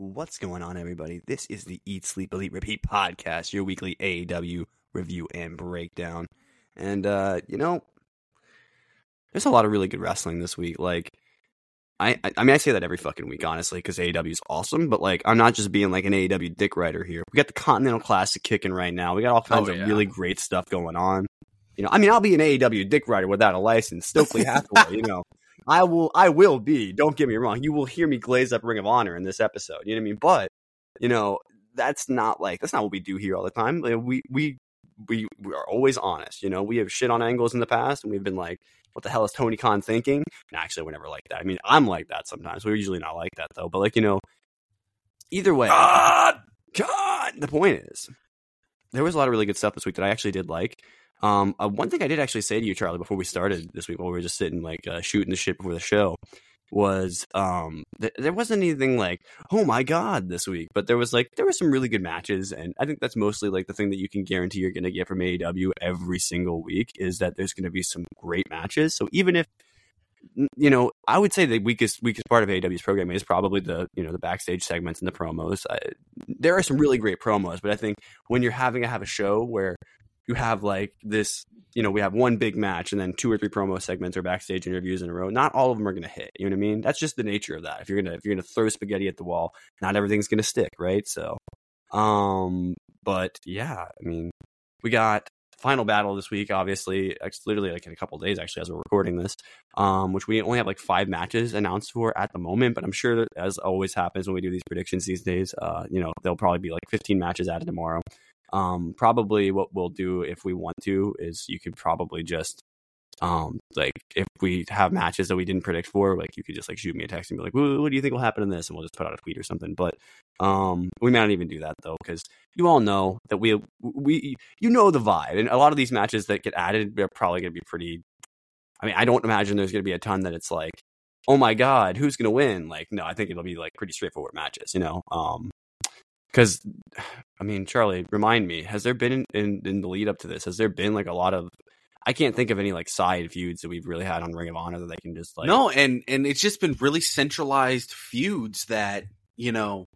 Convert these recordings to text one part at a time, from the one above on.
What's going on, everybody? This is the Eat, Sleep, Elite, Repeat podcast, your weekly AEW review and breakdown. And, uh, you know, there's a lot of really good wrestling this week. Like, I, I mean, I say that every fucking week, honestly, because AEW is awesome. But like, I'm not just being like an AEW dick writer here. We got the Continental Classic kicking right now. We got all kinds Oh, of really great stuff going on. You know, I mean, I'll be an AEW dick writer without a license. Stokely Hathaway, you know, I will, I will be. Don't get me wrong. You will hear me glaze up Ring of Honor in this episode. You know what I mean? But you know, that's not like that's not what we do here all the time. Like, we we we we are always honest. You know, we have shit on angles in the past, and we've been like, "What the hell is Tony Khan thinking?" And actually, we're never like that. I mean, I'm like that sometimes. We're usually not like that though. But like you know, either way, God! God, the point is, there was a lot of really good stuff this week that I actually did like. Um, uh, one thing I did actually say to you, Charlie, before we started this week, while we were just sitting like uh, shooting the shit before the show, was um, th- there wasn't anything like, oh my god, this week, but there was like there were some really good matches, and I think that's mostly like the thing that you can guarantee you're going to get from AEW every single week is that there's going to be some great matches. So even if you know, I would say the weakest weakest part of AEW's programming is probably the you know the backstage segments and the promos. I, there are some really great promos, but I think when you're having to have a show where you have like this, you know, we have one big match and then two or three promo segments or backstage interviews in a row. Not all of them are going to hit. You know what I mean? That's just the nature of that. If you're gonna if you're gonna throw spaghetti at the wall, not everything's going to stick, right? So, um, but yeah, I mean, we got final battle this week. Obviously, it's literally like in a couple days actually as we're recording this um, which we only have like five matches announced for at the moment. But I'm sure that, as always happens when we do these predictions these days, uh, you know, there'll probably be like 15 matches added tomorrow. Um, probably what we'll do if we want to is you could probably just, um, like if we have matches that we didn't predict for, like you could just like shoot me a text and be like, "What do you think will happen in this?" And we'll just put out a tweet or something. But um, we may not even do that though, because you all know that we we you know the vibe, and a lot of these matches that get added are probably going to be pretty I mean, I don't imagine there's going to be a ton that it's like, oh my god, who's going to win? Like, no, I think it'll be like pretty straightforward matches, you know. Um, because I mean, Charlie, remind me, has there been in, in the lead up to this? Has there been like a lot of? I can't think of any like side feuds that we've really had on Ring of Honor that they can just like. no, and and it's just been really centralized feuds that you know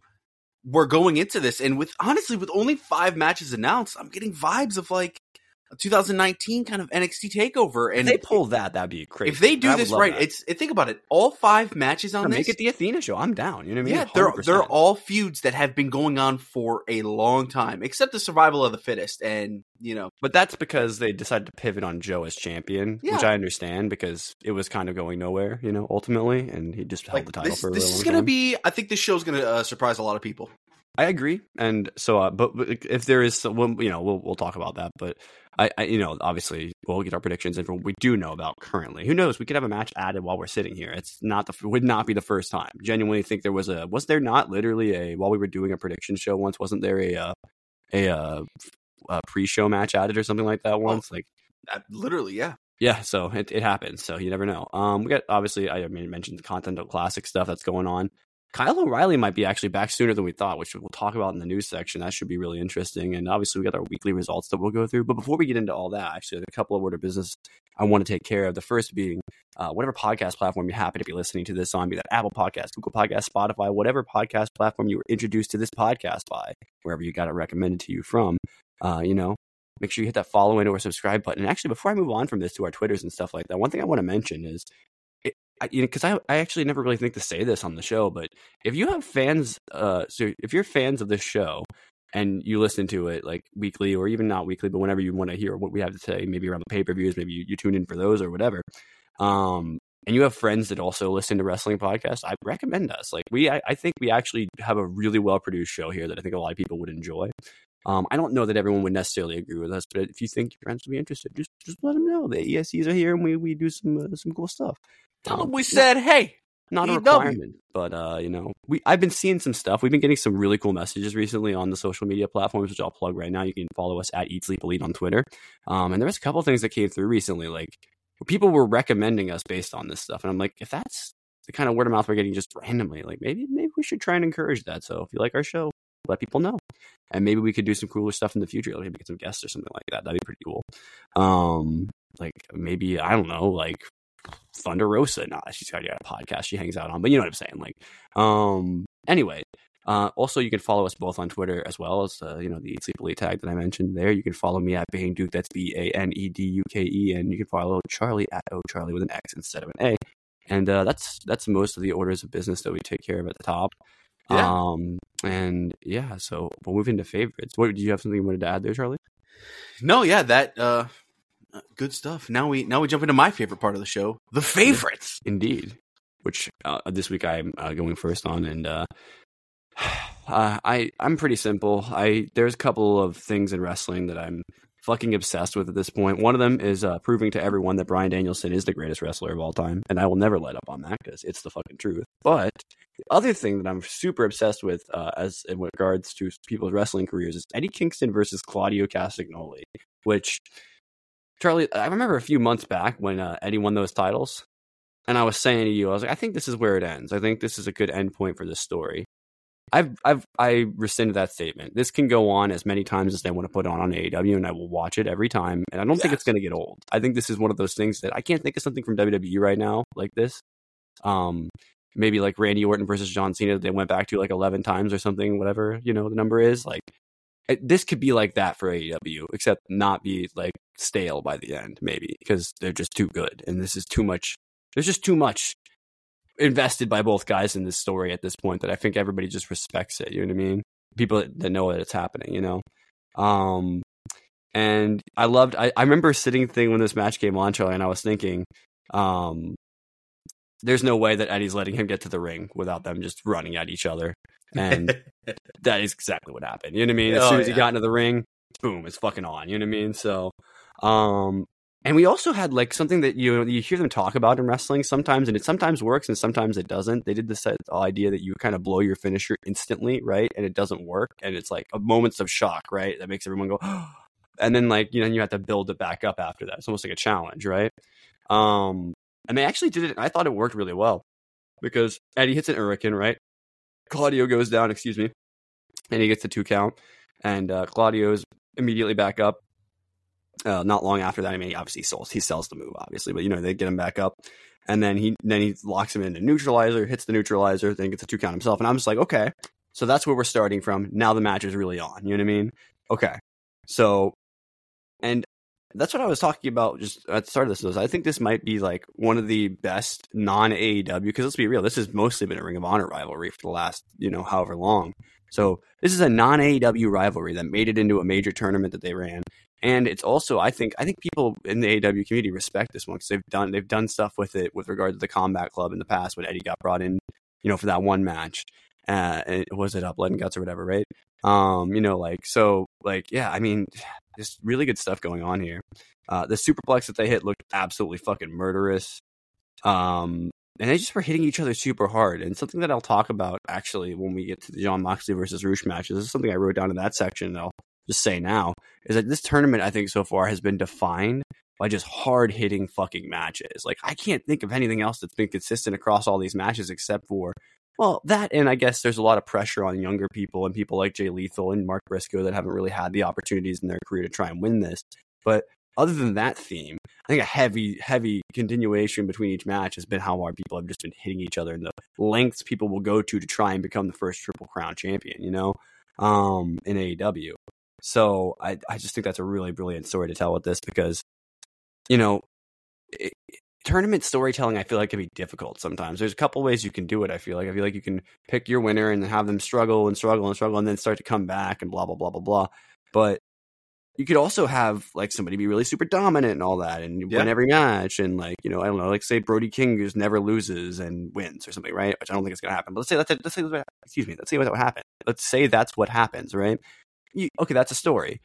we're going into this, and with honestly, with only five matches announced, I'm getting vibes of like 2019 kind of NXT takeover. if And they pull that, that'd be crazy. if they do I this right, that. it's think about it. All five matches on Yeah, this, make it the Athena show. I'm down. You know what I mean? yeah, they're 100%. they're all feuds that have been going on for a long time, except the survival of the fittest, and you know, But that's because they decided to pivot on Joe as champion, which I understand because it was kind of going nowhere, you know, ultimately, and he just held like the title this, for a this is gonna time. be. I think this show's gonna uh, surprise a lot of people. I agree, and so, uh, but, but if there is, some, well, you know, we'll we'll talk about that. But I, I, you know, obviously we'll get our predictions and what we do know about currently. Who knows? We could have a match added while we're sitting here. It's not the would not be the first time. Genuinely think there was a was there not literally a while we were doing a prediction show once? Wasn't there a uh, a, uh, a pre-show match added or something like that once? Like Uh, literally, yeah. yeah, so it, it happens. So you never know. Um, we got obviously I mean, mentioned the Continental Classic stuff that's going on. Kyle O'Reilly might be actually back sooner than we thought, which we'll talk about in the news section. That should be really interesting. And obviously, we got our weekly results that we'll go through. But before we get into all that, actually, a couple of order of business I want to take care of. The first being uh, whatever podcast platform you're happy to be listening to this on, be that Apple Podcast, Google Podcast, Spotify, whatever podcast platform you were introduced to this podcast by, wherever you got it recommended to you from. Uh, you know, make sure you hit that follow and or subscribe button. And actually, before I move on from this to our Twitters and stuff like that, one thing I want to mention is, I, you know, because I, I actually never really think to say this on the show, but if you have fans, uh, so if you're fans of this show and you listen to it like weekly or even not weekly, but whenever you want to hear what we have to say, maybe around the pay per views, maybe you, you tune in for those or whatever. Um, and you have friends that also listen to wrestling podcasts, I recommend us. Like we, I, I think we actually have a really well produced show here that I think a lot of people would enjoy. Um, I don't know that everyone would necessarily agree with us, but if you think your friends would be interested, just just let them know. The ESCs are here and we, we do some uh, some cool stuff. Tell Um, them we said, hey, not a requirement, but uh, you know, we I've been seeing some stuff. We've been getting some really cool messages recently on the social media platforms, which I'll plug right now. You can follow us at Eat Sleep Elite on Twitter. Um, and there was a couple things that came through recently, like people were recommending us based on this stuff, and I'm like, if that's the kind of word of mouth we're getting just randomly, like maybe maybe we should try and encourage that. So if you like our show, let people know, and maybe we could do some cooler stuff in the future. Like maybe get some guests or something like that. That'd be pretty cool. Um, like maybe I don't know, like Thunder Rosa. Nah, she's got a podcast she hangs out on, but you know what I'm saying. Like, um, anyway, Uh, also, you can follow us both on Twitter as well as uh, you know the Eat Sleep Elite tag that I mentioned there. You can follow me at Bane Duke. That's B A N E D U K E, and you can follow Charlie at O Charlie with an X instead of an A. And uh, that's that's most of the orders of business that we take care of at the top. Yeah. Um, and yeah, so we'll move into favorites. What do you have something you wanted to add there, Charlie? No, yeah, that uh good stuff. Now we now we jump into my favorite part of the show, the favorites. Indeed. Which uh, this week I'm uh, going first on, and uh, uh, I I'm pretty simple. I there's a couple of things in wrestling that I'm fucking obsessed with at this point. One of them is uh, proving to everyone that Bryan Danielson is the greatest wrestler of all time, and I will never let up on that because it's the fucking truth. But the other thing that I'm super obsessed with, uh, as in regards to people's wrestling careers, is Eddie Kingston versus Claudio Castagnoli, which Charlie, I remember a few months back when uh, Eddie won those titles, and I was saying to you, I was like, I think this is where it ends. I think this is a good end point for this story. I've I've I rescinded that statement. This can go on as many times as they want to put on on AEW, and I will watch it every time. And I don't think it's going to get old. I think this is one of those things that I can't think of something from WWE right now like this. Um, maybe like Randy Orton versus John Cena. that They went back to like eleven times or something, whatever you know the number is. Like this could be like that for AEW, except not be like stale by the end, maybe because they're just too good, and this is too much. There's just too much invested by both guys in this story at this point that I think everybody just respects it. You know what I mean? People that know that it's happening. You know. Um, and I loved. I, I remember sitting thing when this match came on, Charlie, and I was thinking, um, there's no way that Eddie's letting him get to the ring without them just running at each other. And that is exactly what happened. You know what I mean? As Oh, soon as he got into the ring, boom, it's fucking on. You know what I mean? So, um, and we also had like something that you you hear them talk about in wrestling sometimes, and it sometimes works and sometimes it doesn't. They did this uh, idea that you kind of blow your finisher instantly, right? And it doesn't work, and it's like a moments of shock, right? That makes everyone go, and then like you know you have to build it back up after that. It's almost like a challenge, right? Um, and they actually did it. I thought it worked really well because Eddie hits an hurricane, right? Claudio goes down, excuse me, and he gets the two count, and uh, Claudio's immediately back up. Uh, not long after that, I mean, he obviously sells he sells the move, obviously, but you know they get him back up, and then he then he locks him into neutralizer, hits the neutralizer, then gets a two count himself, and I'm just like, okay, so that's where we're starting from. Now the match is really on. You know what I mean? Okay, so and that's what I was talking about just at the start of this. Was I think this might be like one of the best non AEW because let's be real, this has mostly been a Ring of Honor rivalry for the last you know however long. So this is a non AEW rivalry that made it into a major tournament that they ran, and it's also I think I think people in the AEW community respect this one because they've done they've done stuff with it with regard to the Combat Club in the past when Eddie got brought in, you know, for that one match. Uh, was it up Blood and Guts or whatever, right? Um, you know, like so, like yeah, I mean, there's really good stuff going on here. Uh, the superplex that they hit looked absolutely fucking murderous. Um, and they just were hitting each other super hard. And something that I'll talk about actually when we get to the Jon Moxley versus Rush matches, this is something I wrote down in that section. I'll just say now is that this tournament I think so far has been defined by just hard hitting fucking matches. Like I can't think of anything else that's been consistent across all these matches except for well that and I guess there's a lot of pressure on younger people and people like Jay Lethal and Mark Briscoe that haven't really had the opportunities in their career to try and win this. But other than that theme, I think a heavy, heavy continuation between each match has been how hard people have just been hitting each other and the lengths people will go to to try and become the first Triple Crown champion, you know, um, in AEW. So I, I just think that's a really brilliant story to tell with this because, you know, tournament storytelling I feel like can be difficult sometimes. There's a couple ways you can do it. I feel like I feel like you can pick your winner and have them struggle and struggle and struggle and then start to come back and blah blah blah blah blah. But you could also have like somebody be really super dominant and all that and Yeah. win every match and like you know I don't know like say Brody King just never loses and wins or something right which I don't think is gonna happen but let's say that's let's say what, excuse me let's say what happened let's say that's what happens right you, okay that's a story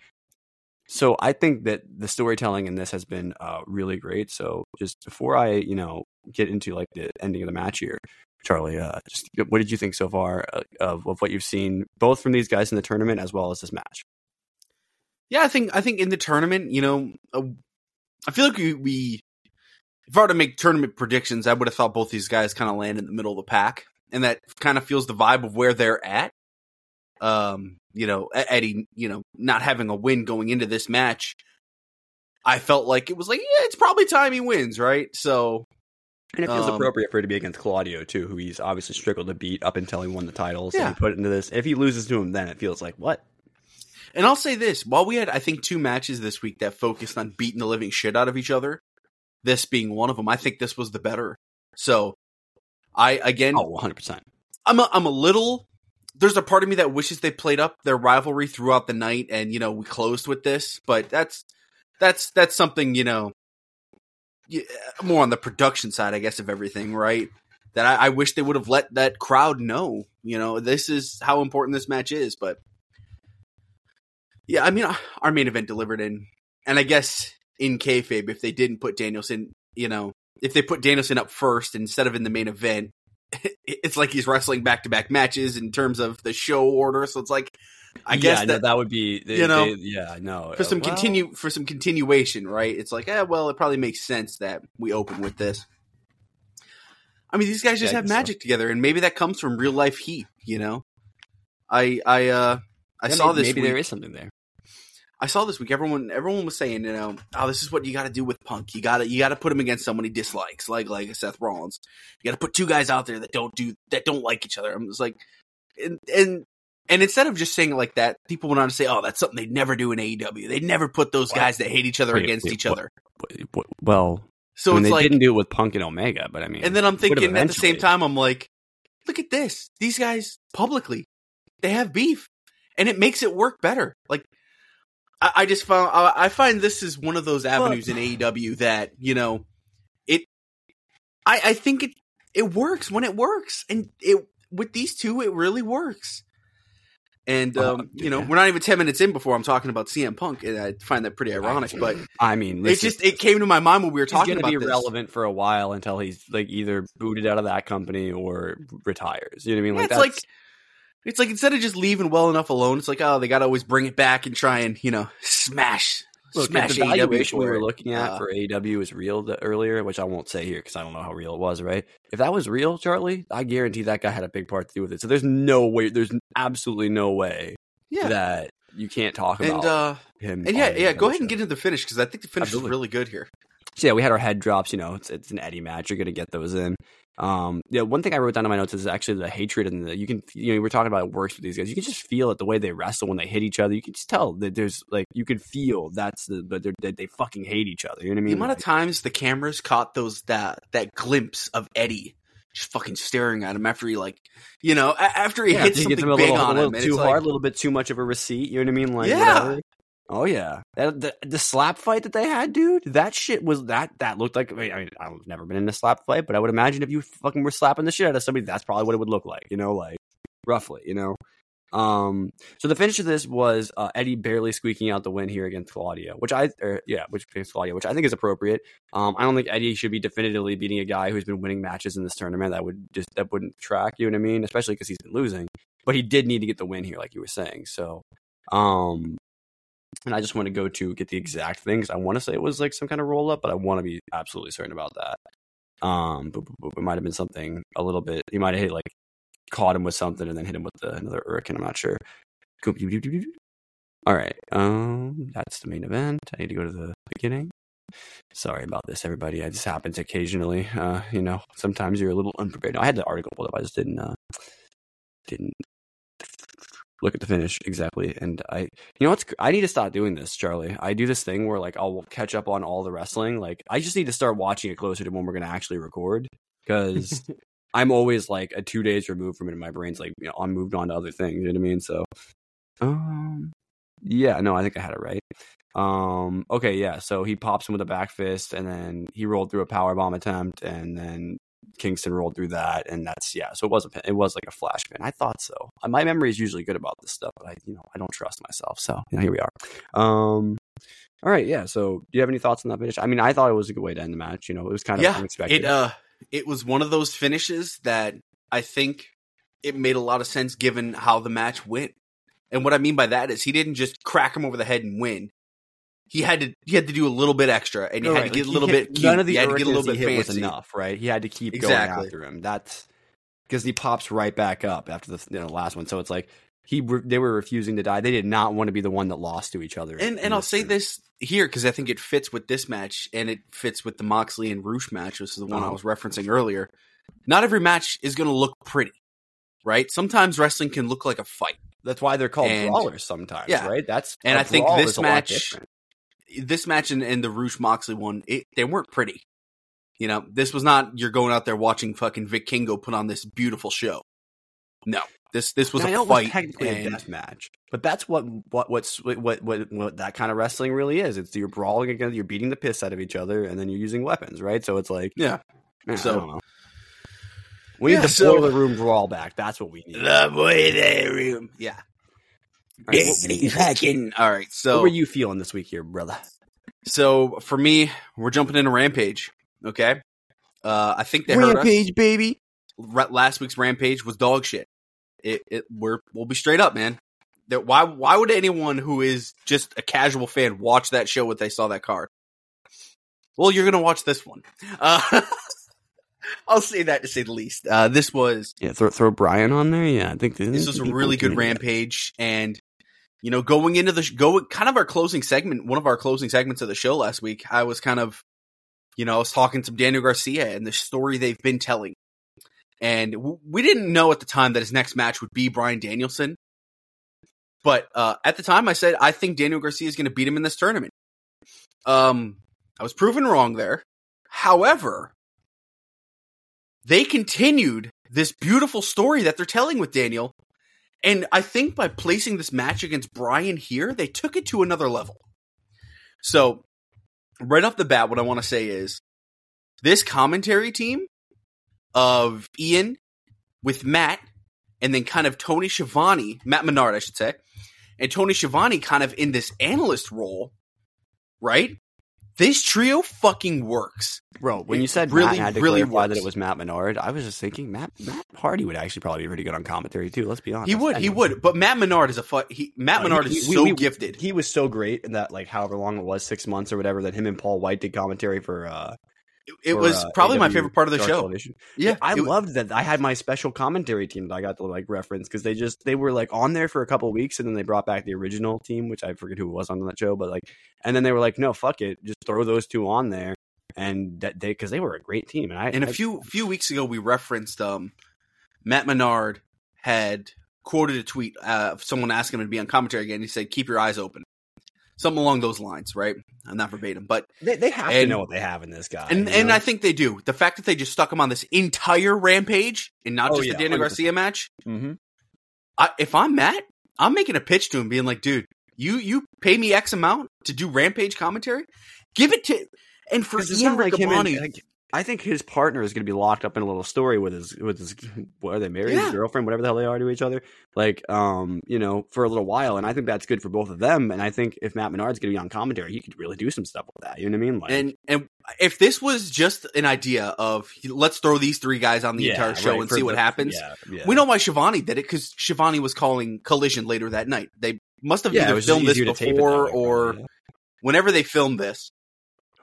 so I think that the storytelling in this has been uh, really great so just before I you know get into like the ending of the match here Charlie uh, just what did you think so far uh, of, of what you've seen both from these guys in the tournament as well as this match Yeah, I think I think in the tournament, you know, uh, I feel like we, we if I were to make tournament predictions, I would have thought both these guys kind of land in the middle of the pack, and that kind of feels the vibe of where they're at. Um, you know, Eddie, you know, not having a win going into this match, I felt like it was like, yeah, it's probably time he wins, right? So And it feels Um, appropriate for it to be against Claudio too, who he's obviously struggled to beat up until he won the titles. Yeah. And he put into this. If he loses to him, then it feels like what? And I'll say this: while we had, I think, two matches this week that focused on beating the living shit out of each other, this being one of them, I think this was the better. So, I again, Oh, 100 percent. I'm a, I'm a little. There's a part of me that wishes they played up their rivalry throughout the night, and you know we closed with this. But that's that's that's something you know, y- uh, more on the production side, I guess, of everything, right? That I, I wish they would have let that crowd know. You know, this is how important this match is. But yeah, I mean, uh, our main event delivered in, and I guess in kayfabe, if they didn't put Danielson, you know, if they put Danielson up first instead of in the main event, it's like he's wrestling back to back matches in terms of the show order. So it's like, I guess yeah, no, that, that would be they- you know, they- yeah, no. for some well, continue for some continuation, right? It's like, eh, well, it probably makes sense that we open with this. I mean, these guys just Yeah, have guess so. magic together, and maybe that comes from real life heat. You know, I I uh I yeah, saw maybe, this. Maybe week, there is something there. I saw this week. Everyone everyone was saying, you know, oh, this is what you got to do with Punk. You got to you got to put him against someone he dislikes, like like Seth Rollins. You got to put two guys out there that don't do that don't like each other. I'm just like, and and and instead of just saying it like that, people went on to say, oh, that's something they'd never do in AEW. They'd never put those What? guys that hate each other Wait, against wait, each what? other. W- w- Well, So I mean, it's they like, didn't do it with Punk and Omega, but I mean, and then I'm thinking at the same time, I'm like, look at this. These guys publicly, they have beef, and it makes it work better. Like, I, I just found, I, I find this is one of those avenues in AEW that you know, it. I I think it it works when it works, and it with these two, it really works. And Uh, um, you know, we're not even ten minutes in before I'm talking about CM Punk, and I find that pretty ironic. But I mean, it just it came to my mind when we were talking going to about be this. relevant for a while until he's like either booted out of that company or retires. You know what I mean? Yeah, it's that's- like it's like instead of just leaving well enough alone, it's like oh they got to always bring it back and try and you know smash Look, smash the valuation we were looking at Uh, for AEW was real th- earlier, which I won't say here because I don't know how real it was. Right? If that was real, Charlie, I guarantee that guy had a big part to do with it. So there's no way, there's absolutely no way yeah, that you can't talk about and uh him. and yeah yeah go ahead and get into the finish because I think the finish Absolutely. is really good here. So yeah, we had our head drops. You know, it's it's an Eddie match. You're gonna get those in. Um, yeah, one thing I wrote down in my notes is actually the hatred and the you can you know we're talking about it works with these guys. You can just feel it the way they wrestle when they hit each other. You can just tell that there's like you can feel that's the but they're, that they fucking hate each other. You know what I mean? The amount of times the cameras caught those that that glimpse of Eddie just fucking staring at him after he like you know after he yeah, hits he something him a big little, on a him little and too hard, like, a little bit too much of a receipt. You know what I mean? Like Yeah. whatever. Oh yeah, the the slap fight that they had, dude. That shit was that that looked like. I mean, I I've never been in a slap fight, but I would imagine if you fucking were slapping the shit out of somebody, that's probably what it would look like. You know, like roughly. You know. Um. So the finish of this was uh, Eddie barely squeaking out the win here against Claudia, which I, or, yeah, which against Claudio, which I think is appropriate. Um. I don't think Eddie should be definitively beating a guy who's been winning matches in this tournament. That would just that wouldn't track. You know what I mean? Especially because he's been losing. But he did need to get the win here, like you were saying. So, um, and I just want to go to get the exact thing 'cause I want to say it was like some kind of roll up, but I want to be absolutely certain about that. Um, but, but- but it might have been something a little bit. He might have hit like caught him with something and then hit him with the, another hurricane. I'm not sure. All right. Um, that's the main event. I need to go to the beginning. Sorry about this, everybody. It just happens occasionally. Uh, you know, sometimes you're a little unprepared. No, I had the article pulled up. I just didn't uh, didn't look at the finish exactly. And I, you know, what's I need to stop doing this, Charlie. I do this thing where like I'll catch up on all the wrestling. Like I just need to start watching it closer to when we're gonna actually record because I'm always like a two days removed from it, and my brain's like, you know, I'm moved on to other things. You know what I mean? So, um, yeah, no, I think I had it right. Um, okay, yeah. So he pops him with a back fist, and then he rolled through a power bomb attempt, and then Kingston rolled through that, and that's yeah. So it was a pin- it was like a flash pin. I thought so. Uh, My memory is usually good about this stuff, but I you know I don't trust myself. So you know, here we are. Um, all right, yeah. So do you have any thoughts on that finish? I mean, I thought it was a good way to end the match. You know, it was kind of yeah, unexpected. it uh it was one of those finishes that I think it made a lot of sense given how the match went. And what I mean by that is he didn't just crack him over the head and win. He had to he had to do a little bit extra and he Right, had to like, get a he little hit- bit cute. None of the he had to get a little bit hit fancy. was enough, right? He had to keep Exactly. going after him. That's because he pops right back up after the you know, last one. So it's like he they were refusing to die. They did not want to be the one that lost to each other. And and I'll say this here because I think it fits with this match and it fits with the Moxley and Rush match, which is the one I Uh-huh. was referencing earlier. Not every match is going to look pretty, right? Sometimes wrestling can look like a fight. That's why they're called And- brawlers sometimes, Yeah. right? That's And a I think this a match-. This match and, and the Rush Moxley one, it, they weren't pretty. You know, this was not you're going out there watching fucking Vic Kingo put on this beautiful show. No, this this was I a fight. was technically a death match, but that's what what what's what, what what that kind of wrestling really is. It's you're brawling against, you're beating the piss out of each other, and then you're using weapons, right? So it's like, yeah, eh, man, So- don't know. We Yeah, need the so- the room brawl back. That's what we need. the boiler room. Yeah, All right, what, fucking. All right, so what were you feeling this week here, brother? So for me, we're jumping into Rampage. Okay, uh, I think they heard us. baby. Ra- Last week's Rampage was dog shit. It, it we're we'll be straight up, man. That why why would anyone who is just a casual fan watch that show if they saw that card? Well, you're gonna watch this one. Uh, I'll say that to say the least. Uh, this was Yeah, throw throw Bryan on there. Yeah, I think this was a really good rampage and you know going into the go kind of our closing segment one of our closing segments of the show last week i was kind of you know i was talking to daniel garcia and the story they've been telling. And w- we didn't know at the time that his next match would be bryan danielson. But uh, at the time i said i think daniel garcia is going to beat him in this tournament. Um i was proven wrong there. However they continued this beautiful story that they're telling with Daniel. And I think by placing this match against Bryan here, they took it to another level. So, right off the bat, what I want to say is this commentary team of Ian with Matt and then kind of Tony Schiavone, Matt Menard, I should say, and Tony Schiavone kind of in this analyst role, right? This trio fucking works. Bro, when It you said really, Matt had to really clarify that it was Matt Menard, I was just thinking Matt Matt Hardy would actually probably be pretty good on commentary too. Let's be honest. He would, he Anyway. would, but Matt Menard is a fu- he, Matt Uh, Menard he- is we- so we- gifted. He was so great in that like however long it was, six months or whatever, that him and Paul White did commentary for uh It for, was uh, probably my favorite part of the Dark show. Yeah, I it- loved that. I had my special commentary team that I got to like reference because they just they were like on there for a couple weeks and then they brought back the original team, which I forget who was on that show, but like, and then they were like, no, fuck it, just throw those two on there, and that they because they were a great team, and I And a I- few few weeks ago, we referenced um, Matt Menard had quoted a tweet uh, of someone asking him to be on commentary again. He said, "Keep your eyes open," something along those lines, right? I'm not verbatim, but they, they have to know what they have in this guy, and you and know? I think they do. The fact that they just stuck him on this entire rampage and not Oh, just yeah, the Daniel 100%. Garcia match. Mhm. I, if I'm Matt, I'm making a pitch to him, being like, "Dude, you you pay me X amount to do rampage commentary, give it to." And for Ian like and- like, I think his partner is going to be locked up in a little story with his with his what are they married Yeah. his girlfriend whatever the hell they are to each other like um you know for a little while and I think that's good for both of them and I think if Matt Menard's going to be on commentary he could really do some stuff with that you know what I mean like And and if this was just an idea of let's throw these three guys on the yeah, entire show right, and see what the- happens, yeah, we know why Schiavone did it because Schiavone was calling Collision later that night. They must have either filmed this easier to tape it that before way, or whenever they filmed this.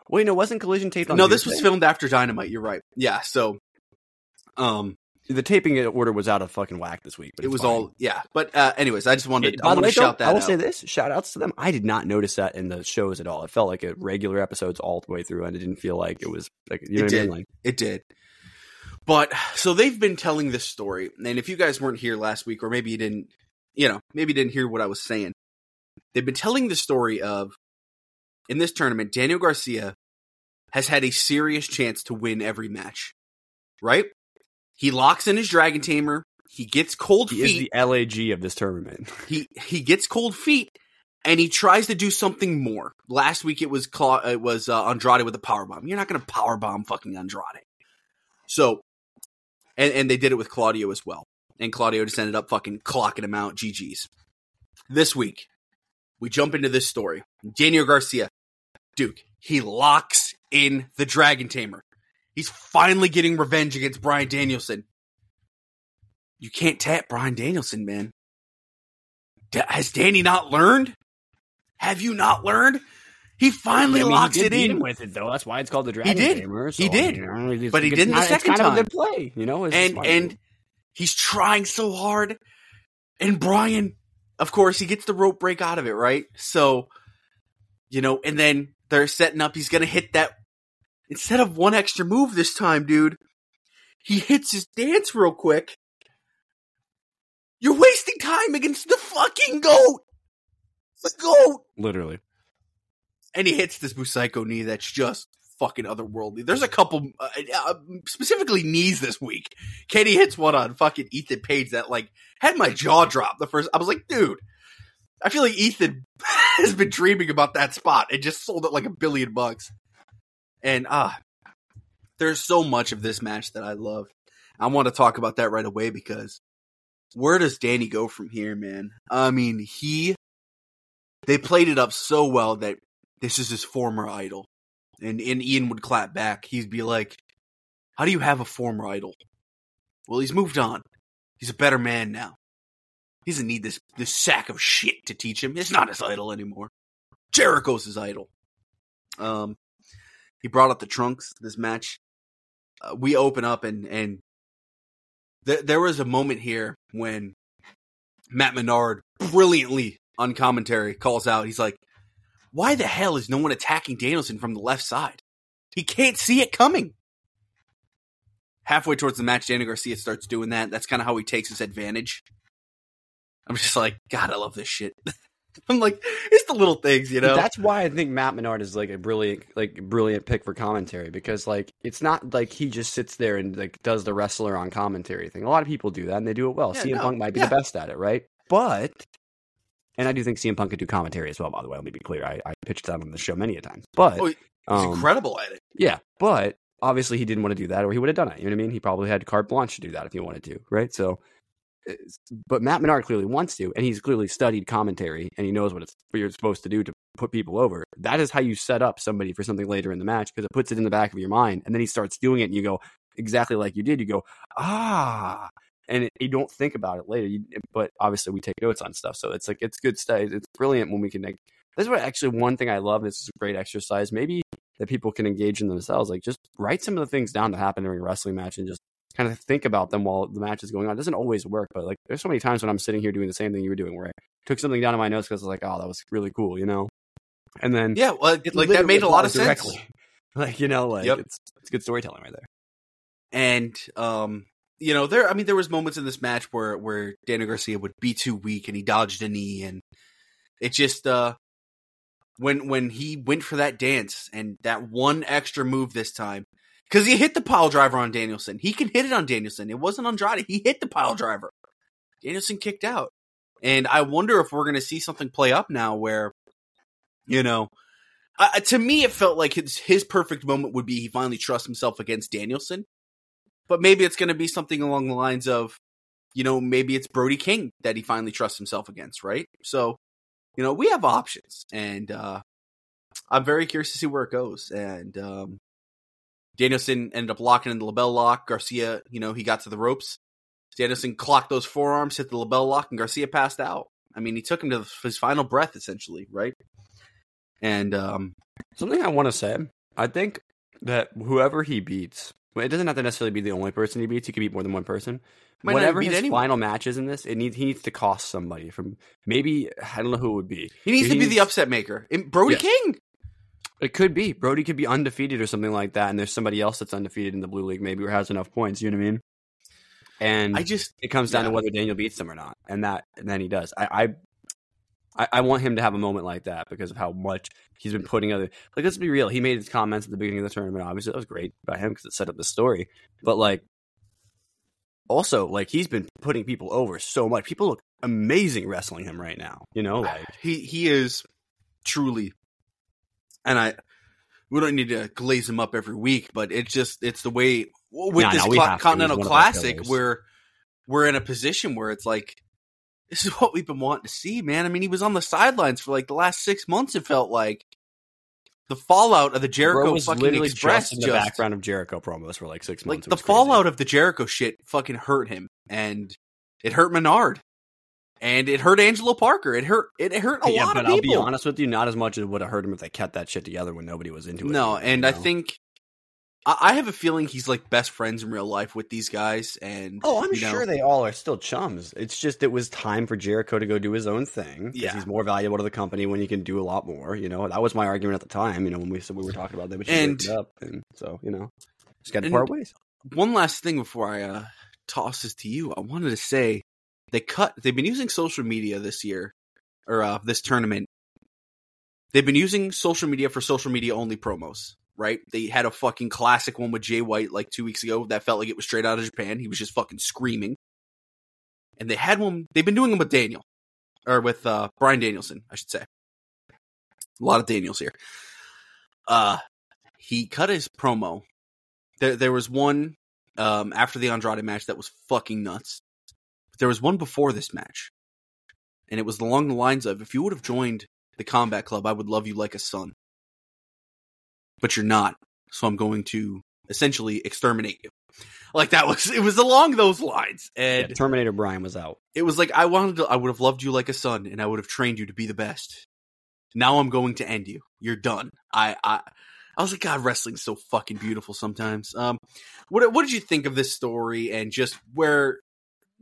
Wait no wasn't Collision taped on No, this was filmed after Dynamite. You're right. Yeah, so um, the taping order was out of fucking whack this week but it was fine. all yeah. But uh, anyways, I just wanted It- I want to shout that I will out. say this: shout outs to them. I did not notice that in the shows at all. It felt like a regular episodes all the way through, and it didn't feel like it was like you know It what I mean. did. Like, It did. But so they've been telling this story, and if you guys weren't here last week, or maybe you didn't, you know, maybe you didn't hear what I was saying, they've been telling the story of in this tournament, Daniel Garcia has had a serious chance to win every match. Right? He locks in his Dragon Tamer. He gets cold feet. he is the LAG of this tournament. he he gets cold feet, and he tries to do something more. Last week it was Cla- it was uh, Andrade with a power bomb. You're not going to power bomb fucking Andrade. So, and and they did it with Claudio as well. And Claudio just ended up fucking clocking him out. GG's. This week, we jump into this story. Daniel Garcia, Duke, he locks in the Dragon Tamer. He's finally getting revenge against Bryan Danielson. You can't tap Bryan Danielson, man. Da- has Danny not learned? Have you not learned? He finally I mean, he locks did it in. with it though. That's why it's called the Dragon did. Tamer. He did. you know, it's- But he didn't the second it's kind time. of a good play, you know. And smart. and he's trying so hard. And Bryan, of course, he gets the rope break out of it, right? So, you know, and then they're setting up. He's gonna hit that instead of one extra move this time, dude. He hits his dance real quick. You're wasting time against the fucking goat. The goat. Literally. And he hits this Busaiku knee that's just fucking otherworldly. There's a couple, uh, uh, specifically knees this week. Katie hits one on fucking Ethan Page that like had my jaw drop the first. I was like, dude, I feel like Ethan has been dreaming about that spot and just sold it like a billion bucks. And ah, uh, there's so much of this match that I love. I want to talk about that right away because where does Danny go from here, man? I mean, he they played it up so well that this is his former idol. And and Ian would clap back. He'd be like, How do you have a former idol? Well, he's moved on. He's a better man now. He doesn't need this this sack of shit to teach him. It's not his idol anymore. Jericho's his idol. Um, he brought up the trunks this match. Uh, we open up and and th- there was a moment here when Matt Menard brilliantly on commentary calls out. He's like, "Why the hell is no one attacking Danielson from the left side? He can't see it coming." Halfway towards the match, Danny Garcia starts doing that. That's kind of how he takes his advantage. I'm just like, God, I love this shit. I'm like, it's the little things, you know. That's why I think Matt Menard is like a brilliant, like brilliant pick for commentary because like it's not like he just sits there and like does the wrestler on commentary thing. A lot of people do that and they do it well. Yeah, CM no, Punk might be yeah. the best at it, right? But and I do think CM Punk could do commentary as well. By the way, let me be clear. I, I pitched that on the show many a times, but Oh, He's um, incredible at it. yeah, but obviously he didn't want to do that, or he would have done it. You know what I mean? He probably had carte blanche to do that if he wanted to, right? So, but Matt Menard clearly wants to, and he's clearly studied commentary, and he knows what it's what you're supposed to do to put people over. That is how you set up somebody for something later in the match because it puts it in the back of your mind, and then he starts doing it, and you go exactly like you did. You go ah. And it, you don't think about it later, you, but obviously we take notes on stuff. So it's like it's good stuff. It's brilliant when we can. Like, this is what actually one thing I love. This is a great exercise. Maybe that people can engage in themselves. Like just write some of the things down that happen during a wrestling match and just kind of think about them while the match is going on. It doesn't always work, but like there's so many times when I'm sitting here doing the same thing you were doing where I took something down in my notes because I was like, oh, that was really cool, you know? And then Yeah, well, like that made a lot of applies sense. Like, you know, like Yep. it's it's good storytelling right there. And um, you know, there. I mean, there was moments in this match where where Daniel Garcia would be too weak and he dodged a knee, and it just uh, when when he went for that dance and that one extra move this time. Because he hit the pile driver on Danielson. He can hit it on Danielson. It wasn't Andrade. He hit the pile driver. Danielson kicked out. And I wonder if we're going to see something play up now where, you know, uh, to me, it felt like his, his perfect moment would be he finally trusts himself against Danielson. But maybe it's going to be something along the lines of, you know, maybe it's Brody King that he finally trusts himself against, right? So, you know, we have options. And uh, I'm very curious to see where it goes. And um, Danielson ended up locking in the LeBell lock. Garcia, you know, he got to the ropes. Danielson clocked those forearms, hit the LeBell lock, and Garcia passed out. I mean, he took him to his final breath, essentially, right? And um, Something I want to say, I think that whoever he beats, it doesn't have to necessarily be the only person he beats. He could beat more than one person. Whatever his anyone. final match is in this, it needs he needs to cost somebody from maybe I don't know who it would be. he needs He to be the upset maker. Brody. King. It could be Brody could be undefeated or something like that, and there's somebody else that's undefeated in the blue league maybe or has enough points. You know what I mean? And I just it comes down to whether Daniel beats him or not, and that and then he does. I, I I I want him to have a moment like that because of how much he's been putting other. Like, let's be real. He made his comments at the beginning of the tournament. Obviously, that was great by him because it set up the story. But like, also like he's been putting people over so much. People look amazing wrestling him right now. You know, like he he is truly and i we don't need to glaze him up every week but it's just it's the way with No, this no, we Cla- have to. continental He's one of our classic where we're in a position where it's like this is what we've been wanting to see man i mean he was on the sidelines for like the last six months it felt like the fallout of the jericho was fucking literally express just in the just- background of Jericho promos for like six months. It the crazy. fallout of the Jericho shit fucking hurt him, and it hurt Menard, and it hurt Angelo Parker. It hurt it hurt a yeah, lot but of I'll people. be honest with you, not as much as it would have hurt him if they kept that shit together when nobody was into it. no, and you I think I, I have a feeling he's like best friends in real life with these guys, and Oh, I'm you know, sure they all are still chums. It's just it was time for Jericho to go do his own thing. Yeah. he's more valuable to the company when he can do a lot more. You know, that was my argument at the time. You know, when we said we were talking about that, should And- up, and so you know, just got to part ways. one last thing before I uh, toss this to you, I wanted to say they cut. They've been using social media this year or uh, this tournament. They've been using social media for social media only promos. Right? They had a fucking classic one with Jay White like two weeks ago that felt like it was straight out of Japan. He was just fucking screaming. And they had one. They've been doing them with Daniel or with uh, Bryan Danielson, I should say. A lot of Daniels here. Uh, he cut his promo there there was one um, after the Andrade match that was fucking nuts. But there was one before this match, and it was along the lines of, "If you would have joined the Combat Club, I would love you like a son, but you're not. So I'm going to essentially exterminate you." Like that was it was along those lines, and Yeah, Terminator Bryan was out. it was like I wanted to, I would have loved you like a son, and I would have trained you to be the best. Now I'm going to end you. You're done. I I I was like, God, wrestling's so fucking beautiful sometimes. Um, what what did you think of this story and just where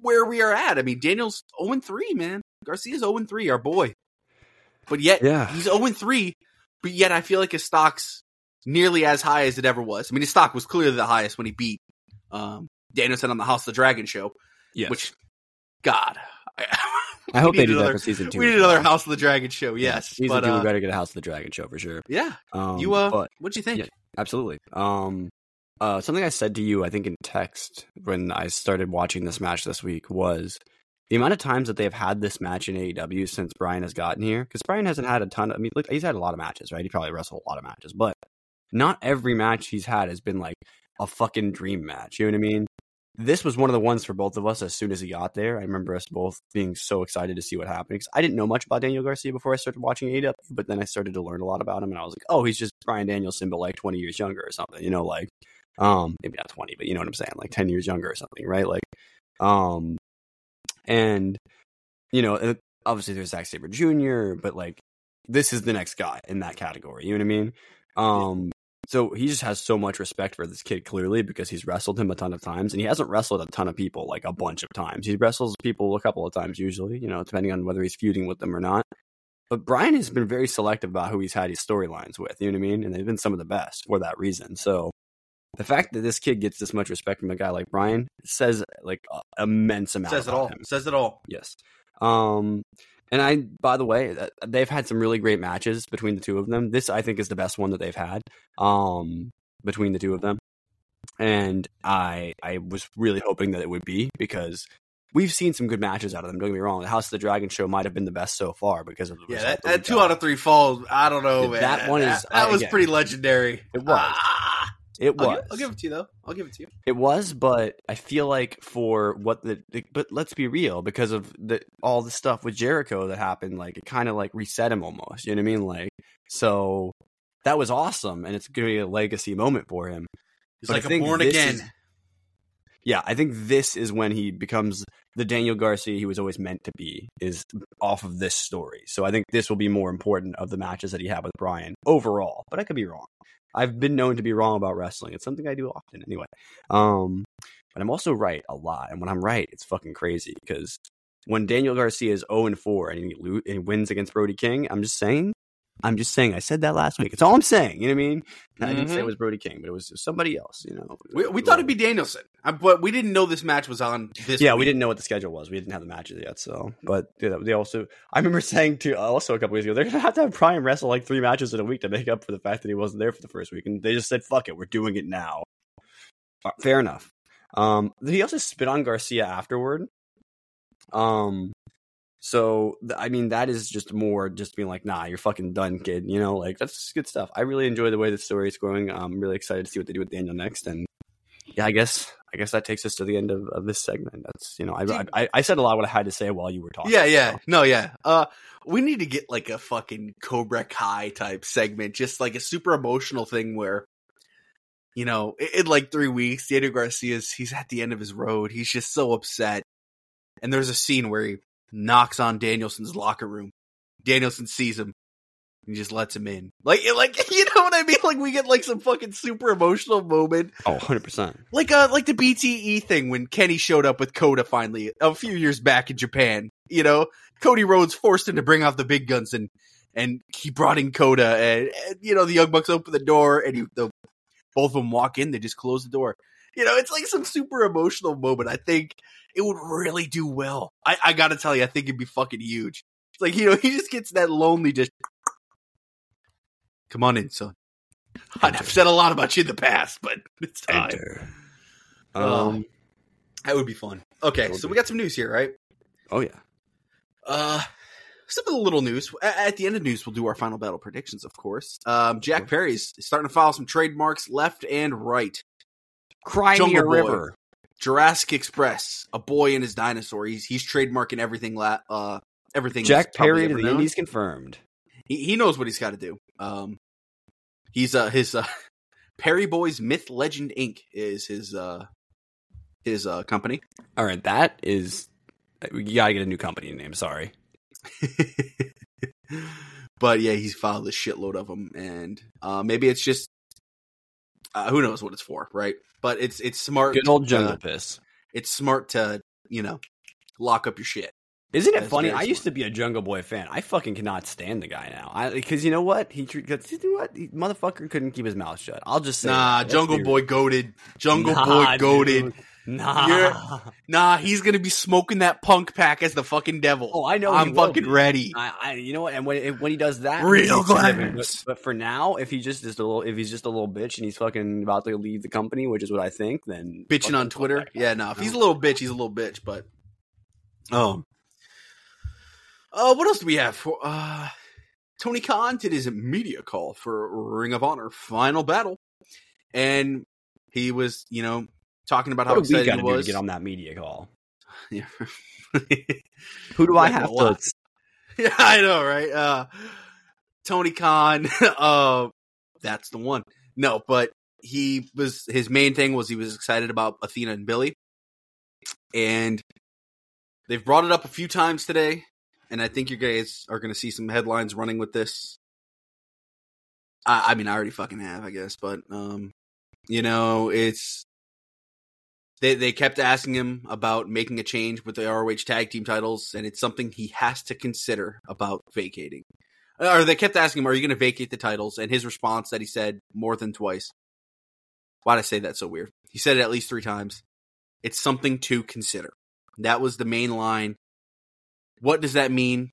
where we are at? I mean, Daniel's 0 3, man. Garcia's 0 3, our boy. But yet, Yeah. he's 0 3, But yet, I feel like his stock's nearly as high as it ever was. I mean, his stock was clearly the highest when he beat um, Danielson on the House of the Dragon show. Yes. Which, God, I hope they do that for season two. we need another. House of the Dragon show. Yeah, Yes, season but two, uh, we got to get a House of the Dragon show for sure. yeah, Um, you uh, but what'd you think? yeah. absolutely. Um, uh, something I said to you, I think in text when I started watching this match this week was the amount of times that they've had this match in AEW since Bryan has gotten here. Because Bryan hasn't had a ton. Of, I mean, he's had a lot of matches, right? He probably wrestled a lot of matches, but not every match he's had has been like a fucking dream match. You know what I mean? This was one of the ones for both of us as soon as he got there. I remember us both being so excited to see what happened because I didn't know much about Daniel Garcia before I started watching AEW, but then I started to learn a lot about him, and I was like, oh, he's just Bryan Danielson, but like 20 years younger or something, you know, like, um, maybe not 20, but you know what I'm saying, like 10 years younger or something, right? Like, um, and you know, obviously there's Zack Sabre Jr., but like, this is the next guy in that category. You know what I mean? Um, so he just has so much respect for this kid clearly because he's wrestled him a ton of times and he hasn't wrestled a ton of people like a bunch of times. He wrestles people a couple of times usually, you know, depending on whether he's feuding with them or not. But Bryan has been very selective about who he's had his storylines with, you know what I mean? And they've been some of the best for that reason. So the fact that this kid gets this much respect from a guy like Bryan says like a immense amount Says it all. him. Says it all. Yes. Um, and I, by the way, they've had some really great matches between the two of them. This, I think, is the best one that they've had um, between the two of them. And I, I was really hoping that it would be because we've seen some good matches out of them. Don't get me wrong. The House of the Dragon show might have been the best so far because of the Yeah, that, that two got. out of three falls. I don't know, Yeah, man. that one is- that, that was again, pretty legendary. it was. Ah, It I'll, was. give, I'll give it to you though. I'll give it to you. It was, but I feel like for what the, the but let's be real, because of the all the stuff with Jericho that happened, like it kind of like reset him almost. You know what I mean? Like so that was awesome, and it's gonna be a legacy moment for him. He's like a born again. is- Yeah, I think this is when he becomes the Daniel Garcia he was always meant to be. Is off of this story. So I think this will be more important of the matches that he had with Bryan overall. But I could be wrong. I've been known to be wrong about wrestling. It's something I do often anyway. Um, but I'm also right a lot. And when I'm right, it's fucking crazy because when Daniel Garcia is 0 and 4 and he, and he wins against Brody King, I'm just saying, I'm just saying, I said that last week. It's all I'm saying. You know what I mean? I didn't say it was Brody King, but it was somebody else, you know? We, we thought it'd be Danielson, uh, but we didn't know this match was on this. yeah, we didn't know what the schedule was. We didn't have the matches yet. So, but they also, I remember saying to also a couple weeks ago, they're gonna have to have Bryan wrestle like three matches in a week to make up for the fact that he wasn't there for the first week, and they just said, "Fuck it, we're doing it now." Uh, Fair enough. Um, he also spit on Garcia afterward. Um, so I mean, that is just more just being like, "Nah, you're fucking done, kid." You know, like that's good stuff. I really enjoy the way the story is going. I'm really excited to see what they do with Daniel next, and yeah, I guess I guess that takes us to the end of, of this segment. That's you know, I, I I said a lot what I had to say while you were talking. Yeah, yeah, so. no, yeah. Uh, we need to get like a fucking Cobra Kai type segment, just like a super emotional thing where, you know, in, in like three weeks, Daniel Garcia's he's at the end of his road. He's just so upset, and there's a scene where he knocks on Danielson's locker room. Danielson sees him, He just lets him in. Like, like you know what I mean? Like we get like some fucking super emotional moment, Oh, 100 percent. like uh, like the BTE thing when Kenny showed up with Kota finally a few years back in Japan. You know, Cody Rhodes forced him to bring out the big guns and and he brought in Kota and, and you know the Young Bucks open the door and he, the both of them walk in. They just close the door. You know, it's like some super emotional moment. I think it would really do well. I, I gotta tell you, I think it'd be fucking huge. Like you know, he just gets that lonely. Just come on in, son. I've said a lot about you in the past, but it's time. Enter. Um, Um. That would be fun. Okay, so we got some news here, right? Oh yeah. Uh, some of the little news. At the end of news, we'll do our final battle predictions, of course. Um, Jack Perry's starting to file some trademarks left and right. Cry me Jungle a Boy. river. Jurassic Express, a boy and his dinosaur. He's he's trademarking everything. La- uh, everything. Jack Perry to the known. Indies confirmed. He he knows what he's got to do. Um, he's uh his uh Perry Boys Myth Legend Inc. is his uh his uh company. All right, that is. You gotta get a new company name. Sorry. but yeah, he's filed a shitload of them, and uh, maybe it's just uh, who knows what it's for, right? But it's it's smart. Good old jungle uh, piss. it's smart to you know lock up your shit. Isn't it funny? I used smart. to be a Jungle Boy fan. I fucking cannot stand the guy now. Because you know what he tre- cause, you know what he, motherfucker couldn't keep his mouth shut. I'll just say Nah, that. Jungle Boy goaded. Jungle Nah, Boy goaded. dude. Nah. You're- Nah, he's gonna be smoking that punk pack as the fucking devil. Oh, I know. I'm fucking ready. I, I, you know what? And when when he does that, Real he's kind of- glamorous. But, but for now, if he just is a little, if he's just a little bitch and he's fucking about to leave the company, which is what I think, then bitching on Twitter. Yeah, no. If he's a little bitch, he's a little bitch. But um, uh, what else do we have for uh? Tony Khan did his media call for Ring of Honor Final Battle, and he was, you know, talking about how What do we excited got he to do to get on that media call? Yeah. Who do I have to? yeah, I know, right? Uh, Tony Khan, uh, that's the one. No, but he was his main thing was he was excited about Athena and Billie, and they've brought it up a few times today, and I think you guys are going to see some headlines running with this. I, I mean, I already fucking have, I guess, but um, you know, it's they they kept asking him about making a change with the ROH tag team titles, and it's something he has to consider about vacating. Or they kept asking him, "Are you going to vacate the titles?" And his response that he said more than twice. Why'd I say that so weird? He said it at least three times. It's something to consider. That was the main line. What does that mean?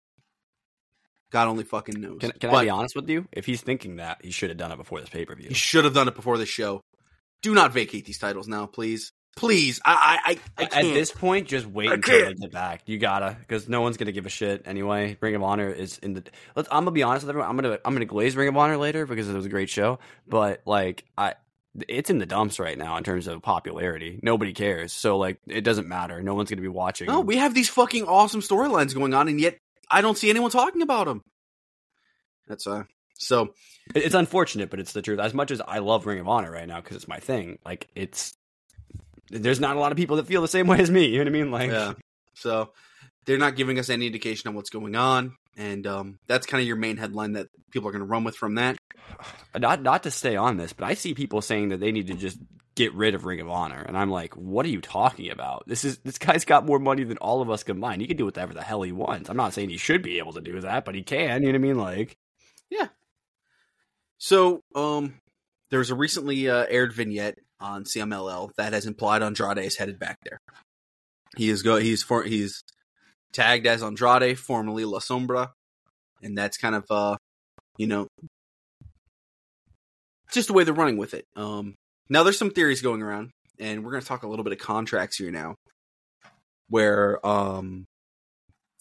God only fucking knows. Can, can I be honest with you? If he's thinking that, he should have done it before this pay per view. He should have done it before the show. Do not vacate these titles now, please. Please. I I I, I At this point, just wait until they get back. You gotta, because no one's gonna give a shit anyway. Ring of Honor is in the. Let's. I'm gonna be honest with everyone. I'm gonna. I'm gonna glaze Ring of Honor later because it was a great show. But like, I, it's in the dumps right now in terms of popularity. Nobody cares. So like, it doesn't matter. No one's gonna be watching. No, we have these fucking awesome storylines going on, and yet I don't see anyone talking about them. That's uh. So It's unfortunate, but it's the truth. As much as I love Ring of Honor right now because it's my thing, like it's there's not a lot of people that feel the same way as me. You know what I mean? Like, yeah. So they're not giving us any indication on what's going on, and um, that's kind of your main headline that people are going to run with from that. not not to stay on this, but I see people saying that they need to just get rid of Ring of Honor, and I'm like, what are you talking about? This is this guy's got more money than all of us combined. He can do whatever the hell he wants. I'm not saying he should be able to do that, but he can. You know what I mean? Like, yeah. So um, there's a recently uh, aired vignette on CMLL that has implied Andrade is headed back there. He is go. He's for. He's tagged as Andrade, formerly La Sombra, and that's kind of uh, you know, just the way they're running with it. Um, now there's some theories going around, and we're going to talk a little bit of contracts here now, where um,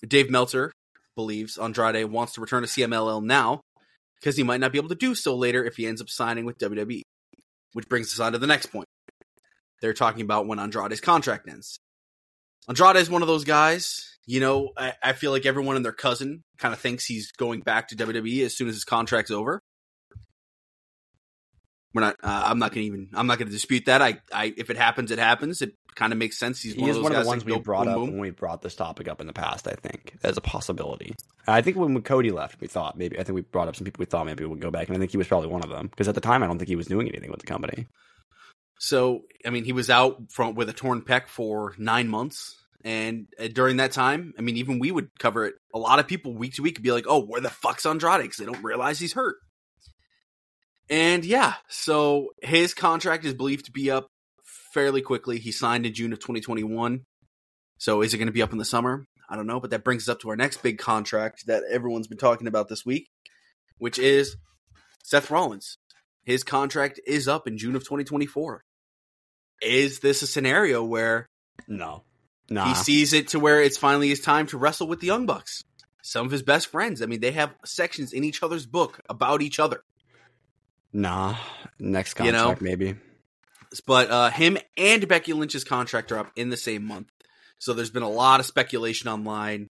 Dave Meltzer believes Andrade wants to return to CMLL now because he might not be able to do so later if he ends up signing with WWE. Which brings us on to the next point. They're talking about when Andrade's contract ends. Andrade is one of those guys, you know, I, I feel like everyone and their cousin kind of thinks he's going back to WWE as soon as his contract's over. We're not. Uh, I'm not going to even. I'm not going to dispute that. I, I, if it happens, it happens. It kind of makes sense. He's he one of one of guys the ones we brought boom, up boom. when we brought this topic up in the past. I think as a possibility. I think when Cody left, we thought maybe. I think we brought up some people we thought maybe we would go back, and I think he was probably one of them because at the time I don't think he was doing anything with the company. So, I mean, he was out from with a torn pec for nine months. And uh, during that time, I mean, even we would cover it. A lot of people week to week would be like, oh, where the fuck's Andrade? Because they don't realize he's hurt. And yeah, so his contract is believed to be up fairly quickly. He signed in June of 2021. So is it going to be up in the summer? I don't know. But that brings us up to our next big contract that everyone's been talking about this week, which is Seth Rollins. His contract is up in June of 2024 is this a scenario where No, nah. he sees it to where it's finally his time to wrestle with the Young Bucks? Some of his best friends. I mean, they have sections in each other's book about each other. Nah. Next You contract, know? maybe. But uh, him and Becky Lynch's contract are up in the same month. So there's been a lot of speculation online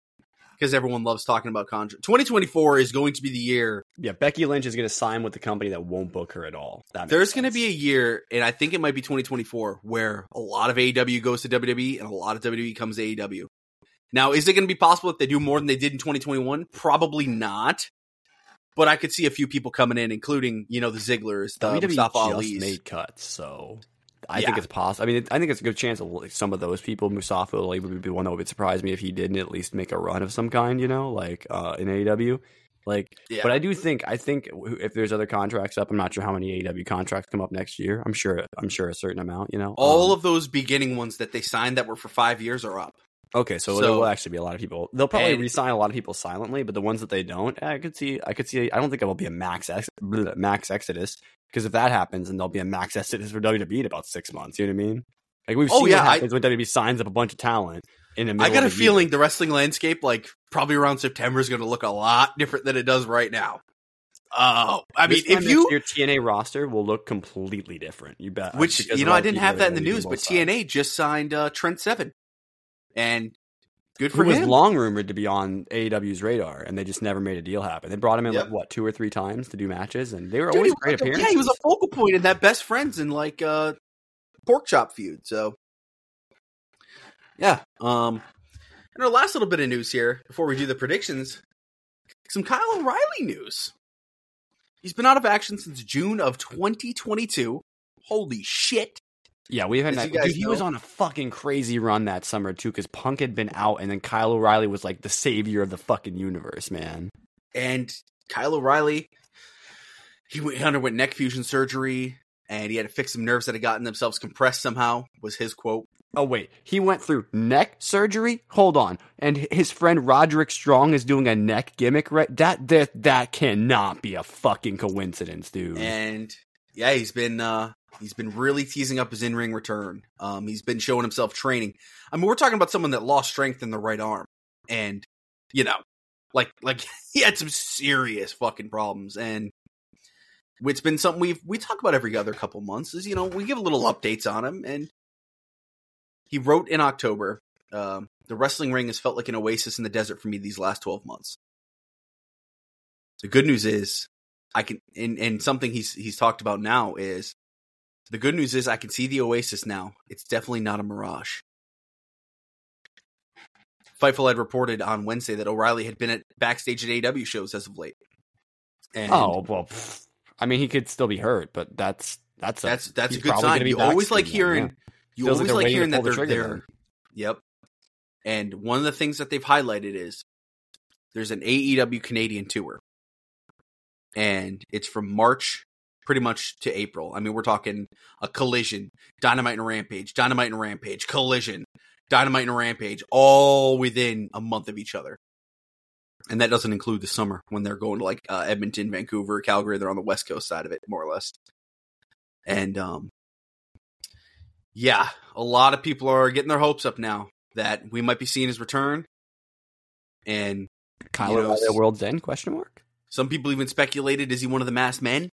because everyone loves talking about contract. 2024 is going to be the year. Yeah, Becky Lynch is going to sign with the company that won't book her at all. That There's going to be a year, and I think it might be 2024, where a lot of AEW goes to WWE and a lot of WWE comes to AEW. Now, is it going to be possible if they do more than they did in 2021? Probably not. But I could see a few people coming in, including you know the Zigglers, the WWE Mustafa just Ali's. made cuts, so I Yeah. think it's possible. I mean, I think it's a good chance of like, some of those people. Mustafa Ali would be one that would surprise me if he didn't at least make a run of some kind. You know, like uh, in AEW. Like, Yeah. but I do think I think if there's other contracts up, I'm not sure how many AEW contracts come up next year. I'm sure I'm sure a certain amount. You know, All Um, of those beginning ones that they signed that were for five years are up. Okay, so, So- there will actually be a lot of people. They'll probably And- resign a lot of people silently, but the ones that they don't, I could see. I could see. I don't think it will be a max ex, max exodus because if that happens, and there'll be a max exodus for WWE in about six months. You know what I mean? Like we've Oh, seen yeah, what I- happens when WWE signs up a bunch of talent in the middle. I got a the year. feeling the wrestling landscape, like probably around September, is going to look a lot different than it does right now. Oh, I mean, if you year TNA roster will look completely different. You bet. Which you know, I didn't have that in the news, but. TNA just signed uh, Trent Seven, and good for who for was long rumored to be on AEW's radar, and they just never made a deal happen. They brought him in Yep. like what two or three times to do matches, and they were Dude, always great like appearances. yeah, he was a focal point in that best friends and like uh, pork chop feud. So, yeah. Um, and our last little bit of news here before we do the predictions, some Kyle O'Reilly news. He's been out of action since June of 2022. Holy shit! Yeah, we've had that. you he was on a fucking crazy run that summer too, because Punk had been out, and then Kyle O'Reilly was like the savior of the fucking universe, man. and Kyle O'Reilly, he, went, he underwent neck fusion surgery, and he had to fix some nerves that had gotten themselves compressed somehow. Was his quote? Oh wait, he went through neck surgery. Hold on, and his friend Roderick Strong is doing a neck gimmick. Right? That that that cannot be a fucking coincidence, dude. And yeah, he's been uh, he's been really teasing up his in ring return. Um, he's been showing himself training. I mean, we're talking about someone that lost strength in the right arm, and you know, like like he had some serious fucking problems, and it's been something we we talk about every other couple months. Is you know we give a little updates on him, and he wrote in October. Um, the wrestling ring has felt like an oasis in the desert for me these last twelve months. The good news is I can and, and something he's he's talked about now is the good news is I can see the oasis now. It's definitely not a mirage. Fightful had reported on Wednesday that O'Reilly had been at backstage at AW shows as of late. And oh well, pff, I mean, he could still be hurt, but that's that's a, that's that's a good sign. You always like hearing yeah. you Feels always like like hearing that they're trigger there. then. Yep. And one of the things that they've highlighted is there's an AEW Canadian tour. And it's from March pretty much to April. I mean, we're talking a collision, Dynamite and Rampage, Dynamite and Rampage, collision, Dynamite and Rampage, all within a month of each other. And that doesn't include the summer when they're going to like uh, Edmonton, Vancouver, Calgary. They're on the West Coast side of it, more or less. And um, yeah, a lot of people are getting their hopes up now that we might be seeing his return. And Kyle you know, O'Reilly at World's End? Question mark. some people even speculated is he one of the masked men?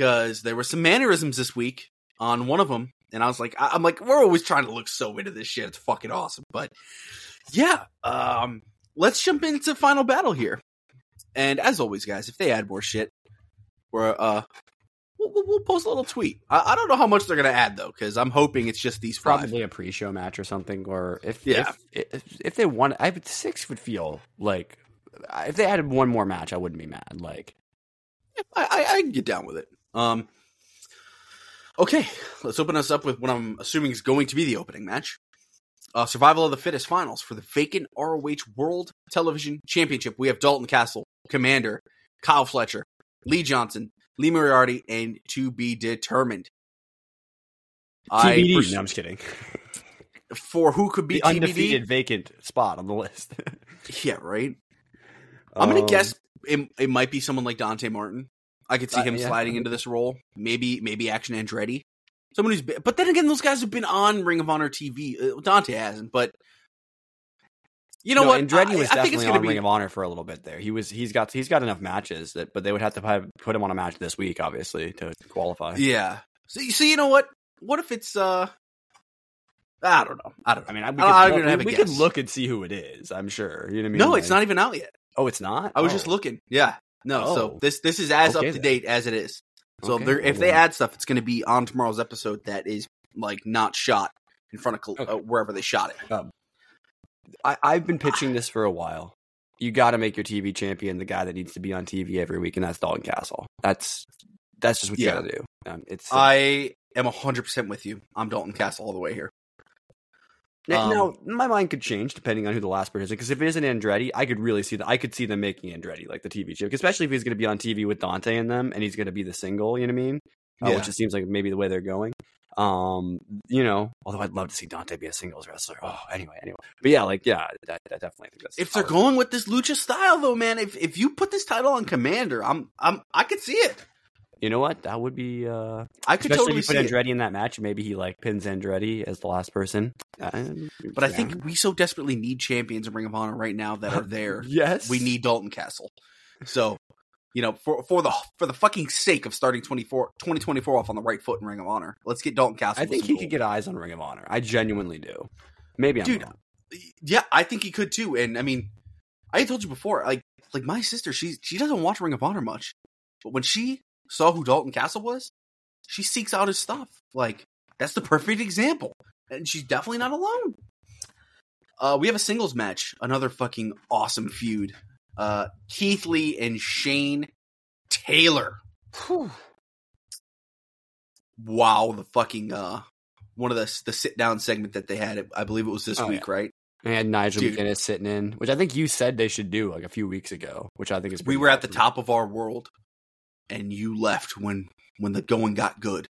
Because there were some mannerisms this week on one of them, and I was like, I- I'm like, we're always trying to look so into this shit. It's fucking awesome. But yeah, um, let's jump into final battle here. And as always, guys, if they add more shit, we're uh, we'll, we'll, post a little tweet. I, I don't know how much they're going to add though, because I'm hoping it's just these five. Probably a pre-show match or something, or if Yeah. if, if if they want, I would six would feel like if they added one more match, I wouldn't be mad. Like I, I, I can get down with it. Um, okay, let's open us up with what I'm assuming is going to be the opening match. Uh, Survival of the Fittest finals for the vacant ROH World Television Championship. We have Dalton Castle, Commander, Kyle Fletcher, Lee Johnson, Lee Moriarty, and to be determined. I TBD. pers- no, I'm just kidding. for who could be the TBD? undefeated vacant spot on the list. Yeah, right. I'm gonna Um, guess it, it might be someone like Dante Martin. I could see Uh, him yeah. sliding into this role. Maybe maybe Action Andretti. Someone who's been, but then again, those guys have been on Ring of Honor TV. Uh, Dante hasn't, but you know no, what? Andretti I, was I definitely gonna on be Ring of Honor for a little bit there. He was he's got he's got enough matches that, but they would have to put him on a match this week, obviously, to qualify. yeah. So, so you know what? What if it's uh? I don't know. I don't know. I mean, I, we, I- could, look, we could look and see who it is. I'm sure. You know what I mean? no, it's not even out yet. Oh, it's not. I was Oh. just looking. Yeah. No. So Oh. this this is as Okay, up to date as it is. So Okay, if well they add stuff, it's going to be on tomorrow's episode that is like not shot in front of col- Okay. uh, wherever they shot it. I, I've been pitching this for a while. You got to make your TV champion the guy that needs to be on TV every week, and that's Dalton Castle. That's that's just what Yeah. you got to do. Um, it's I am hundred percent with you. I'm Dalton Castle all the way here. Now, um, now, my mind could change depending on who the last person is. Because if it isn't Andretti, I could really see that. I could see them making Andretti like the TV champion, especially if he's going to be on TV with Dante in them, and he's going to be the single. You know what I mean? Uh, Yeah. which it seems like maybe the way they're going. Um, you know, although I'd love to see Dante be a singles wrestler. Oh, anyway, anyway, but yeah, like yeah, I, that definitely think that's If they're going with this lucha style, though, man, if if you put this title on Commander, I'm I'm I could see it. You know what? That would be uh I could totally if you see put it. Andretti in that match. Maybe he like pins Andretti as the last person. Uh, But I think we so desperately need champions in Ring of Honor right now that are there. yes, we need Dalton Castle. So, you know, for for the for the fucking sake of starting 24, 2024 off on the right foot in Ring of Honor, let's get Dalton Castle. I think he gold. could get eyes on Ring of Honor. I genuinely do. Maybe I'm Dude, wrong. Yeah, I think he could too. And I mean, I told you before, like like my sister, she she doesn't watch Ring of Honor much, but when she saw who Dalton Castle was, she seeks out his stuff. Like that's the perfect example, and she's definitely not alone. Uh, we have a singles match, another fucking awesome feud. Uh, Keith Lee and Shane Taylor. Wow, the fucking uh, one of the the sit down segment that they had. I believe it was this Oh, week, right? And had Nigel Dude. McGuinness sitting in, which I think you said they should do like a few weeks ago, which I think is we were at the top of our world and you left when when the going got good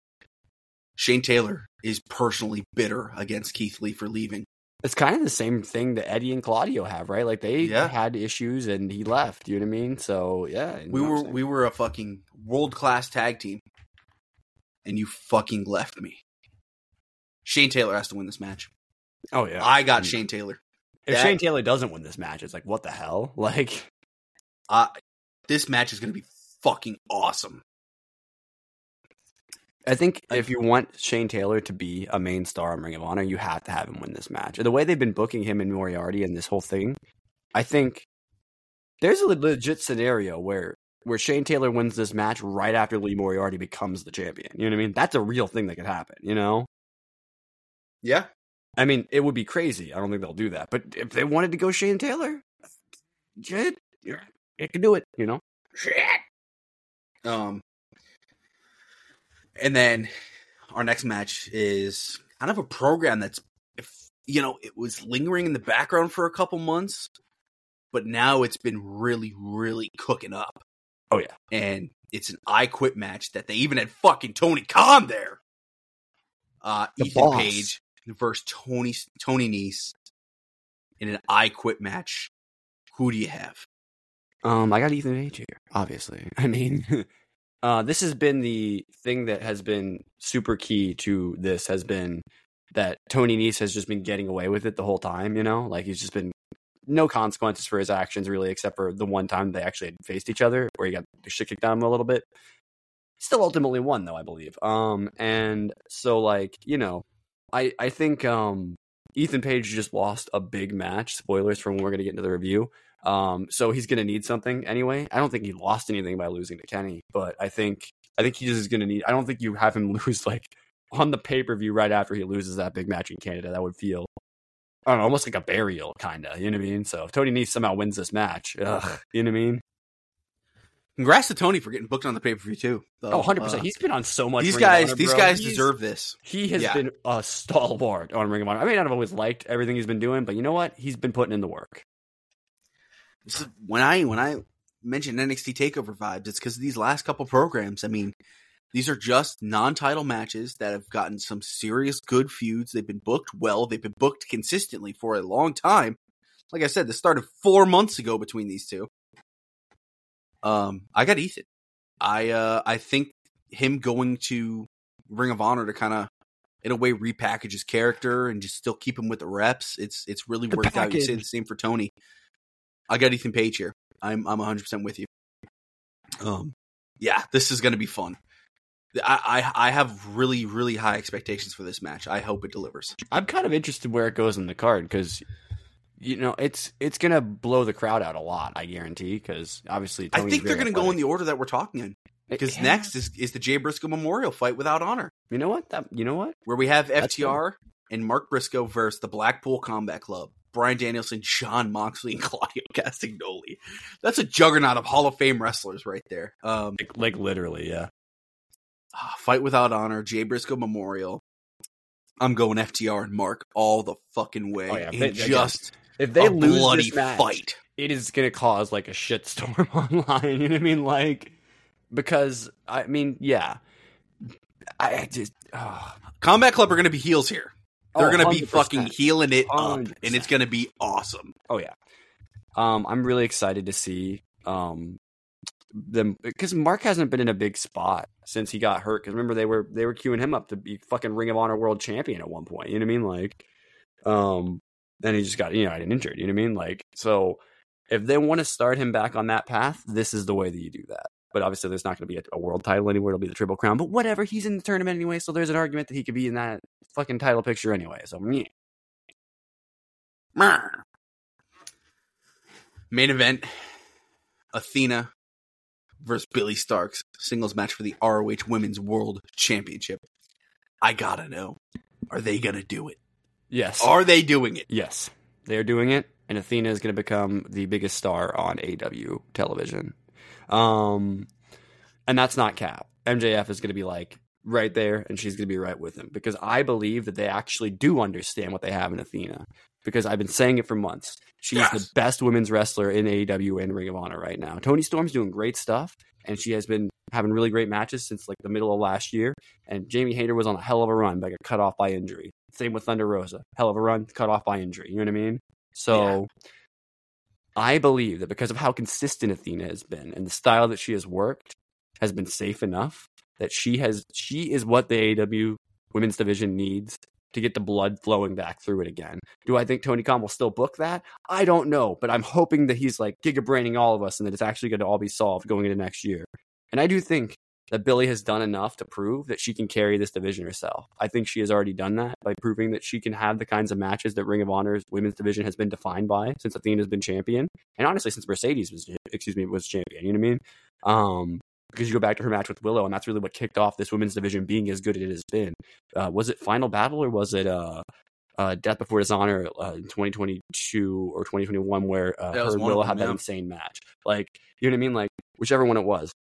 shane taylor is personally bitter against keith lee for leaving It's kind of the same thing that Eddie and Claudio have, right? Like they Yeah. had issues and he left. You know what I mean? So yeah, we were we were a fucking world class tag team and you fucking left me shane taylor has to win this match oh yeah. i got Mm. shane taylor if that- Shane Taylor doesn't win this match, it's like what the hell? Like uh, this match is going to be fucking awesome I think if you want Shane Taylor to be a main star on Ring of Honor, you have to have him win this match. The way they've been booking him and Moriarty and this whole thing, I think there's a legit scenario where where Shane Taylor wins this match right after Lee Moriarty becomes the champion. You know what I mean? That's a real thing that could happen. You know? yeah I mean, it would be crazy. I don't think they'll do that. But if they wanted to go Shane Taylor, shit, it could do it. You know? Shit. Um, and then our next match is kind of a program that's, if you know, it was lingering in the background for a couple months, but now it's been really, really cooking up. Oh, yeah. and it's an I Quit match that they even had fucking Tony Khan there. Uh, The Ethan boss. Page versus Tony Tony Nese in an I Quit match. Who do you have? Um, I got Ethan Page here, obviously. I mean, uh, this has been the thing that has been super key to this has been that Tony Nese has just been getting away with it the whole time. You know, like he's just been no consequences for his actions really, except for the one time they actually had faced each other where he got the shit kicked out of him a little bit. Still ultimately won though, I believe. Um, and so like you know, I I think um Ethan Page just lost a big match. Spoilers for when we're gonna get into the review. Um, so he's going to need something anyway. I don't think he lost anything by losing to Kenny, but I think I think he just is going to need. I don't think you have him lose like on the pay per view right after he loses that big match in Canada. That would feel, I don't know, almost like a burial, kind of. You know what I mean? So if Tony Nese somehow wins this match, ugh, you know what I mean? Congrats to Tony for getting booked on the pay per view too. though. Oh, 100 percent. Uh, He's been on so much. These Ring guys, Honor, these guys He's, deserve this. He has yeah. been a stalwart on Ring of Honor. I may not have always liked everything he's been doing, but you know what? He's been putting in the work. Is when I when I mentioned NXT Takeover vibes. It's because these last couple programs. I mean, these are just non-title matches that have gotten some serious good feuds. They've been booked well. They've been booked consistently for a long time. Like I said, this started four months ago between these two. Um, I got Ethan. I uh I think him going to Ring of Honor to kind of in a way repackage his character and just still keep him with the reps. It's it's really the worked package. out. You say the same for Tony. I got Ethan Page here. I'm I'm 100 percent with you. Um, yeah, this is going to be fun. I, I I have really really high expectations for this match. I hope it delivers. I'm kind of interested where it goes in the card because you know it's it's gonna blow the crowd out a lot. I guarantee because obviously Tony's I think they're gonna athletic. go in the order that we're talking in. Because yeah. next is is the Jay Briscoe Memorial fight without honor. You know what? That you know what? Where we have FTR and Mark Briscoe versus the Blackpool Combat Club. Bryan Danielson, Jon Moxley, and Claudio Castagnoli. That's a juggernaut of Hall of Fame wrestlers right there. Um, like, like literally, yeah. Ah, fight without honor, Jay Briscoe Memorial. I'm going FTR and Mark all the fucking way. Oh, yeah. They, just if they lose bloody this match, fight, it is going to cause like a shitstorm online. You know what I mean? Like because I mean, yeah, I just oh. Combat Club are going to be heels here. They're oh, going to be fucking healing it 100%. up, and it's going to be awesome. Oh yeah, um, I'm really excited to see um them because Mark hasn't been in a big spot since he got hurt. Because remember they were they were queuing him up to be fucking Ring of Honor World Champion at one point. You know what I mean? Like, um, and he just got you know injured. You know what I mean? Like, so if they want to start him back on that path, this is the way that you do that. But obviously, there's not going to be a, a, world title anywhere. It'll be the Triple Crown. But whatever, he's in the tournament anyway. So there's an argument that he could be in that fucking title picture anyway. So yeah. Main event: Athena versus Billie Starkz singles match for the ROH Women's World Championship. I gotta know, are they gonna do it? Yes. Are they doing it? Yes, they are doing it, and Athena is going to become the biggest star on AW television. Um, and that's not cap. MJF is going to be like right there, and she's going to be right with him because I believe that they actually do understand what they have in Athena. Because I've been saying it for months. She's yes. the best women's wrestler in AEW and Ring of Honor right now. Toni Storm's doing great stuff, and she has been having really great matches since like the middle of last year. And Jamie Hayter was on a hell of a run, but got cut off by injury. Same with Thunder Rosa, hell of a run, cut off by injury. You know what I mean? So yeah. I believe that because of how consistent Athena has been and the style that she has worked has been safe enough that she has she is what the AW women's division needs to get the blood flowing back through it again. Do I think Tony Khan will still book that? I don't know, but I'm hoping that he's like gigabraining all of us and that it's actually going to all be solved going into next year. And I do think that Billie has done enough to prove that she can carry this division herself. I think she has already done that by proving that she can have the kinds of matches that Ring of Honor's women's division has been defined by since Athena's been champion, and honestly since Mercedes was excuse me was champion. You know what I mean? Um, because you go back to her match with Willow, and that's really what kicked off this women's division being as good as it has been. Uh, was it Final Battle or was it uh, uh, Death Before Dishonor uh, in 2022 or 2021 where uh, her Willow had that insane match? Like, you know what I mean? Like, whichever one it was.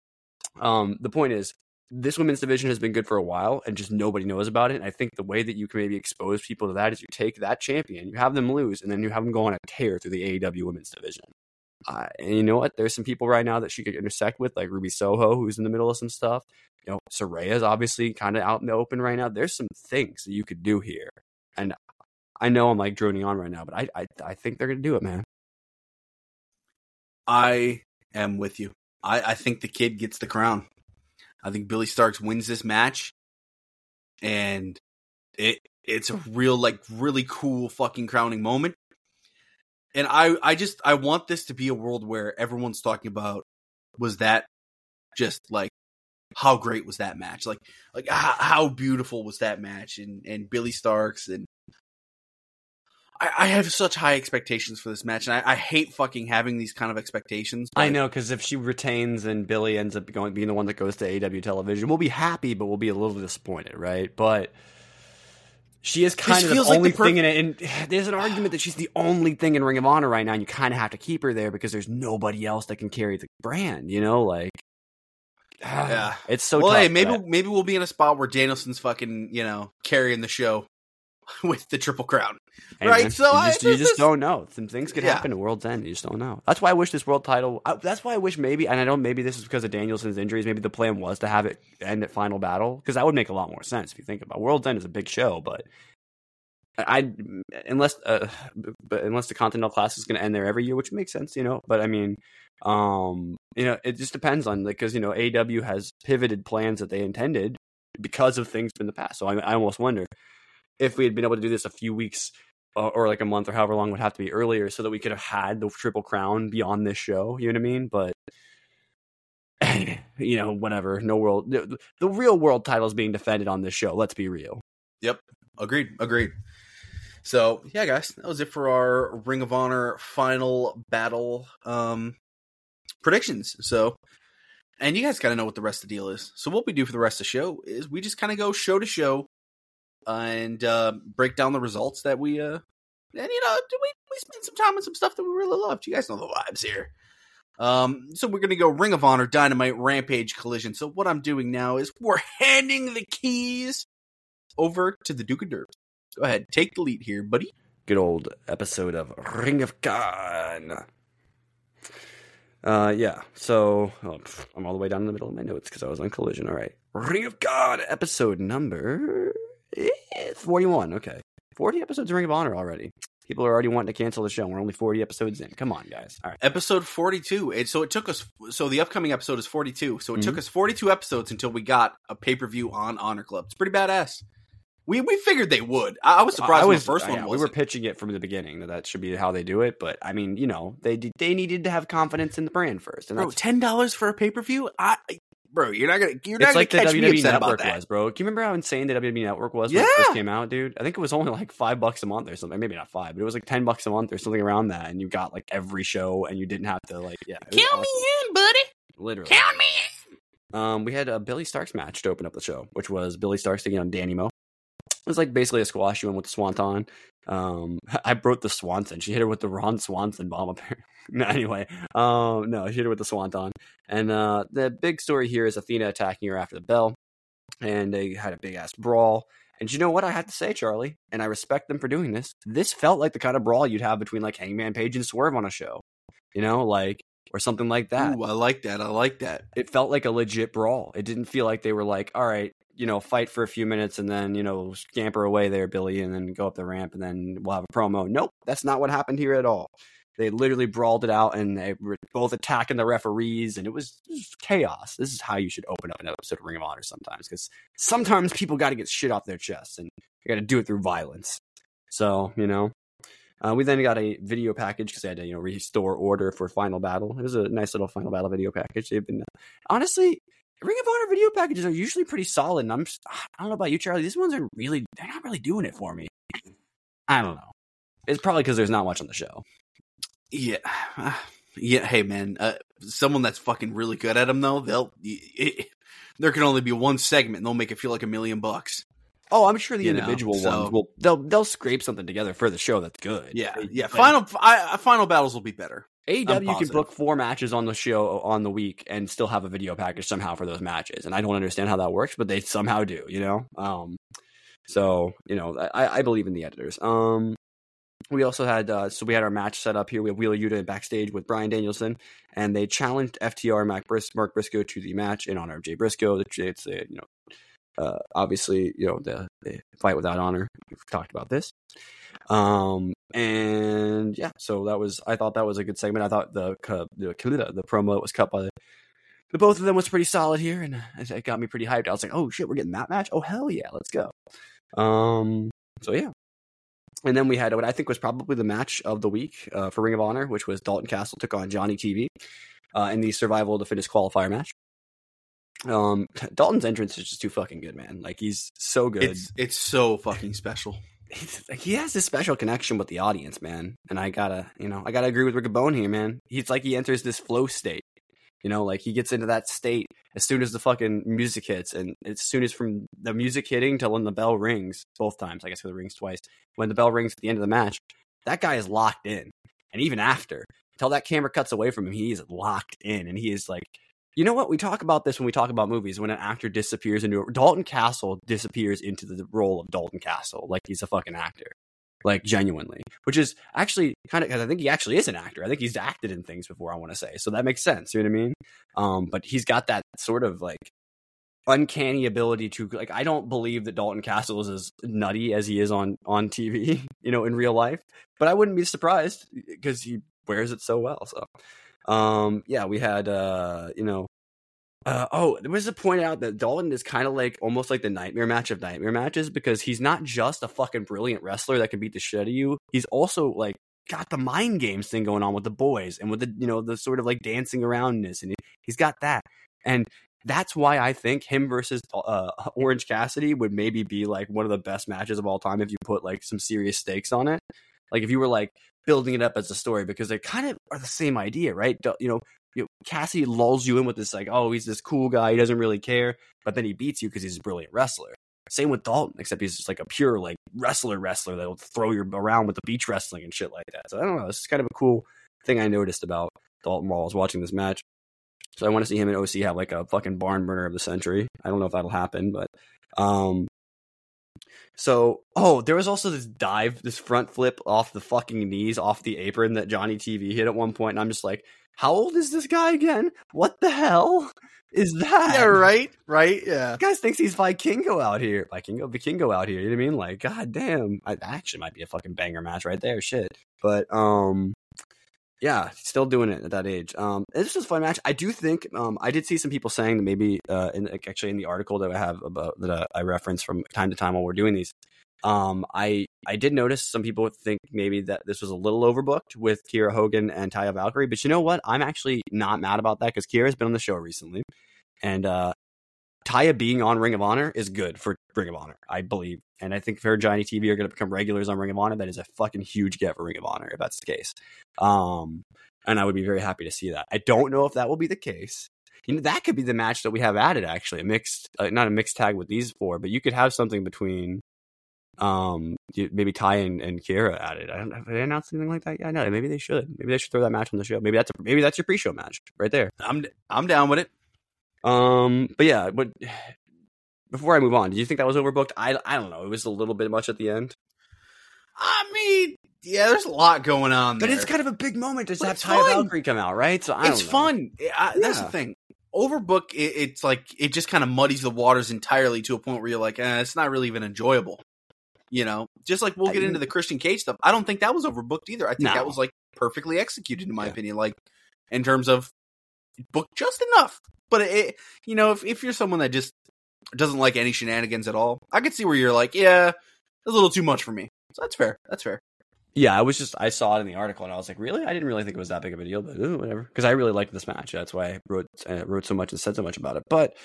Um, the point is, this women's division has been good for a while and just nobody knows about it. And I think the way that you can maybe expose people to that is you take that champion, you have them lose, and then you have them go on a tear through the AEW women's division. Uh, and you know what? There's some people right now that she could intersect with, like Ruby Soho, who's in the middle of some stuff. You know, Saraya's obviously kind of out in the open right now. There's some things that you could do here. And I know I'm like droning on right now, but I I, I think they're gonna do it, man. I am with you. I, I think the kid gets the crown. I think Billie Starkz wins this match, and it it's a real like really cool fucking crowning moment. And I I just I want this to be a world where everyone's talking about was that just like how great was that match? Like like how, how beautiful was that match? And and Billie Starkz and I, I have such high expectations for this match, and I, I hate fucking having these kind of expectations. I know because if she retains and Billie ends up going being the one that goes to AW television, we'll be happy, but we'll be a little disappointed, right? But she is kind This of the feels like only the thing in it, and there's an argument that she's the only thing in Ring of Honor right now, and you kind of have to keep her there because there's nobody else that can carry the brand, you know, like. Yeah. it's so well, tough. hey, maybe maybe we'll be in a spot where Danielson's fucking you know carrying the show with the triple crown. Hey, right, man, so you I- just, you just don't know. Some things could Yeah. happen at World's End. You just don't know. That's why I wish this world title. I, that's why I wish maybe, and I don't. maybe this is because of Danielson's injuries. Maybe the plan was to have it end at Final Battle because that would make a lot more sense if you think about. it. World's End is a big show, but I unless uh, but unless the Continental Class is going to end there every year, which makes sense, you know. But I mean, um, you know, it just depends on like because you know AW has pivoted plans that they intended because of things in the past. So I, I almost wonder if we had been able to do this a few weeks uh, or like a month or however long would have to be earlier so that we could have had the triple crown beyond this show you know what i mean but you know whatever no world the, the real world title is being defended on this show let's be real Yep. Agreed. Agreed. So yeah, guys, that was it for our Ring of Honor final battle um predictions. So and you guys gotta know what the rest of the deal is. So what we do for the rest of the show is we just kind of go show to show and uh break down the results that we uh and you know we we spend some time on some stuff that we really loved. You guys know the vibes here. Um, so we're gonna go Ring of Honor, Dynamite, Rampage, Collision. So what I'm doing now is we're handing the keys over to the Duke of Derbs. Go ahead, take the lead here, buddy. good old episode of ring of god uh yeah so oh, i'm all the way down in the middle of my notes because i was on collision all right ring of god episode number 41 okay 40 episodes of ring of honor already people are already wanting to cancel the show we're only 40 episodes in come on guys all right Episode 42. And so it took us, so the upcoming episode is 42. So it took Mhm. us 42 episodes until we got a pay per view on Honor Club. It's pretty badass. We we figured they would. I, I was surprised I was, the first one was. we were pitching it from the beginning that that should be how they do it but i mean you know they they needed to have confidence in the brand first and Bro, that's ten dollars for a pay per view? I, bro, you're not gonna you're not it's gonna like the catch me WWE upset about Network that. was, bro. Can you remember how insane the WWE Network was when it Yeah. first came out, dude? I think it was only like five bucks a month or something. Maybe not five, but it was like ten bucks a month or something around that, and you got like every show, and you didn't have to like, yeah, it was Count me in, buddy. literally. Count me in. Um, we had a Billie Starkz match to open up the show, which was Billie Starkz taking on Danny Mo. It was like basically a squash. She went with the Swanton. Um, I broke the Swanson. She hit her with the Ron Swanson bomb. Apparently. no, anyway, um, no, she hit her with the Swanton. And uh, the big story here is Athena attacking her after the bell, and they had a big ass brawl. And you know what I have to say, Charlie, and I respect them for doing this. This felt like the kind of brawl you'd have between like Hangman Page and Swerve on a show, you know, like or something like that Ooh, I like that. I like that. it felt like a legit brawl. It didn't feel like they were like, all right, you know, fight for a few minutes and then, you know, scamper away there, Billie, and then go up the ramp and then we'll have a promo. Nope, that's not what happened here at all. They literally brawled it out and they were both attacking the referees and it was, chaos. This is how you should open up an episode of Ring of Honor sometimes because sometimes people got to get shit off their chest and you got to do it through violence. So, you know, uh, we then got a video package because they had to, you know, restore order for Final Battle. It was a nice little Final Battle video package. They've been, honestly, Ring of Honor video packages are usually pretty solid. And I'm, just, I don't know about you, Charlie. These ones are really, they're not really doing it for me. I don't know. It's probably because there's not much on the show. Yeah, yeah. Hey, man, uh, someone that's fucking really good at them though, they'll. It, there can only be one segment, and they'll make it feel like a million bucks. Oh, I'm sure the You know, individual so- ones will they'll they'll scrape something together for the show that's good. Yeah, yeah. Final, I, final battles will be better. AEW can book four matches on the show on the week and still have a video package somehow for those matches, and I don't understand how that works, but they somehow do. You know, um, so you know, I, I believe in the editors. Um, we also had uh, so we had our match set up here. We have Wheeler Yuta backstage with Bryan Danielson, and they challenged FTR Mac Bris- Mark Briscoe to the match in honor of Jay Briscoe. It's a, you know, uh, obviously you know the, the fight without honor. We've talked about this. Um and yeah, so that was I thought that was a good segment. I thought the the the promo was cut by the, both of them was pretty solid here, and it got me pretty hyped. I was like, oh shit, we're getting that match. Oh hell yeah, let's go. Um, so yeah, and then we had what I think was probably the match of the week uh, for Ring of Honor, which was Dalton Castle took on Johnny TV uh, in the Survival of the Fittest qualifier match. Um, Dalton's entrance is just too fucking good, man. Like he's so good It's it's so fucking special. like he has this special connection with the audience, man. And I gotta, you know, I gotta agree with Riccaboni here, man. He's like he enters this flow state. You know, like he gets into that state as soon as the fucking music hits, and as soon as from the music hitting till when the bell rings, both times. I guess it rings twice. When the bell rings at the end of the match, that guy is locked in, and even after, until that camera cuts away from him, he is locked in, and he is like you know what? We talk about this when we talk about movies. When an actor disappears into a, Dalton Castle disappears into the role of Dalton Castle, like he's a fucking actor, like genuinely, which is actually kind of because I think he actually is an actor. I think he's acted in things before. I want to say, so that makes sense. You know what I mean? Um, but he's got that sort of like uncanny ability to like. I don't believe that Dalton Castle is as nutty as he is on on TV, you know, in real life. But I wouldn't be surprised because he wears it so well. So. Um, yeah, we had, uh, you know, uh, oh, there was a point out that Dalton is kind of like almost like the nightmare match of nightmare matches because he's not just a fucking brilliant wrestler that can beat the shit out of you. He's also like got the mind games thing going on with the boys and with the you know the sort of like dancing aroundness and he, he's got that and that's why I think him versus uh, Orange Cassidy would maybe be like one of the best matches of all time if you put like some serious stakes on it. Like if you were like building it up as a story because they kind of are the same idea, right? You know, you know, Cassie lulls you in with this like, oh, he's this cool guy, he doesn't really care, but then he beats you because he's a brilliant wrestler. Same with Dalton, except he's just like a pure like wrestler wrestler that'll throw you around with the beach wrestling and shit like that. So I don't know, this is kind of a cool thing I noticed about Dalton while I was watching this match. So I want to see him and OC have like a fucking barn burner of the century. I don't know if that'll happen, but um so, oh, there was also this dive, this front flip off the fucking knees, off the apron that Johnny TV hit at one point, and I'm just like, how old is this guy again? What the hell is that? Yeah, right, right, yeah. guy thinks he's Vikingo out here, Vikingo, Vikingo out here. You know what I mean? Like, god damn, I, that actually might be a fucking banger match right there. Shit, but um, yeah, still doing it at that age. Um, this was a fun match. I do think um, I did see some people saying that maybe uh, in actually in the article that I have about that uh, I reference from time to time while we're doing these. Um, I I did notice some people think maybe that this was a little overbooked with Kiera Hogan and Taya Valkyrie, but you know what? I'm actually not mad about that because Kira has been on the show recently, and uh, Taya being on Ring of Honor is good for Ring of Honor, I believe. And I think her Johnny TV are going to become regulars on Ring of Honor, that is a fucking huge get for Ring of Honor if that's the case. Um, and I would be very happy to see that. I don't know if that will be the case. You know, that could be the match that we have added actually, a mixed, uh, not a mixed tag with these four, but you could have something between um maybe Ty and, and Kiera added. I don't know. have they announced anything like that Yeah, I know. maybe they should. Maybe they should throw that match on the show. Maybe that's a, maybe that's your pre-show match right there. I'm I'm down with it. Um, but yeah, but before I move on, did you think that was overbooked? I I don't know. It was a little bit much at the end. I mean, yeah, there's a lot going on But there. it's kind of a big moment to have Ty. Valkyrie come out, right? So I it's don't know. fun. I, That's Yeah. the thing. Overbook, it, it's like it just kind of muddies the waters entirely to a point where you're like, eh, it's not really even enjoyable. You know, just like we'll get I- into the Christian Cage stuff. I don't think that was overbooked either. I think No. that was like perfectly executed in my Yeah. opinion. Like in terms of booked just enough. But it, you know, if if you're someone that just doesn't like any shenanigans at all, I could see where you're like, yeah, a little too much for me. So that's fair. That's fair. Yeah, I was just I saw it in the article and I was like, really? I didn't really think it was that big of a deal, but ooh, whatever. Because I really liked this match. That's why I wrote uh, wrote so much and said so much about it. But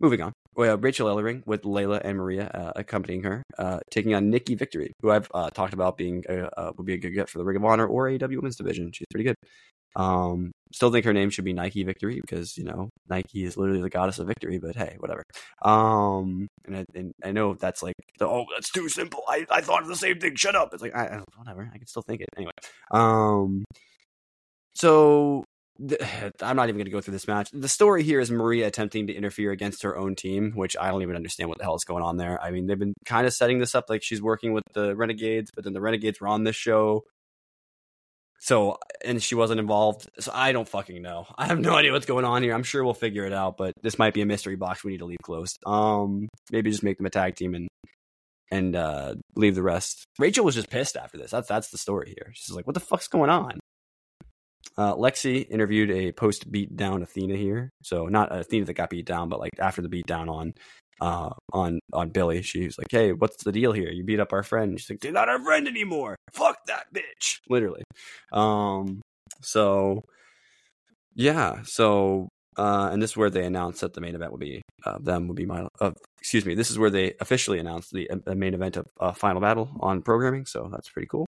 moving on, well, Rachel Ellering with Leyla and Maria uh, accompanying her, uh, taking on Nikki Victory, who I've uh, talked about being a, uh, would be a good get for the Ring of Honor or AEW Women's Division. She's pretty good. Um, still think her name should be Nike Victory because you know Nike is literally the goddess of victory. But hey, whatever. Um, and I, and I know that's like the, oh that's too simple. I, I thought of the same thing. Shut up. It's like I, I, whatever. I can still think it anyway. Um, so I'm not even going to go through this match. The story here is Maria attempting to interfere against her own team, which I don't even understand what the hell is going on there. I mean, they've been kind of setting this up like she's working with the Renegades, but then the Renegades were on this show. So, and she wasn't involved. So I don't fucking know. I have no idea what's going on here. I'm sure we'll figure it out, but this might be a mystery box we need to leave closed. Um, maybe just make them a tag team and and uh leave the rest. Rachel was just pissed after this. That's that's the story here. She's like, "What the fuck's going on?" Uh, Lexi interviewed a post beat down Athena here, so not Athena that got beat down, but like after the beat down on uh on on Billie. She's like, "Hey, what's the deal here? You beat up our friend." She's like, "They're not our friend anymore. Fuck that bitch." Literally. Um. So yeah. So Uh, and this is where they announced that the main event would be uh, them would be my uh, excuse me. This is where they officially announced the, the main event of uh, Final Battle on programming. So that's pretty cool.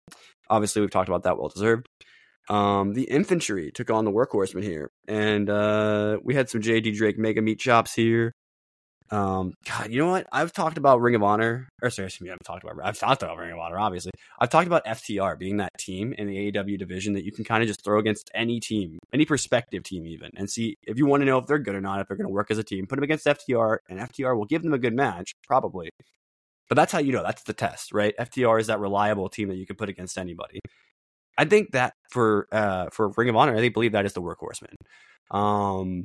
Obviously, we've talked about that. Well deserved. Um, the infantry took on the workhorsemen here, and uh, we had some JD Drake mega meat chops here. Um, God, you know what? I've talked about Ring of Honor, or sorry, excuse me, I've talked about I've talked about Ring of Honor. Obviously, I've talked about FTR being that team in the AEW division that you can kind of just throw against any team, any prospective team, even, and see if you want to know if they're good or not, if they're going to work as a team. Put them against FTR, and FTR will give them a good match, probably. But that's how you know. That's the test, right? FTR is that reliable team that you can put against anybody. I think that for uh, for Ring of Honor, I believe that is the workhorseman. Um,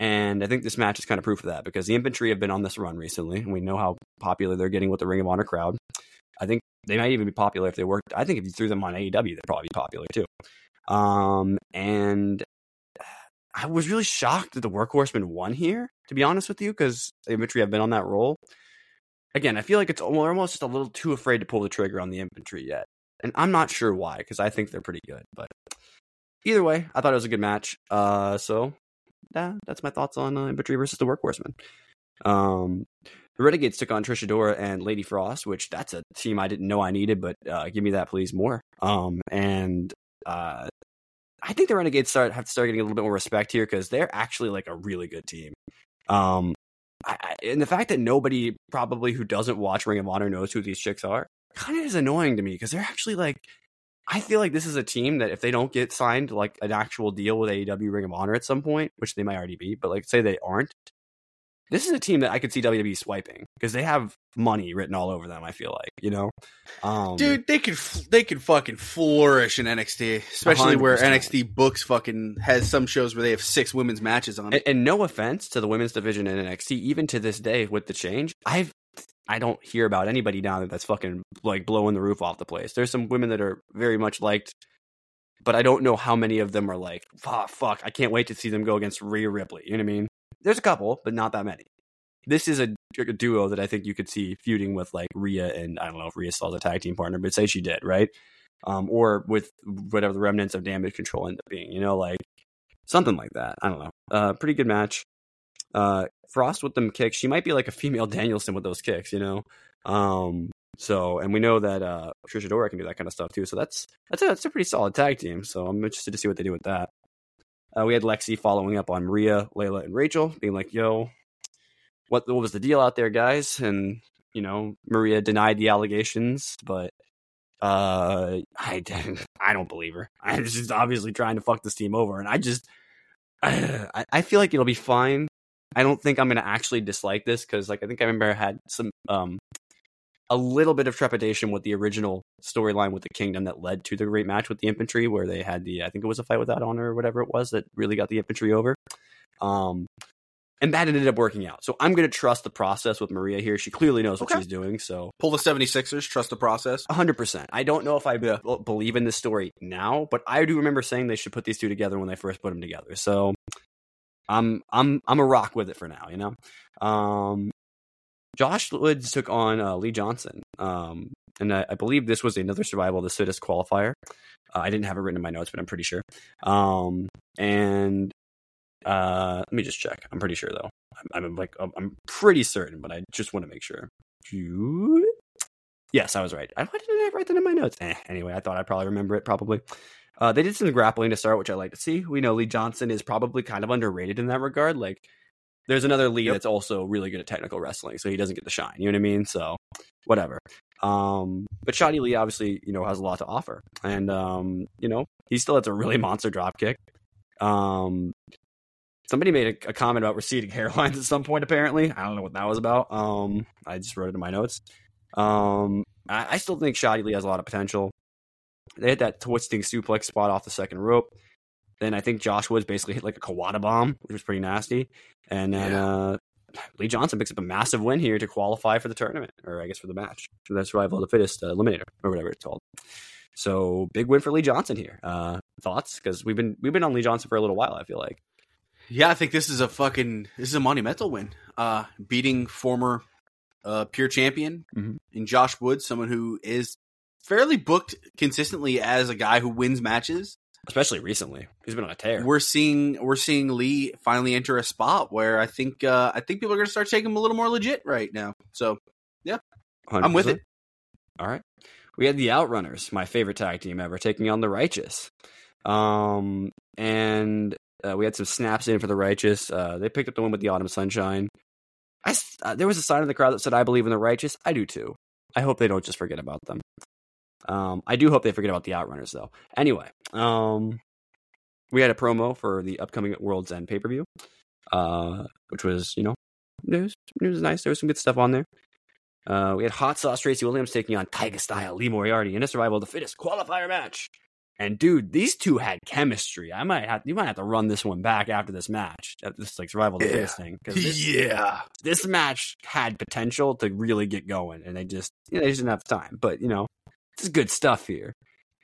and I think this match is kind of proof of that because the infantry have been on this run recently, and we know how popular they're getting with the Ring of Honor crowd. I think they might even be popular if they worked. I think if you threw them on AEW, they'd probably be popular too. Um, and I was really shocked that the Workhorsemen won here, to be honest with you, because the infantry have been on that roll. Again, I feel like it's almost just a little too afraid to pull the trigger on the infantry yet. And I'm not sure why, because I think they're pretty good. But either way, I thought it was a good match. Uh, so yeah, that's my thoughts on uh, infantry versus the workhorsemen. Um, the Renegades took on Trish Adora and Lady Frost, which that's a team I didn't know I needed, but uh, give me that please more. Um, and uh, I think the Renegades start have to start getting a little bit more respect here because they're actually like a really good team. Um, I, I, and the fact that nobody probably who doesn't watch Ring of Honor knows who these chicks are kind of is annoying to me because they're actually like I feel like this is a team that if they don't get signed like an actual deal with AEW Ring of Honor at some point, which they might already be, but like say they aren't, this is a team that I could see WWE swiping because they have money written all over them. I feel like you know, um, dude, they could they could fucking flourish in NXT, especially 100%. where NXT books fucking has some shows where they have six women's matches on. And, and no offense to the women's division in NXT, even to this day with the change, I've I don't hear about anybody down there that's fucking like blowing the roof off the place. There's some women that are very much liked, but I don't know how many of them are like, fuck, fuck, I can't wait to see them go against Rhea Ripley. You know what I mean? There's a couple, but not that many. This is a, a duo that I think you could see feuding with like Rhea and I don't know if Rhea still a tag team partner, but say she did, right? Um, or with whatever the remnants of damage control end up being, you know, like something like that. I don't know. Uh, pretty good match. Uh, Frost with them kicks, she might be like a female Danielson with those kicks, you know. Um, so, and we know that uh, Trish Adora can do that kind of stuff too. So that's that's a, that's a pretty solid tag team. So I'm interested to see what they do with that. Uh, we had Lexi following up on Maria, Leyla, and Rachael, being like, "Yo, what what was the deal out there, guys?" And you know, Maria denied the allegations, but uh, I I don't believe her. I'm just obviously trying to fuck this team over, and I just I, I feel like it'll be fine I don't think I'm going to actually dislike this because, like, I think I remember I had some um a little bit of trepidation with the original storyline with the kingdom that led to the great match with the infantry, where they had the I think it was a fight without honor or whatever it was that really got the infantry over. Um, and that ended up working out. So I'm going to trust the process with Maria here. She clearly knows what she's doing. So pull the 76ers, trust the process. 100%. I don't know if I be- believe in this story now, but I do remember saying they should put these two together when they first put them together. So I'm I'm I'm a rock with it for now, you know. Um, Josh Woods took on uh, Lee Johnson, um, and I, I, believe this was another survival of the fittest qualifier. Uh, I didn't have it written in my notes, but I'm pretty sure. Um, and uh, let me just check. I'm pretty sure though. I'm, I'm like I'm pretty certain, but I just want to make sure. Yes, I was right. Why didn't I write that in my notes? Eh, anyway, I thought I'd probably remember it. Probably. Uh, they did some grappling to start, which I like to see. We know Lee Johnson is probably kind of underrated in that regard. Like, there's another Lee that's also really good at technical wrestling, so he doesn't get the shine. You know what I mean? So, whatever. Um, but Shotty Lee obviously, you know, has a lot to offer, and um, you know, he still has a really monster drop kick. Um, somebody made a, a, comment about receding hairlines at some point. Apparently, I don't know what that was about. Um, I just wrote it in my notes. Um, I, I still think Shotty Lee has a lot of potential. They had that twisting suplex spot off the second rope. Then I think Josh Woods basically hit like a Kawada bomb, which was pretty nasty. And then yeah. uh, Lee Johnson picks up a massive win here to qualify for the tournament, or I guess for the match. So that's Survival of the Fittest uh, Eliminator, or whatever it's called. So big win for Lee Johnson here. Uh, thoughts? Because we've been we've been on Lee Johnson for a little while. I feel like. Yeah, I think this is a fucking this is a monumental win. Uh, beating former uh, pure champion mm-hmm. in Josh Woods, someone who is fairly booked consistently as a guy who wins matches. especially recently. He's been on a tear. we're seeing we're seeing Lee finally enter a spot where I think uh, I think people are going to start taking him a little more legit right now. So yeah, I'm with it. All right. We had the Outrunners, my favorite tag team ever, taking on the Righteous. Um, and uh, we had some snaps in for the Righteous. Uh, they picked up the one with the Autumn Sunshine. I uh, there was a sign in the crowd that said, "I believe in the Righteous." I do too. I hope they don't just forget about them. Um, I do hope they forget about the Outrunners, though. Anyway, um, we had a promo for the upcoming World's End pay per view, uh, which was you know, news. News was nice. There was some good stuff on there. Uh, we had Hot Sauce Tracy Williams taking on Tiger Style Lee Moriarty in a Survival of the Fittest qualifier match. And dude, these two had chemistry. I might have you might have to run this one back after this match, this like Survival of the Yeah. Fittest thing, this, yeah, this match had potential to really get going, and they just you know, they just didn't have time. But you know, this is good stuff here.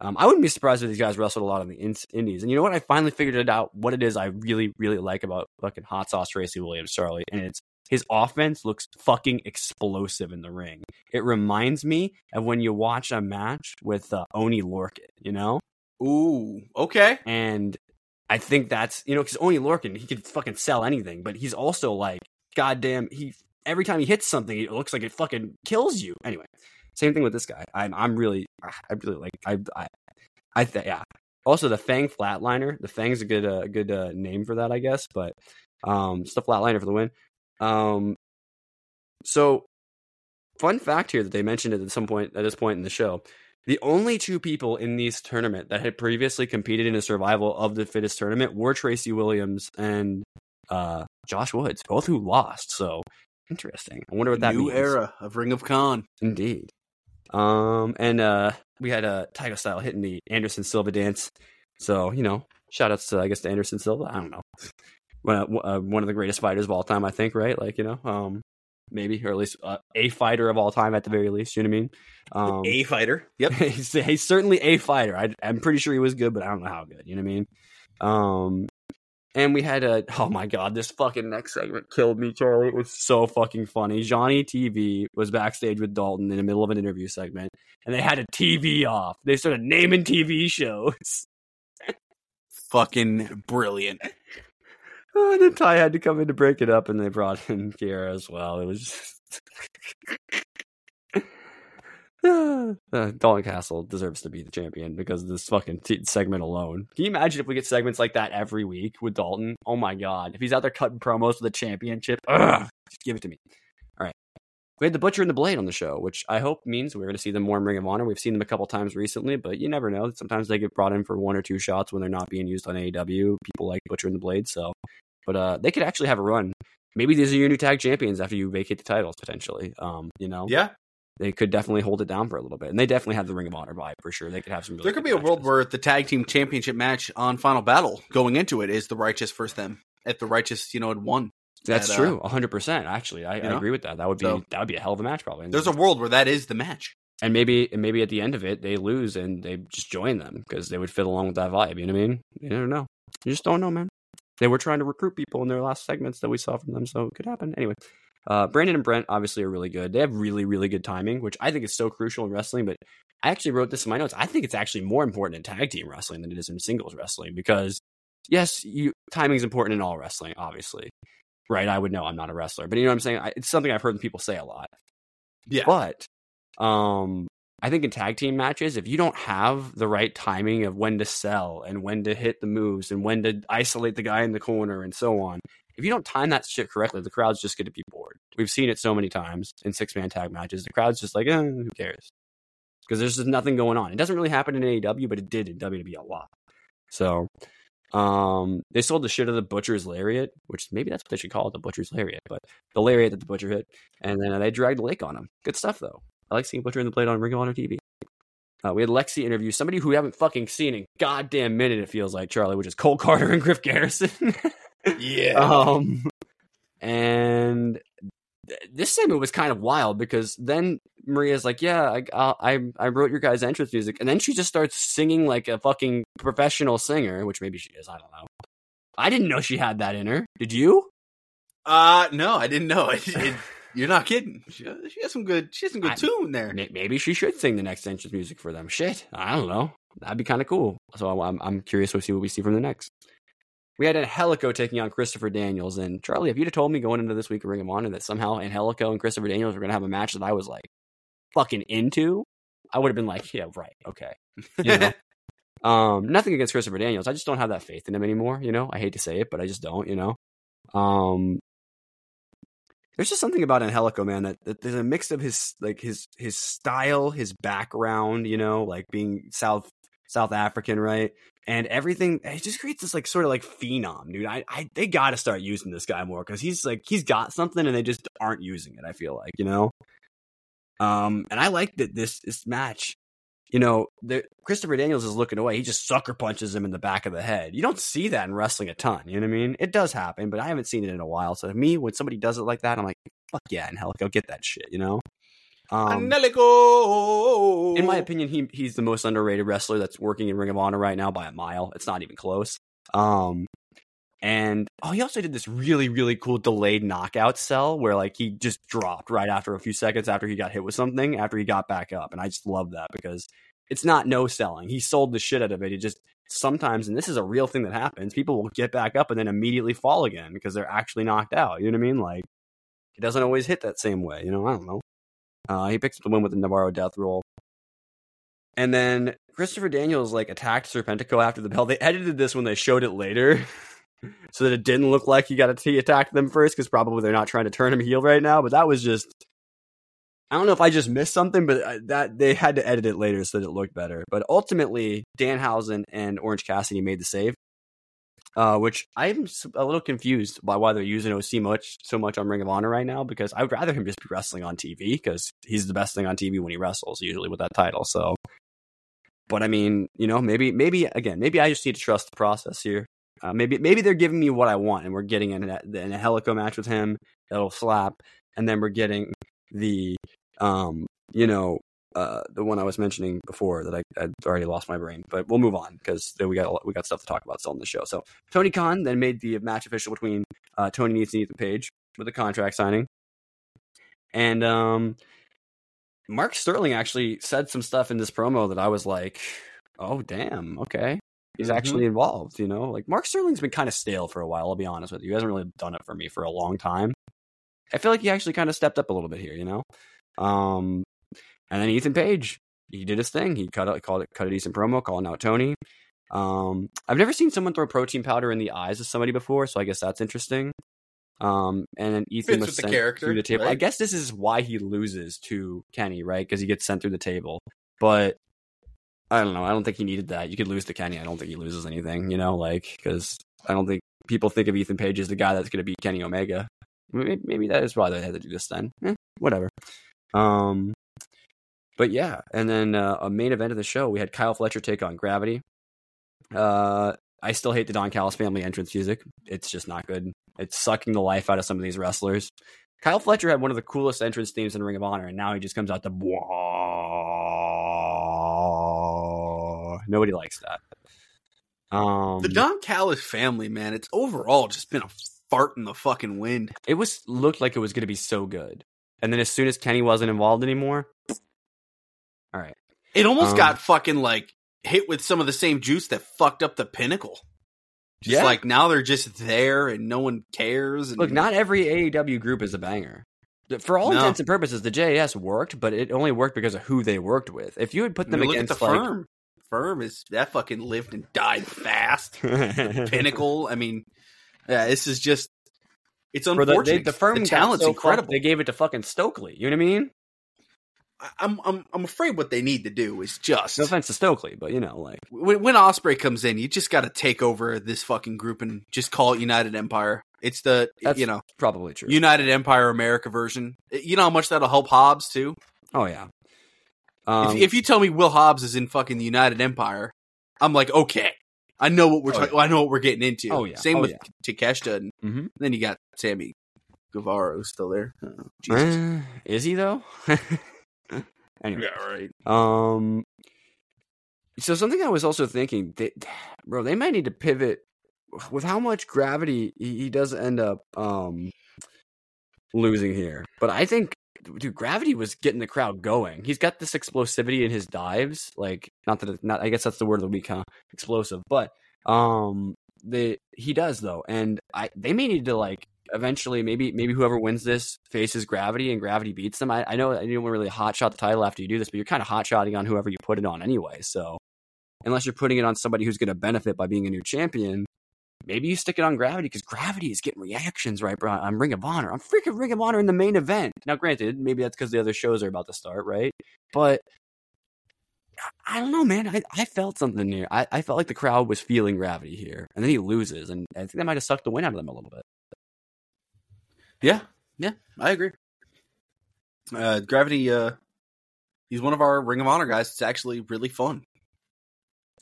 Um, I wouldn't be surprised if these guys wrestled a lot on the in- Indies. And you know what? I finally figured it out. What it is I really really like about fucking Hot Sauce Tracy Williams, Charlie, and it's his offense looks fucking explosive in the ring. It reminds me of when you watch a match with uh, Oni Lorcan, you know? ooh, okay, And I think that's, you know, because Oni Lorcan, he could fucking sell anything, but he's also like, goddamn, he, every time he hits something, it looks like it fucking kills you. Anyway, same thing with this guy. I'm, I'm really, I really like, I, I, I th- yeah. Also, the Fang Flatliner, the Fang's a good, uh, good uh, name for that, I guess, but um, it's the Flatliner for the win. Um, so, fun fact here that they mentioned it at some point at this point in the show: the only two people in this tournament that had previously competed in a survival of the fittest tournament were Tracy Williams and uh, Josh Woods, both who lost. So interesting. I wonder what that new means. era of Ring of Con. Indeed. Um, and uh, we had a uh, Tiger Style hitting the Anderson Silva dance. So you know, shout outs to I guess to Anderson Silva. I don't know, one of, uh, one of the greatest fighters of all time. I think, right? Like you know, um, maybe or at least uh, a fighter of all time at the very least. You know what I mean? Um, a fighter. Yep. he's, he's certainly a fighter. I, I'm pretty sure he was good, but I don't know how good. You know what I mean? Um, and we had a oh my god, this fucking next segment killed me, Charlie. It was so fucking funny. Johnny TV was backstage with Dalton in the middle of an interview segment, and they had a TV off. They started naming TV shows. Fucking brilliant. Oh, and then Ty had to come in to break it up, and they brought in Kiera as well. It was just. uh, Dalton Castle deserves to be the champion because of this fucking t- segment alone. Can you imagine if we get segments like that every week with Dalton? Oh my god. If he's out there cutting promos for the championship, ugh, just give it to me. All right. We had the Butcher and the Blade on the show, which I hope means we're going to see them more in Ring of Honor. We've seen them a couple times recently, but you never know. Sometimes they get brought in for one or two shots when they're not being used on AEW. People like Butcher and the Blade, so but uh, they could actually have a run. Maybe these are your new tag champions after you vacate the titles potentially. Um, you know, Yeah, they could definitely hold it down for a little bit, and they definitely have the Ring of Honor vibe for sure. They could have some. Really there could be a world where the tag team championship match on Final Battle going into it is the Righteous versus them. If the Righteous, you know, had won. that's at, uh, true, hundred percent. Actually, I, I agree with that. That would be So- that would be a hell of a match, probably. There's a world where that is the match. and maybe and maybe at the end of it they lose and they just join them because they would fit along with that vibe. You know what I mean? You never know. You just don't know, man. They were trying to recruit people in their last segments that we saw from them, so it could happen. Anyway, uh, Brandon and Brent obviously are really good. They have really really good timing, which I think is so crucial in wrestling. But I actually wrote this in my notes. I think it's actually more important in tag team wrestling than it is in singles wrestling because yes, you timing is important in all wrestling, obviously. Right? I would know. I'm not a wrestler, but you know what I'm saying. I, it's something I've heard people say a lot. Yeah. But um I think in tag team matches, if you don't have the right timing of when to sell and when to hit the moves and when to isolate the guy in the corner and so on, if you don't time that shit correctly, the crowd's just going to be bored. We've seen it so many times in six man tag matches. The crowd's just like, eh, who cares? Because there's just nothing going on. It doesn't really happen in AEW, but it did in WWE a lot. So, um, they sold the shit of the Butcher's Lariat, which maybe that's what they should call it, the Butcher's Lariat, but the Lariat that the Butcher hit. And then uh, they dragged lake on him. Good stuff, though. I like seeing Butcher in the Blade on Ring of Honor TV. Uh, we had Lexi interview somebody who we haven't fucking seen in goddamn minute. It feels like Charlie, which is Cole Karter and Griff Garrison. Yeah. um, and th- this segment was kind of wild because then Maria's like, "Yeah, I, I I wrote your guys' entrance music," and then she just starts singing like a fucking professional singer, which maybe she is. I don't know. I didn't know she had that in her. Did you? Uh no, I didn't know. It, it, you're not kidding. She, she has some good. She has some good I- tune there. May- Maybe she should sing the next entrance music for them. Shit, I don't know. that'd be kind of cool. So I'm I'm curious to see what we see from the next. We had Angelico taking on Christopher Daniels, and Charlie, if you'd have told me going into this week of Ring of Honor that somehow Angelico and Christopher Daniels were going to have a match that I was like fucking into, I would have been like, yeah, right, okay. You know? um, nothing against Christopher Daniels, I just don't have that faith in him anymore. You know, I hate to say it, but I just don't. You know, um, there's just something about Angelico, man, that, that there's a mix of his like his his style, his background, you know, like being South South African, right? And everything it just creates this like sort of like phenom, dude. I, I they gotta start using this guy more because he's like he's got something and they just aren't using it, I feel like, you know? Um and I like that this this match you know, the, Christopher Daniels is looking away. He just sucker punches him in the back of the head. You don't see that in wrestling a ton. You know what I mean? It does happen, but I haven't seen it in a while. So to me, when somebody does it like that, I'm like, fuck yeah, and hell, go get that shit. You know? Um, Angelico. in my opinion, he he's the most underrated wrestler that's working in Ring of Honor right now by a mile. It's not even close. Um, and oh, he also did this really really cool delayed knockout cell where like he just dropped right after a few seconds after he got hit with something after he got back up, and I just love that because it's not no selling. He sold the shit out of it. He just sometimes, and this is a real thing that happens. People will get back up and then immediately fall again because they're actually knocked out. You know what I mean? Like it doesn't always hit that same way. You know, I don't know. Uh, he picks up the win with the Navarro death roll. And then Christopher Daniels like attacked Serpentico after the bell. They edited this when they showed it later, so that it didn't look like he got he attacked them first because probably they're not trying to turn him heel right now. But that was just I don't know if I just missed something, but uh, that they had to edit it later so that it looked better. But ultimately, Danhausen and Orange Cassidy made the save, uh, which I'm a little confused by why they're using OC much so much on Ring of Honor right now because I would rather him just be wrestling on TV because he's the best thing on TV when he wrestles usually with that title. So, but I mean, you know, maybe maybe again, maybe I just need to trust the process here. Uh, maybe maybe they're giving me what I want, and we're getting in a, in a Helico match with him that'll slap, and then we're getting the um you know uh the one I was mentioning before that I I'd already lost my brain, but we'll move on because we got we got stuff to talk about still in the show. So Tony Khan then made the match official between uh, Tony Nese and Ethan Page with a contract signing, and um Mark Sterling actually said some stuff in this promo that I was like, oh damn, okay. He's Mhm. actually involved, you know. Like Mark Sterling's been kind of stale for a while. I'll be honest with you. He hasn't really done it for me for a long time. I feel like he actually kind of stepped up a little bit here, you know. Um, and then Ethan Page, he did his thing. He cut a, called it cut a decent promo, calling out Tony. Um, I've never seen someone throw protein powder in the eyes of somebody before, so I guess that's interesting. Um, and then Ethan Fits was the sent character, through the table. I guess this is why he loses to Kenny, right? Because he gets sent through the table. But I don't know. I don't think he needed that. You could lose to Kenny. I don't think he loses anything, you know, like because I don't think people think of Ethan Page as the guy that's going to beat Kenny Omega. Maybe, maybe that is why they had to do this then. Eh, whatever. Um, but yeah, and then uh, a main event of the show, we had Kyle Fletcher take on Gravity. Uh, I still hate the Don Callis family entrance music. It's just not good. It's sucking the life out of some of these wrestlers. Kyle Fletcher had one of the coolest entrance themes in Ring of Honor, and now he just comes out the blah. Nobody likes that. Um, The Don Callis family, man, it's overall just been a fart in the fucking wind. it was looked like it was going to be so good, and then as soon as Kenny wasn't involved anymore, all right. It almost Um, got fucking like hit with some of the same juice that fucked up the pinnacle. Just Yeah. like now they're just there and no one cares. And Look, not every AEW group is a banger. For all No. intents and purposes, the JAS worked, but it only worked because of who they worked with. If you had put I them mean, look at against the like firm. Firm is that fucking lived and died fast. Pinnacle. I mean, yeah, this is just it's For the, unfortunate. they, the firm the talent's so incredible. fucked, They gave it to fucking Stokely. You know what I mean? I'm I'm I'm afraid what they need to do is just No offense to Stokely, but you know, like when, when Osprey comes in, you just got to take over this fucking group and just call it United Empire. It's the That's you know probably true. United Empire America version. You know how much that'll help Hobbs too. oh yeah. Um, if, if you tell me Will Hobbs is in fucking the United Empire, I'm like, okay, I know what we're Oh, talking. I know what we're getting into. Oh, yeah. Same Oh, with yeah. Takeshita, and Mhm. then you got Sammy Guevara who's still there. Oh, Jesus. uh, is he though? anyway, Yeah, right. Um. So something I was also thinking, they, bro, they might need to pivot with how much gravity he, he does end up um losing here. But I think dude, Gravity was getting the crowd going. He's got this explosivity in his dives. Like not that not I guess that's the word of the week, of explosive, but um the he does though. And I they may need to like eventually maybe maybe whoever wins this faces gravity and gravity beats them. I, I know you don't really hot shot the title after you do this, but you're kind of hot shotting on whoever you put it on anyway. So unless you're putting it on somebody who's going to benefit by being a new champion, maybe you stick it on Gravity because Gravity is getting reactions right on Ring of Honor. I'm freaking Ring of Honor in the main event. Now, granted, maybe that's because the other shows are about to start, right? But I don't know, man. I, I felt something here. I, I felt like the crowd was feeling Gravity here, and then he loses, and I think that might have sucked the win out of them a little bit. Yeah, yeah, I agree. Uh, Gravity, uh, he's one of our Ring of Honor guys. It's actually really fun.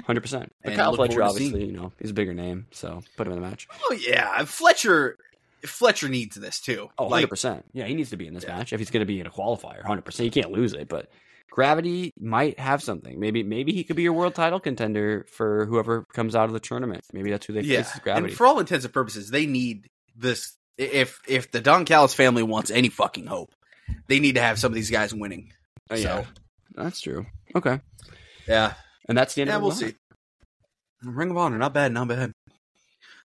Hundred percent. Kyle Fletcher, obviously, you know, he's a bigger name, so put him in the match. Oh yeah, Fletcher. Fletcher needs this too. Oh, 100%. Yeah, he needs to be in this Yeah. match if he's going to be in a qualifier. 100%. You can't lose it, but Gravity might have something. Maybe maybe he could be your world title contender for whoever comes out of the tournament. Maybe that's who they yeah, face Gravity. and for all intents and purposes, they need this. If if the Don Callis family wants any fucking hope, they need to have some of these guys winning. Oh, yeah. So That's true. Okay. yeah, And that's the end yeah, of we'll see. Ring of Honor, not bad, not bad.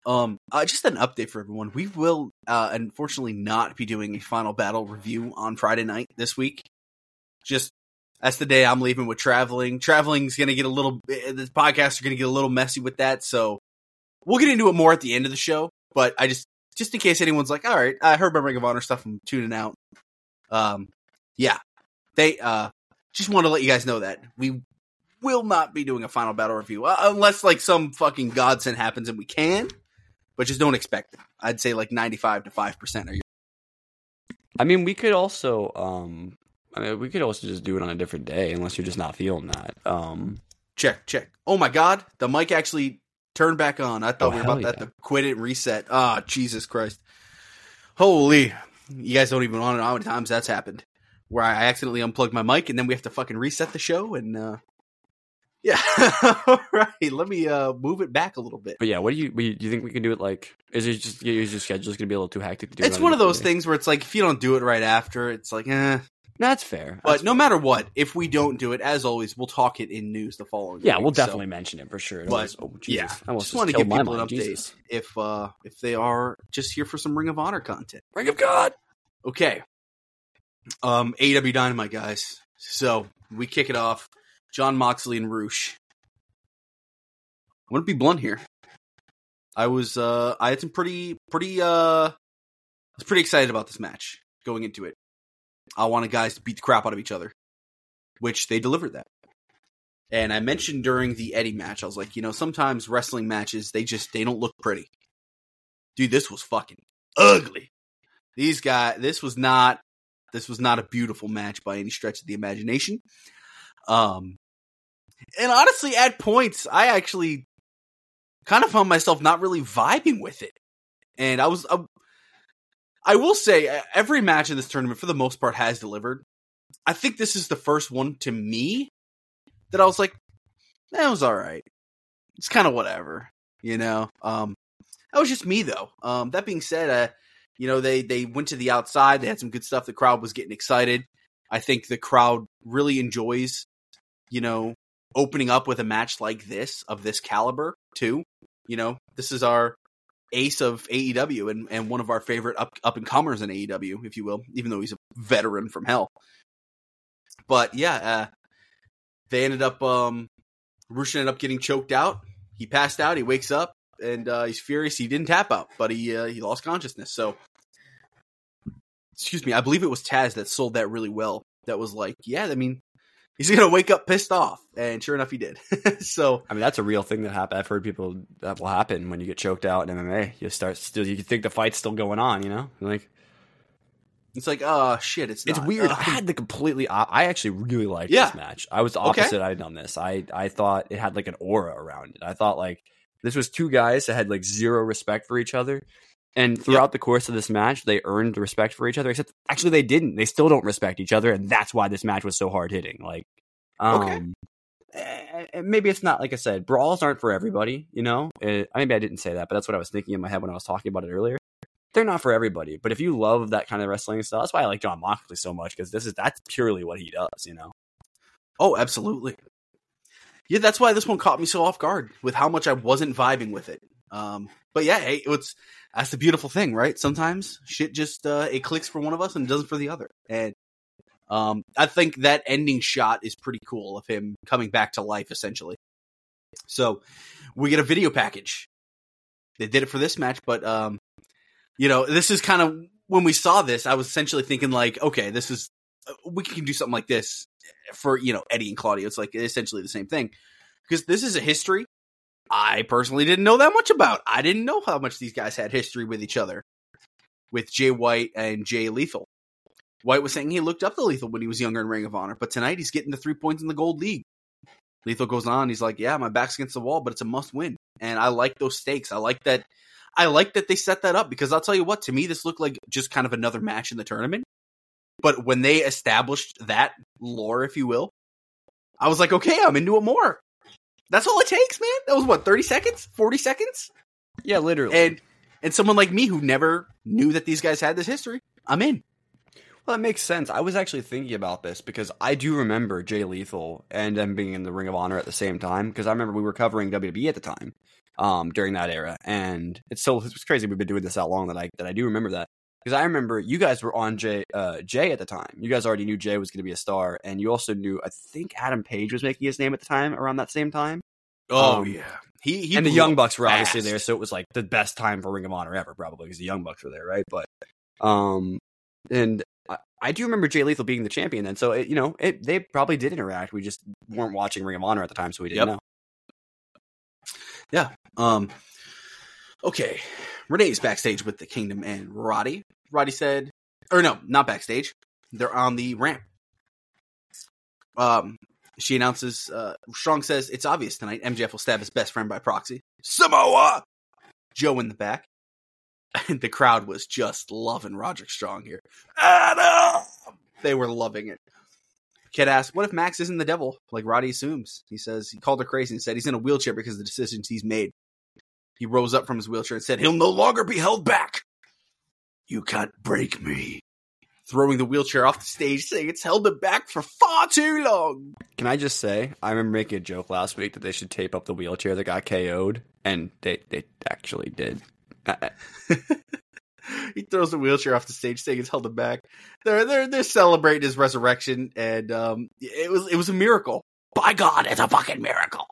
Um, uh, just an update for everyone. We will, uh, unfortunately, not be doing a final battle review on Friday night this week. Just that's the day I'm leaving with traveling. Traveling's gonna get a little. eh, The podcasts are gonna get a little messy with that, so we'll get into it more at the end of the show. But I just, just in case anyone's like, all right, I heard about Ring of Honor stuff. I'm tuning out. Um, yeah, they uh, just want to let you guys know that we will not be doing a final battle review uh, unless like some fucking godsend happens and we can, but just don't expect it. I'd say like 95 to 5% are your I mean, we could also um I mean, we could also just do it on a different day unless you're just not feeling that. Um check, check. Oh my god, the mic actually turned back on. I thought Oh, we were about that to quit it and reset. Ah, Jesus Christ. Holy. You guys don't even want to know how many times that's happened. Where I accidentally unplugged my mic and then we have to fucking reset the show and uh yeah. All right, let me uh move it back a little bit. but yeah, what do you do you think we can do it like is it just is your schedule just going to be a little too hectic to do it It's on one of those day? things where it's like if you don't do it right after, it's like eh. That's fair. But That's no matter what, if we don't do it, as always, we'll talk it in news the following. Yeah, week. we'll So, definitely mention it for sure. It But, almost- oh, Jesus. yeah, I almost just want to give people an update Jesus. if uh if they are just here for some Ring of Honor content. Ring of God. Okay, um, AEW Dynamite guys. So we kick it off. Jon Moxley and Rush. I'm gonna be blunt here. I was uh I had some pretty pretty uh I was pretty excited about this match going into it. I wanted guys to beat the crap out of each other, which they delivered that. And I mentioned during the Eddie match, I was like, you know, sometimes wrestling matches they just they don't look pretty. Dude, this was fucking ugly. These guys, this was not this was not a beautiful match by any stretch of the imagination. Um, and honestly, at points, I actually kind of found myself not really vibing with it. And I was, I will say, every match in this tournament, for the most part, has delivered. I think this is the first one to me that I was like, that was all right. It's kind of whatever, you know. Um, that was just me though. Um, that being said, uh, you know they they went to the outside. They had some good stuff. The crowd was getting excited. I think the crowd really enjoys, you know, opening up with a match like this of this caliber too. You know, this is our ace of AEW and, and one of our favorite up up and comers in AEW, if you will, even though he's a veteran from hell. But yeah, uh, they ended up um Rush ended up getting choked out. He passed out. He wakes up and uh, he's furious. He didn't tap out, but he uh, he lost consciousness. So, excuse me, I believe it was Taz that sold that really well. That was like, yeah, I mean, he's gonna wake up pissed off, and sure enough, he did. so I mean, that's a real thing that happen. I've heard people that will happen when you get choked out in MMA. You start still, you think the fight's still going on. You know, like it's like, oh shit, it's it's weird. Uh, I had the completely. I actually really liked Yeah. this match. I was the Okay. opposite eyed done this. I I thought it had like an aura around it. I thought like this was two guys that had like zero respect for each other. And throughout the course of this match, they earned respect for each other. Except actually, they didn't. They still don't respect each other, and that's why this match was so hard hitting. Like, um, Okay. eh, eh, maybe it's not like I said. Brawls aren't for everybody, you know. Eh, maybe I didn't say that, but that's what I was thinking in my head when I was talking about it earlier. they're not for everybody. But if you love that kind of wrestling style, that's why I like Jon Moxley so much because this is that's purely what he does. You know. Oh, absolutely. Yeah, that's why this one caught me so off guard with how much I wasn't vibing with it. Um, but yeah, hey, it's that's the beautiful thing, right? Sometimes shit just uh, it clicks for one of us and doesn't for the other, and um, I think that ending shot is pretty cool of him coming back to life, essentially. So we get a video package. They did it for this match, but um, you know, this is kind of when we saw this, I was essentially thinking like, okay, this is uh, we can do something like this for you know Eddie and Claudio. It's like essentially the same thing because this is a history I personally didn't know that much about. I didn't know how much these guys had history with each other, with Jay White and Jay Lethal. White was saying he looked up to Lethal when he was younger in Ring of Honor, but tonight he's getting the three points in the Gold League. Lethal goes on, he's like, "Yeah, my back's against the wall, but it's a must win." And I like those stakes. I like that. I like that they set that up because I'll tell you what, to me, this looked like just kind of another match in the tournament. But when they established that lore, if you will, I was like, okay, I'm into it more. That's all it takes, man. That was what, 30 seconds? 40 seconds? Yeah, literally. And and someone like me who never knew that these guys had this history, I'm in. Well, that makes sense. I was actually thinking about this because I do remember Jay Lethal and them being in the Ring of Honor at the same time. Because I remember we were covering WWE at the time, um, during that era, and it's so it's crazy we've been doing this that long that I that I do remember that because I remember you guys were on Jay uh, Jay at the time. You guys already knew Jay was going to be a star, and you also knew I think Adam Page was making his name at the time around that same time. Oh Um, yeah, he, he and the Young Bucks were obviously there, so it was like the best time for Ring of Honor ever, probably because the Young Bucks were there, right? But um, and I, I do remember Jay Lethal being the champion then, so it, you know, it, they probably did interact. We just weren't watching Ring of Honor at the time, so we didn't Yep. know. Yeah. Um. Okay, Renee's backstage with the Kingdom and Roddy. Roddy said, or no, not backstage. They're on the ramp. Um. She announces. Uh, Strong says it's obvious tonight. MJF will stab his best friend by proxy. Samoa. Joe in the back. And the crowd was just loving Roderick Strong here. Adam! They were loving it. Kid asks, "What if Max isn't the devil, like Roddy assumes?" He says he called her crazy and said he's in a wheelchair because of the decisions he's made. He rose up from his wheelchair and said he'll no longer be held back. You can't break me. Throwing the wheelchair off the stage, saying it's held him back for far too long. Can I just say, I remember making a joke last week that they should tape up the wheelchair that got KO'd, and they they actually did. Uh, he throws the wheelchair off the stage, saying it's held him back. They're they're they're celebrating his resurrection, and um, it was it was a miracle. By God, it's a fucking miracle.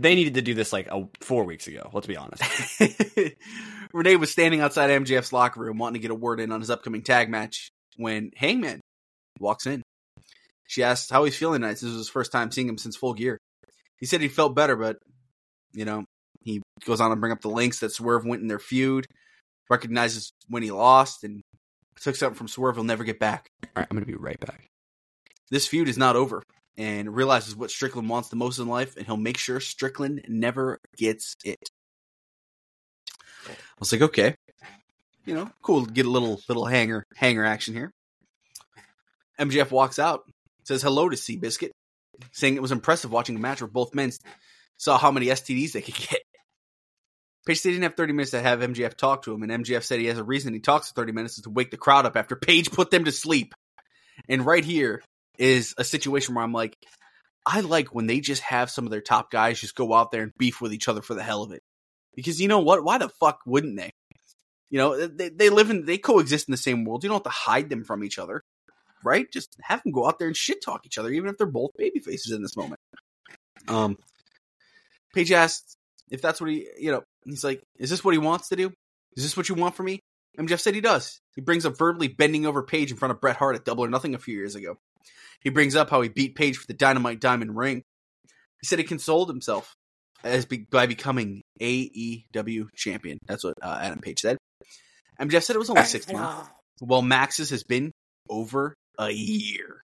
They needed to do this like a, four weeks ago. Let's be honest. Renee was standing outside MJF's locker room wanting to get a word in on his upcoming tag match when Hangman walks in. She asked how he's feeling tonight. This was his first time seeing him since full gear. He said he felt better, but, you know, he goes on to bring up the links that Swerve went in their feud, recognizes when he lost, and took something from Swerve he'll never get back. All right, I'm gonna be right back. This feud is not over and realizes what Strickland wants the most in life, and he'll make sure Strickland never gets it. I was like, okay, you know, cool. Get a little little hanger hanger action here. MJF walks out, says hello to Seabiscuit, saying it was impressive watching a match where both men saw how many STDs they could get. Page said he didn't have 30 minutes to have MJF talk to him, and MJF said he has a reason he talks for 30 minutes is to wake the crowd up after Page put them to sleep. And right here is a situation where I'm like, I like when they just have some of their top guys just go out there and beef with each other for the hell of it. Because you know what? Why the fuck wouldn't they? You know, they, they live in, they coexist in the same world. You don't have to hide them from each other, right? Just have them go out there and shit talk each other, even if they're both baby faces in this moment. Um, Page asked if that's what he, you know, he's like, is this what he wants to do? Is this what you want from me? MJF said he does. He brings up verbally bending over Page in front of Bret Hart at Double or Nothing a few years ago. He brings up how he beat Page for the Dynamite Diamond ring. He said he consoled himself as be- by becoming AEW champion. That's what uh, Adam Page said. MJF said it was only six months. Well, Max's has been over a year.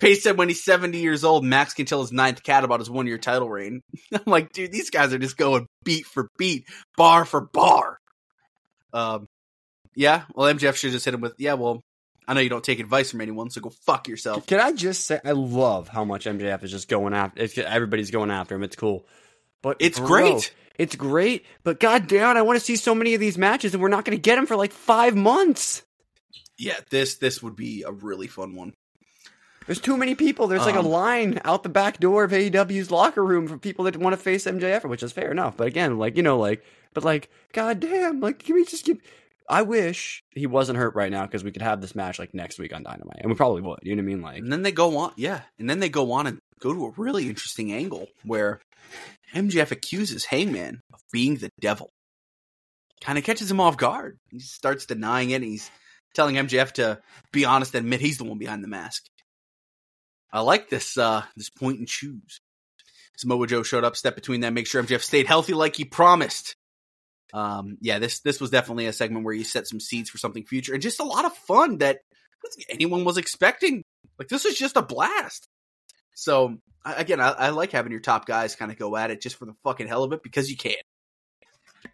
Page said when he's 70 years old, Max can tell his ninth cat about his one year title reign. I'm like, dude, these guys are just going beat for beat, bar for bar. Um, yeah, well, MJF should just hit him with, yeah, well, I know you don't take advice from anyone, so go fuck yourself. Can I just say, I love how much MJF is just going after. Everybody's going after him. It's cool. But It's bro, great. It's great, but god damn I want to see so many of these matches, and we're not going to get them for like five months. Yeah, this this would be a really fun one. There's too many people. There's like a Um, line out the back door of AEW's locker room for people that want to face MJF, which is fair enough. But again, like you know, like but like, god damn, like can we just give? I wish he wasn't hurt right now because we could have this match like next week on Dynamite, and we probably would. You know what I mean? Like, And then they go on, yeah, and then they go on and go to a really interesting angle where MJF accuses Hangman of being the devil. Kind of catches him off guard. He starts denying it. And he's telling MJF to be honest and admit he's the one behind the mask. I like this uh this point and choose. Samoa Joe showed up, stepped between them, make sure MJF stayed healthy like he promised. Um, yeah, this this was definitely a segment where you set some seeds for something future and just a lot of fun that I anyone was expecting. Like this was just a blast. So again, I, I like having your top guys kind of go at it just for the fucking hell of it because you can.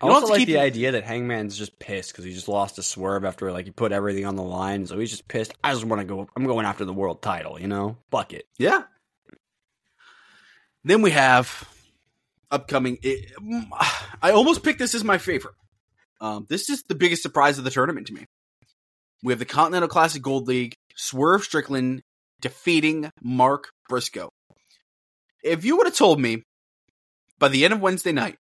I You don't also like keep- the idea that Hangman's just pissed because he just lost a swerve after like he put everything on the line, so he's just pissed. I just want to go. I'm going after the world title. You know, fuck it. Yeah. Then we have upcoming. It, I almost picked this as my favorite. Um, this is the biggest surprise of the tournament to me. We have the Continental Classic Gold League, Swerve Strickland defeating Mark Briscoe. If you would have told me by the end of Wednesday night,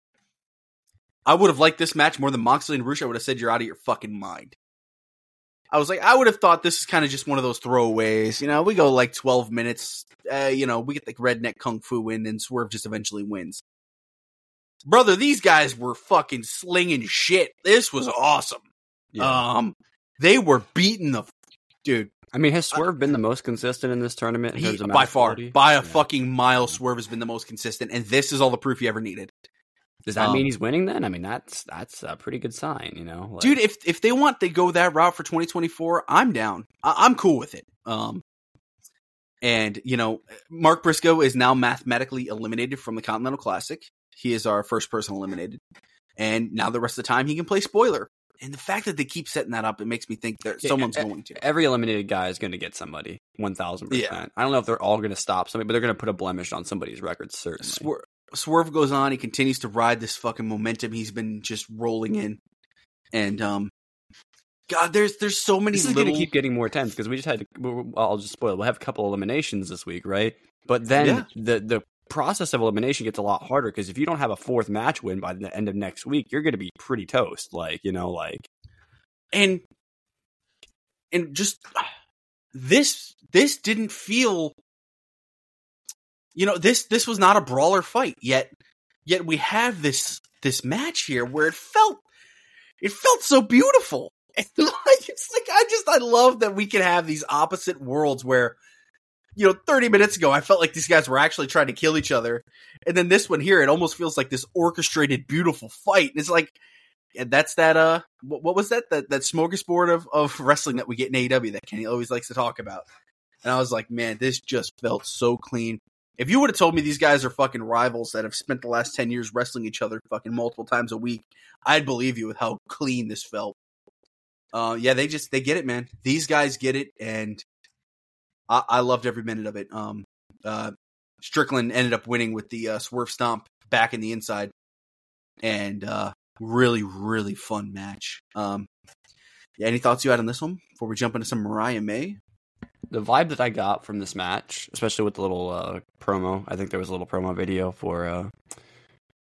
I would have liked this match more than Moxley and Rush, I would have said you're out of your fucking mind. I was like, I would have thought this is kind of just one of those throwaways. You know, we go like 12 minutes. Uh, you know, we get like redneck kung fu in, and Swerve just eventually wins. Brother, these guys were fucking slinging shit. This was awesome. Um, they were beating the dude I mean, has Swerve been the most consistent in this tournament in he, terms of by far, quality? by a Yeah. fucking mile. Swerve has been the most consistent, and this is all the proof you ever needed. Does that um, mean he's winning? Then I mean, that's that's a pretty good sign. You know, Like, dude if if they want they go that route for 2024 i'm down I- i'm cool with it um and you know mark briscoe is now mathematically eliminated from the continental classic he is our first person eliminated and now the rest of the time he can play spoiler and the fact that they keep setting that up it makes me think that Yeah, someone's going to every eliminated guy is going to get somebody. One thousand percent. I don't know if they're all going to stop somebody, but they're going to put a blemish on somebody's record. Certainly. Swer- swerve goes on he continues to ride this fucking momentum he's been just rolling in and um god there's there's so many this is little going to keep getting more tense because we just had. To, I'll just spoil. it. We'll have a couple eliminations this week, right? But then Yeah. the the process of elimination gets a lot harder because if you don't have a fourth match win by the end of next week, you're going to be pretty toast. Like you know, like and and just this this didn't feel you know this this was not a brawler fight yet yet we have this this match here where it felt it felt so beautiful and like it's like i just i love that we can have these opposite worlds where you know 30 minutes ago i felt like these guys were actually trying to kill each other and then this one here it almost feels like this orchestrated beautiful fight and it's like and that's that uh what, what was that that that smorgasbord of of wrestling that we get in AEW that Kenny always likes to talk about. And I was like, man, this just felt so clean. If you would have told me these guys are fucking rivals that have spent the last 10 years wrestling each other fucking multiple times a week, I'd believe you with how clean this felt. Uh yeah, they just they get it, man. These guys get it and I, I loved every minute of it. Um uh Strickland ended up winning with the uh, swerve stomp back in the inside. And uh really really fun match um yeah any thoughts you had on this one before we jump into some mariah may the vibe that I got from this match, especially with the little uh, promo. I think there was a little promo video for uh,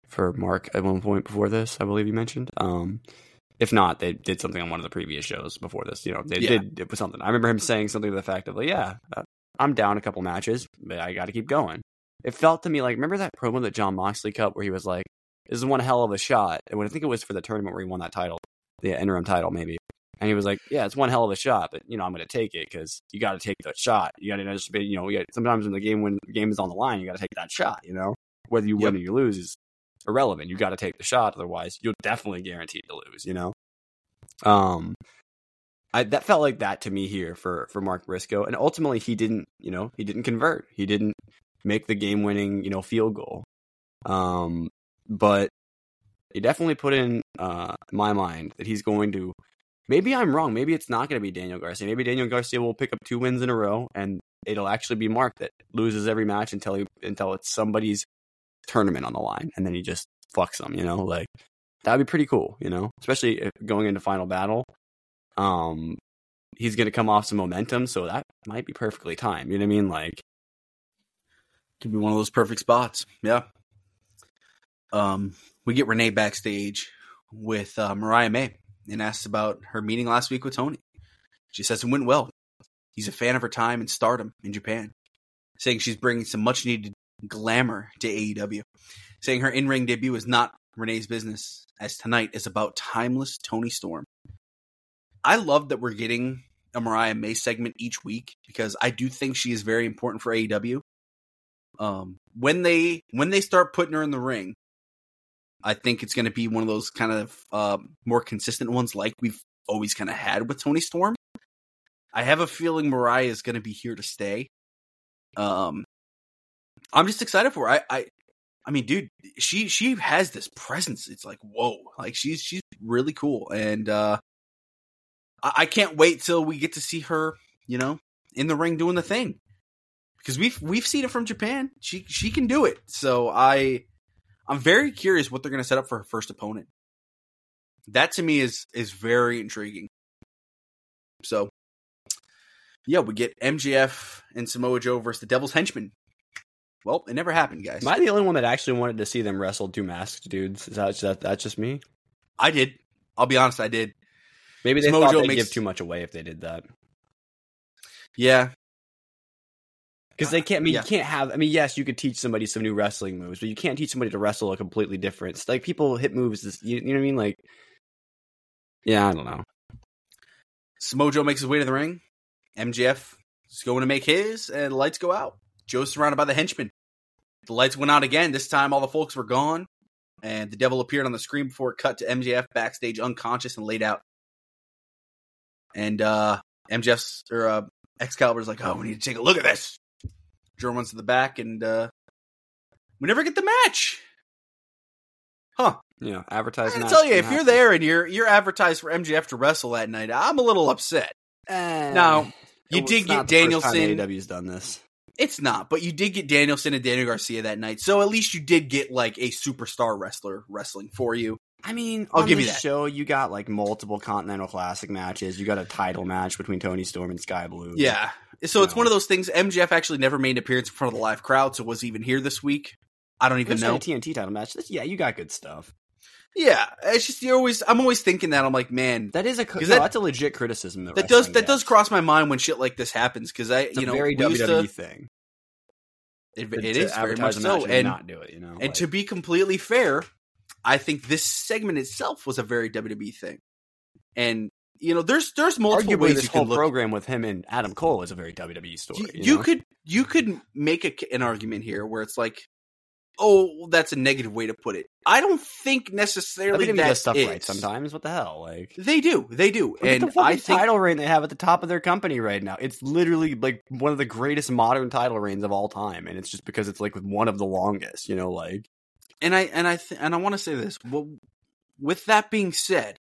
for Mark at one point before this. I believe you mentioned. Um, if not, they did something on one of the previous shows before this. You know, they Yeah. did it was something. I remember him saying something to the fact of like, "Yeah, uh, I'm down a couple matches, but I got to keep going." It felt to me like remember that promo that Jon Moxley cut where he was like, "This is one hell of a shot," and when I think it was for the tournament where he won that title, the interim title maybe. And he was like, "Yeah, it's one hell of a shot, but you know I'm going to take it because you got to take the shot. You got to just be, you know, you gotta, sometimes when the game when the game is on the line, you got to take that shot. You know, whether you Yep. win or you lose is irrelevant. You got to take the shot, otherwise you'll definitely guaranteed to lose. You know, um, I that felt like that to me here for for Mark Briscoe, and ultimately he didn't, you know, he didn't convert. He didn't make the game winning, you know, field goal. Um, but he definitely put in uh my mind that he's going to maybe I'm wrong. Maybe it's not going to be Daniel Garcia. Maybe Daniel Garcia will pick up two wins in a row, and it'll actually be Mark that loses every match until he until it's somebody's tournament on the line, and then he just fucks them. You know, like that'd be pretty cool. You know, especially going into final battle. Um, he's going to come off some momentum, so that might be perfectly timed. You know what I mean? Like, Could be one of those perfect spots. Yeah. Um, we get Renee backstage with uh, Mariah May and asks about her meeting last week with Tony. She says it went well. He's a fan of her time and stardom in Japan, saying she's bringing some much needed glamour to AEW, saying her in ring debut is not Renee's business, as tonight is about timeless Toni Storm. I love that we're getting a Mariah May segment each week because I do think she is very important for AEW. Um, when they when they start putting her in the ring, I think it's going to be one of those kind of uh, more consistent ones, like we've always kind of had with Toni Storm. I have a feeling Mariah is going to be here to stay. Um, I'm just excited for her. I, I, I mean, dude, she she has this presence. It's like whoa, like she's she's really cool, and uh, I, I can't wait till we get to see her, you know, in the ring doing the thing because we've we've seen it from Japan. She she can do it. So I I'm very curious what they're going to set up for her first opponent. That to me is is very intriguing. So yeah, we get MJF and Samoa Joe versus the Devil's Henchman. Well, it never happened, guys. am I the only one that actually wanted to see them wrestle two masked dudes? Is that that that's just me? I did. I'll be honest, I did. Maybe they thought they'd makes- give too much away if they did that. Yeah, Because they uh, can't. I mean, Yeah. you can't have. I mean, yes, you could teach somebody some new wrestling moves, but you can't teach somebody to wrestle a completely different. Like people hit moves. This, you, you know what I mean? Like, yeah, I don't know. Samoa Joe makes his way to the ring. MJF is going to make his, and lights go out. Joe's surrounded by the henchmen. The lights went out again. This time, all the folks were gone, and the devil appeared on the screen before it cut to MJF backstage, unconscious and laid out. And uh, MJF's or uh, Excalibur's like, "Oh, we need to take a look at this." Joe runs to the back, and uh, we never get the match. Huh? Yeah, I advertising. gotta tell you, if you're there and you're you're advertised for MJF to wrestle that night, I'm a little upset. Now, you did get Danielson. AEW's done this. It's not, but you did get Danielson and Daniel Garcia that night, so at least you did get like a superstar wrestler wrestling for you. I mean, I'll give you that. Show you got like multiple Continental Classic matches. You got a title match between Toni Storm and Skye Blue. Yeah, so it's No. one of those things. MJF actually never made an appearance in front of the live crowd, so was even here this week? I don't even know. a TNT title match. Yeah, you got good stuff. Yeah, it's just you're always. I'm always thinking that. I'm like, man, That is a no, that- that's a legit criticism. that does that does cross my mind when shit like this happens because I, It's you a know, very WWE to- thing. It, it is very much advertise a match so, and not do it. You know, And Like, to be completely fair, I think this segment itself was a very WWE thing. And you know, there's there's multiple arguably ways this you whole can look. program with him and Adam Cole is a very WWE story. you, You, you know? could you could make a, an argument here where it's like, oh, that's a negative way to put it. I don't think necessarily WWE does stuff is. right sometimes. What the hell? Like, They do, they do, Look and the I think title reign they have at the top of their company right now. It's literally like one of the greatest modern title reigns of all time, and it's just because it's like one of the longest. You know, like and I and I th- and I want to say this. Well, with that being said,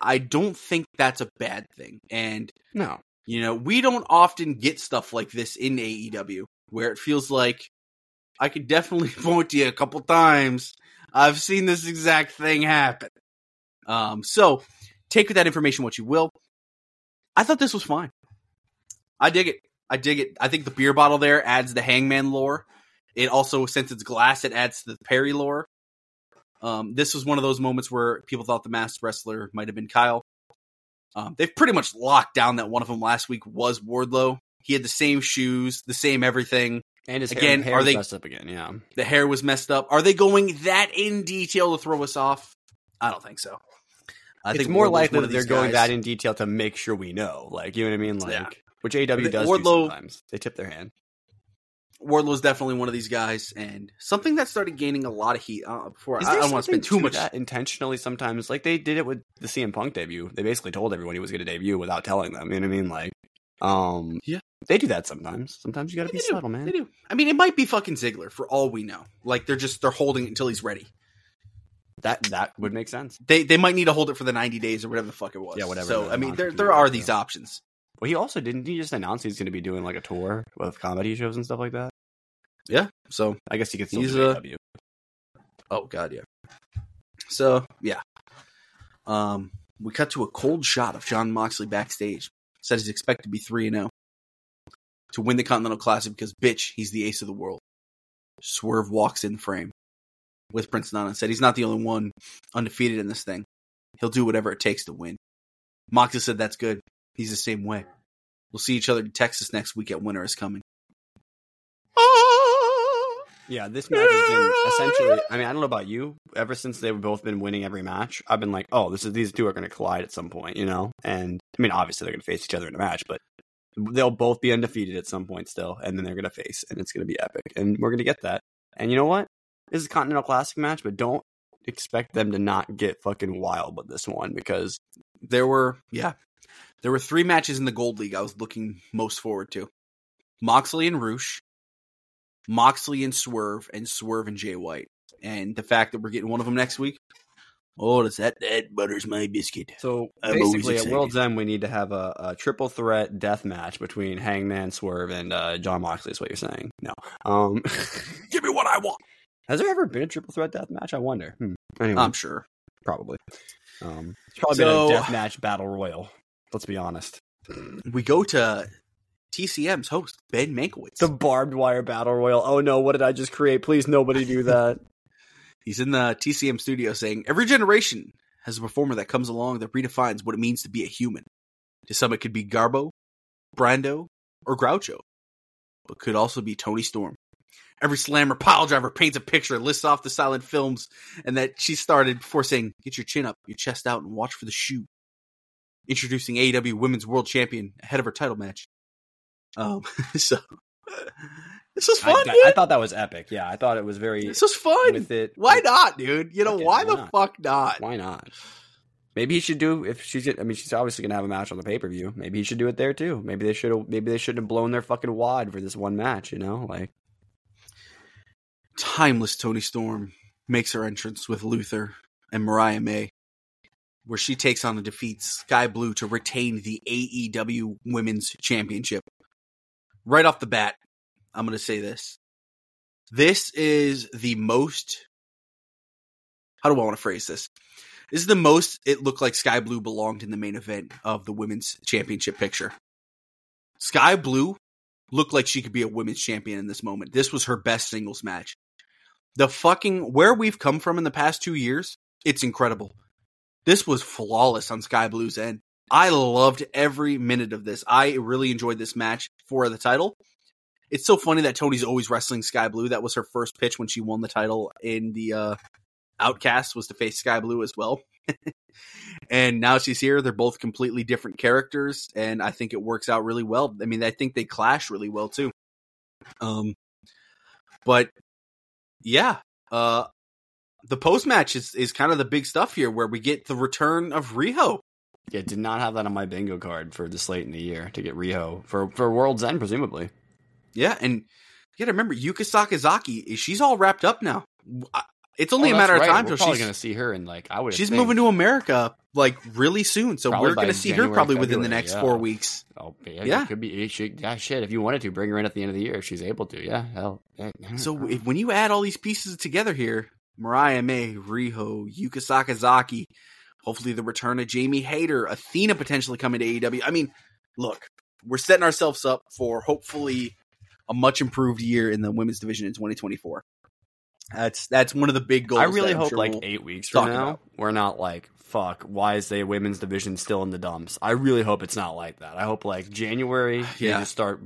I don't think that's a bad thing, and no, You know, we don't often get stuff like this in AEW where it feels like I could definitely point to you a couple times. I've seen this exact thing happen. Um, so take with that information what you will. I thought this was fine. I dig it. I dig it. I think the beer bottle there adds the hangman lore. It also, since it's glass, it adds to the Perry lore. Um, this was one of those moments where people thought the masked wrestler might have been Kyle. Um, they've pretty much locked down that one of them last week was Wardlow. He had the same shoes, the same everything. And his Again, hair, hair are they- messed up again? Yeah, The hair was messed up. Are they going that in detail to throw us off? I don't think so. I it's think more Wardlow's likely that they're these going that in detail to make sure we know. Like, you know what I mean? Like, Yeah. which AEW does do Wardlow- sometimes. They tip their hand. Wardlow's definitely one of these guys, and something that started gaining a lot of heat. Uh, before I, I don't want to spend too much. that intentionally sometimes. Like they did it with the CM Punk debut. They basically told everyone he was going to debut without telling them. You know what I mean? Like, um, Yeah. they do that sometimes. Sometimes you got to be do. subtle, man. They do. I mean, it might be fucking Ziggler for all we know. Like they're just they're holding it until he's ready. That that would make sense. They they might need to hold it for the ninety days or whatever the fuck it was. Yeah, whatever So I mean, there there are these yeah. options. Well, he also didn't he just announce he's going to be doing like a tour with comedy shows and stuff like that. Yeah. So I guess he could still He's do AEW. Oh God, yeah. So yeah, um, we cut to a cold shot of Jon Moxley backstage. Said he's expected to be three and zero to win the Continental Classic because bitch, he's the ace of the world. Swerve walks in frame with Prince Nana and said he's not the only one undefeated in this thing. He'll do whatever it takes to win. Moxley said that's good. He's the same way. We'll see each other in Texas next week at Winter is Coming. Yeah, this match has been essentially. I mean, I don't know about you. Ever since they've both been winning every match, I've been like, oh, this is these two are going to collide at some point, you know. And I mean, obviously they're going to face each other in a match, but they'll both be undefeated at some point still, and then they're going to face, and it's going to be epic, and we're going to get that. And you know what? This is a Continental Classic match, but don't expect them to not get fucking wild with this one because there were yeah there were three matches in the gold league i was looking most forward to moxley and rush moxley and swerve and swerve and jay white and the fact that we're getting one of them next week oh does that that butters my biscuit So I'm basically, at. World's End, we need to have a, a triple threat death match between Hangman, Swerve, and uh, Jon Moxley. Is what you're saying? No. Um, give me what i want has there ever been a triple threat death match? I wonder. Hmm. Anyway, i'm sure probably. Um, it's probably So- been a death match battle royal. Let's be honest. we go to tcm's host ben mankiewicz The barbed wire battle royal. Oh no! What did I just create? Please, nobody do that. he's in the tcm studio saying every generation has a performer that comes along that redefines what it means to be a human to some it could be garbo brando or groucho but could also be toni storm every slammer pile driver paints a picture lists off the silent films and that she started before saying get your chin up your chest out and watch for the shoe introducing aew women's world champion ahead of her title match um so this was I, fun I dude. thought that was epic. Yeah, I thought it was very this was fun with it. why not dude you know Okay, why why the not? fuck not Why not? Maybe he should do if she's. I mean, she's obviously gonna have a match on the pay per view. Maybe he should do it there too. Maybe they should. have Maybe they shouldn't have blown their fucking wad for this one match. You know, like timeless Toni Storm makes her entrance with Luther and Mariah May, where she takes on and defeats Skye Blue to retain the AEW Women's Championship. Right off the bat, I'm going to say this. This is the most. How do I want to phrase this? This is the most it looked like Skye Blue belonged in the main event of the Women's Championship picture. Skye Blue looked like she could be a women's champion in this moment. This was her best singles match. The fucking where we've come from in the past two years, it's incredible. This was flawless on Skye Blue's end. I loved every minute of this. I really enjoyed this match for the title. It's so funny that Toni's always wrestling Skye Blue. That was her first pitch when she won the title in the uh, Outcast was to face Skye Blue as well. and now she's here. They're both completely different characters, and I think it works out really well. I mean, I think they clash really well too. Um, but yeah, uh, the post match is is kind of the big stuff here, where we get the return of Riho. Yeah, did not have that on my bingo card for this late in the year to get Riho for for World's End, presumably. Yeah, and you got to remember Yuka Sakazaki. She's all wrapped up now. Uh, it's only Oh, a matter right. of time We're till probably she's going to see her in like I would. she's think, moving to America like really soon. So Probably we're going to see her January, probably within the next yeah. four weeks. Oh yeah, Yeah. It could be. Should, yeah, shit. If you wanted to, bring her in at the end of the year if she's able to. Yeah, hell. So if, when you add all these pieces together here, Mariah May, Riho, Yuka Sakazaki, hopefully the return of Jamie Hayter, Athena potentially coming to AEW. I mean, look, we're setting ourselves up for hopefully a much improved year in the women's division in 2024. That's that's one of the big goals. I really hope sure like we'll- eight weeks from now, about. we're not like fuck. Why is the women's division still in the dumps? I really hope it's not like that. I hope like January, yeah, just start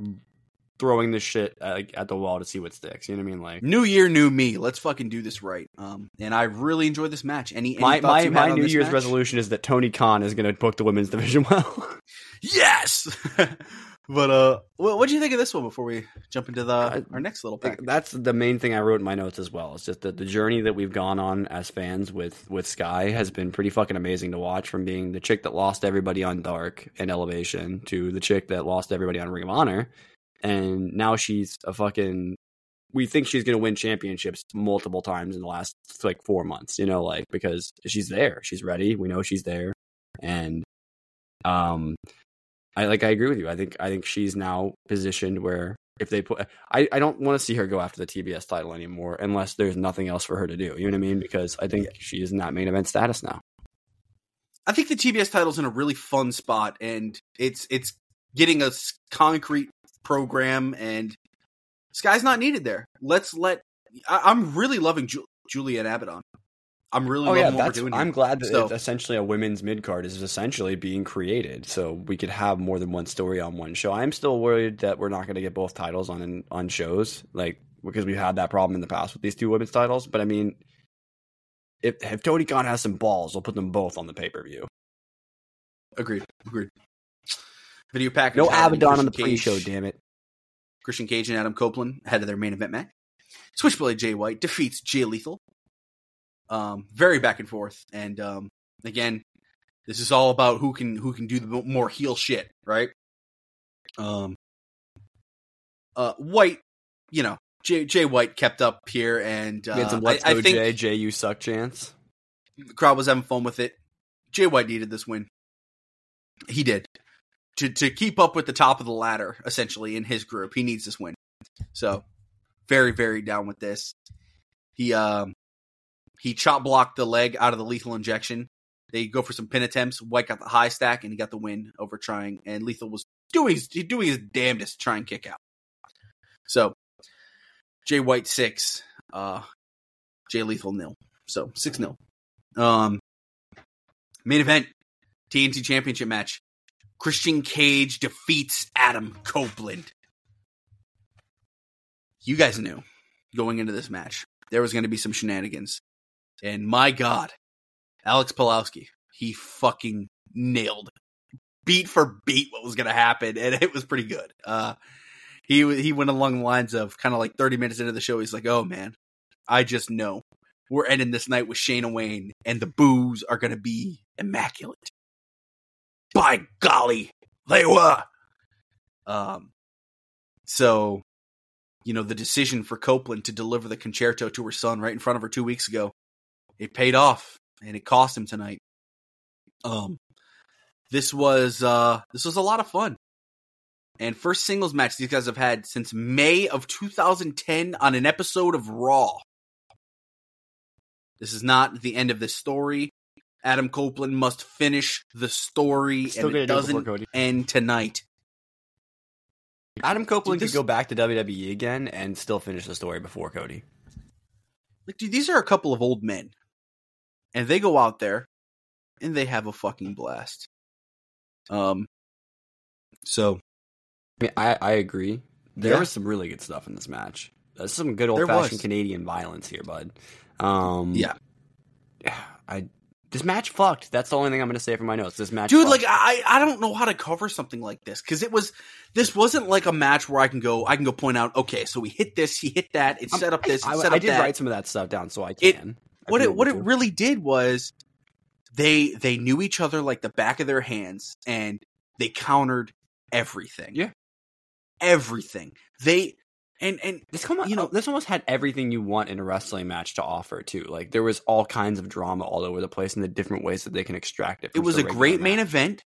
throwing this shit at, at the wall to see what sticks. You know what I mean? Like New year, new me. Let's fucking do this right. Um, and I really enjoyed this match. Any, any my my, my New Year's match? resolution is that Tony Khan is going to book the women's division well. Yes. but uh, what what do you think of this one before we jump into the I- our next little pack? That's the main thing I wrote in my notes as well. It's just that the journey that we've gone on as fans with with Skye has been pretty fucking amazing to watch. From being the chick that lost everybody on Dark and Elevation to the chick that lost everybody on Ring of Honor, and now she's a fucking. We think she's going to win championships multiple times in the last like four months. You know, like because she's there, she's ready. We know she's there, and um, I like I agree with you. I think I think she's now positioned where if they put. I, I don't want to see her go after the TBS title anymore unless there's nothing else for her to do. You know what I mean? Because I think she is not main event status now. I think the TBS title's in a really fun spot, and it's it's getting a concrete program, and Skye's not needed there. Let's let. I, am really loving Ju- Juliet Abaddon. I'm really oh, yeah, what we're doing. Here. I'm glad that so, essentially a women's mid card is essentially being created, so we could have more than one story on one show. I'm still worried that we're not going to get both titles on on shows, like because we've had that problem in the past with these two women's titles. But I mean, if if Tony Khan has some balls, we'll put them both on the pay per view. Agreed. Agreed. Video package. No Abaddon on the pre-show. Damn it. Christian Cage and Adam Copeland head of their main event match. Switchblade Jay White defeats Jay Lethal um, very back and forth, and um, again, this is all about who can who can do the more heel shit, right? Um, uh, White, you know, Jay, Jay White kept up here, and uh, some let's I, go I think Jay, Jay, you suck chance. The crowd was having fun with it. Jay White needed this win. He did to to keep up with the top of the ladder, essentially in his group. He needs this win. So, very very down with this. He um he chop blocked the leg out of the lethal injection. They go for some pin attempts. White got the high stack and he got the win over trying. And Lethal was doing his, doing his damnedest to try and kick out. So Jay White six, uh, Jay Lethal nil. So six nil. Um, main event TNT Championship match. Christian Cage defeats Adam Copeland. You guys knew going into this match there was going to be some shenanigans. And my God, Alex Pulowski, he fucking nailed beat for beat what was going to happen, and it was pretty good. Uh, he he went along the lines of kind of like 30 minutes into the show. He's like, "Oh man, I just know we're ending this night with Shayna Wayne, and the boos are going to be immaculate." By golly, they were. Um, so you know the decision for Copeland to deliver the Con-Chair-To to her son right in front of her two weeks ago it paid off and it cost him tonight. Um, this was uh, this was a lot of fun. And first singles match these guys have had since May of 2010 on an episode of Raw. This is not the end of this story. Adam Copeland must finish the story, Still and it doesn't end tonight. Adam Copeland dude, this, could go back to WWE again and still finish the story before Cody. Like, dude, these are a couple of old men and they go out there and they have a fucking blast. Um, so I mean, I, I agree. There yeah. was some really good stuff in this match. That's some good old fashioned Canadian violence here, bud. Um, yeah, I this match fucked. That's the only thing I'm going to say for my notes. This match, dude. Fucked. Like I, I don't know how to cover something like this because it was. This wasn't like a match where I can go. I can go point out. Okay, so we hit this. He hit that. It set up this. I, I, I did that. write some of that stuff down, so I can. It, what it what it really did was they they knew each other like the back of their hands and they countered everything. Yeah. Everything. They and and this come you know this almost had everything you want in a wrestling match to offer too. Like there was all kinds of drama all over the place and the different ways that they can extract it. It was a great match. main event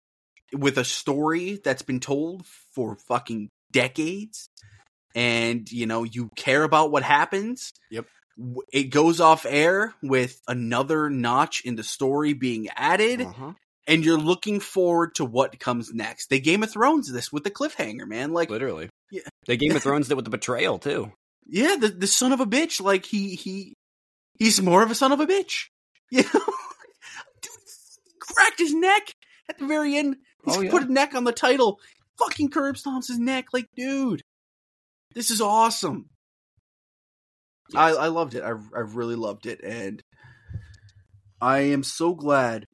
with a story that's been told for fucking decades and you know you care about what happens. Yep it goes off air with another notch in the story being added. Uh-huh. And you're looking forward to what comes next. They Game of Thrones this with the cliffhanger, man. Like literally, yeah. They Game of Thrones did with the betrayal too. Yeah, the the son of a bitch. Like he he he's more of a son of a bitch. You know, dude cracked his neck at the very end. He's oh, yeah. put a neck on the title. Fucking curb stomps his neck. Like, dude, this is awesome. I, I loved it. I, I really loved it, and I am so glad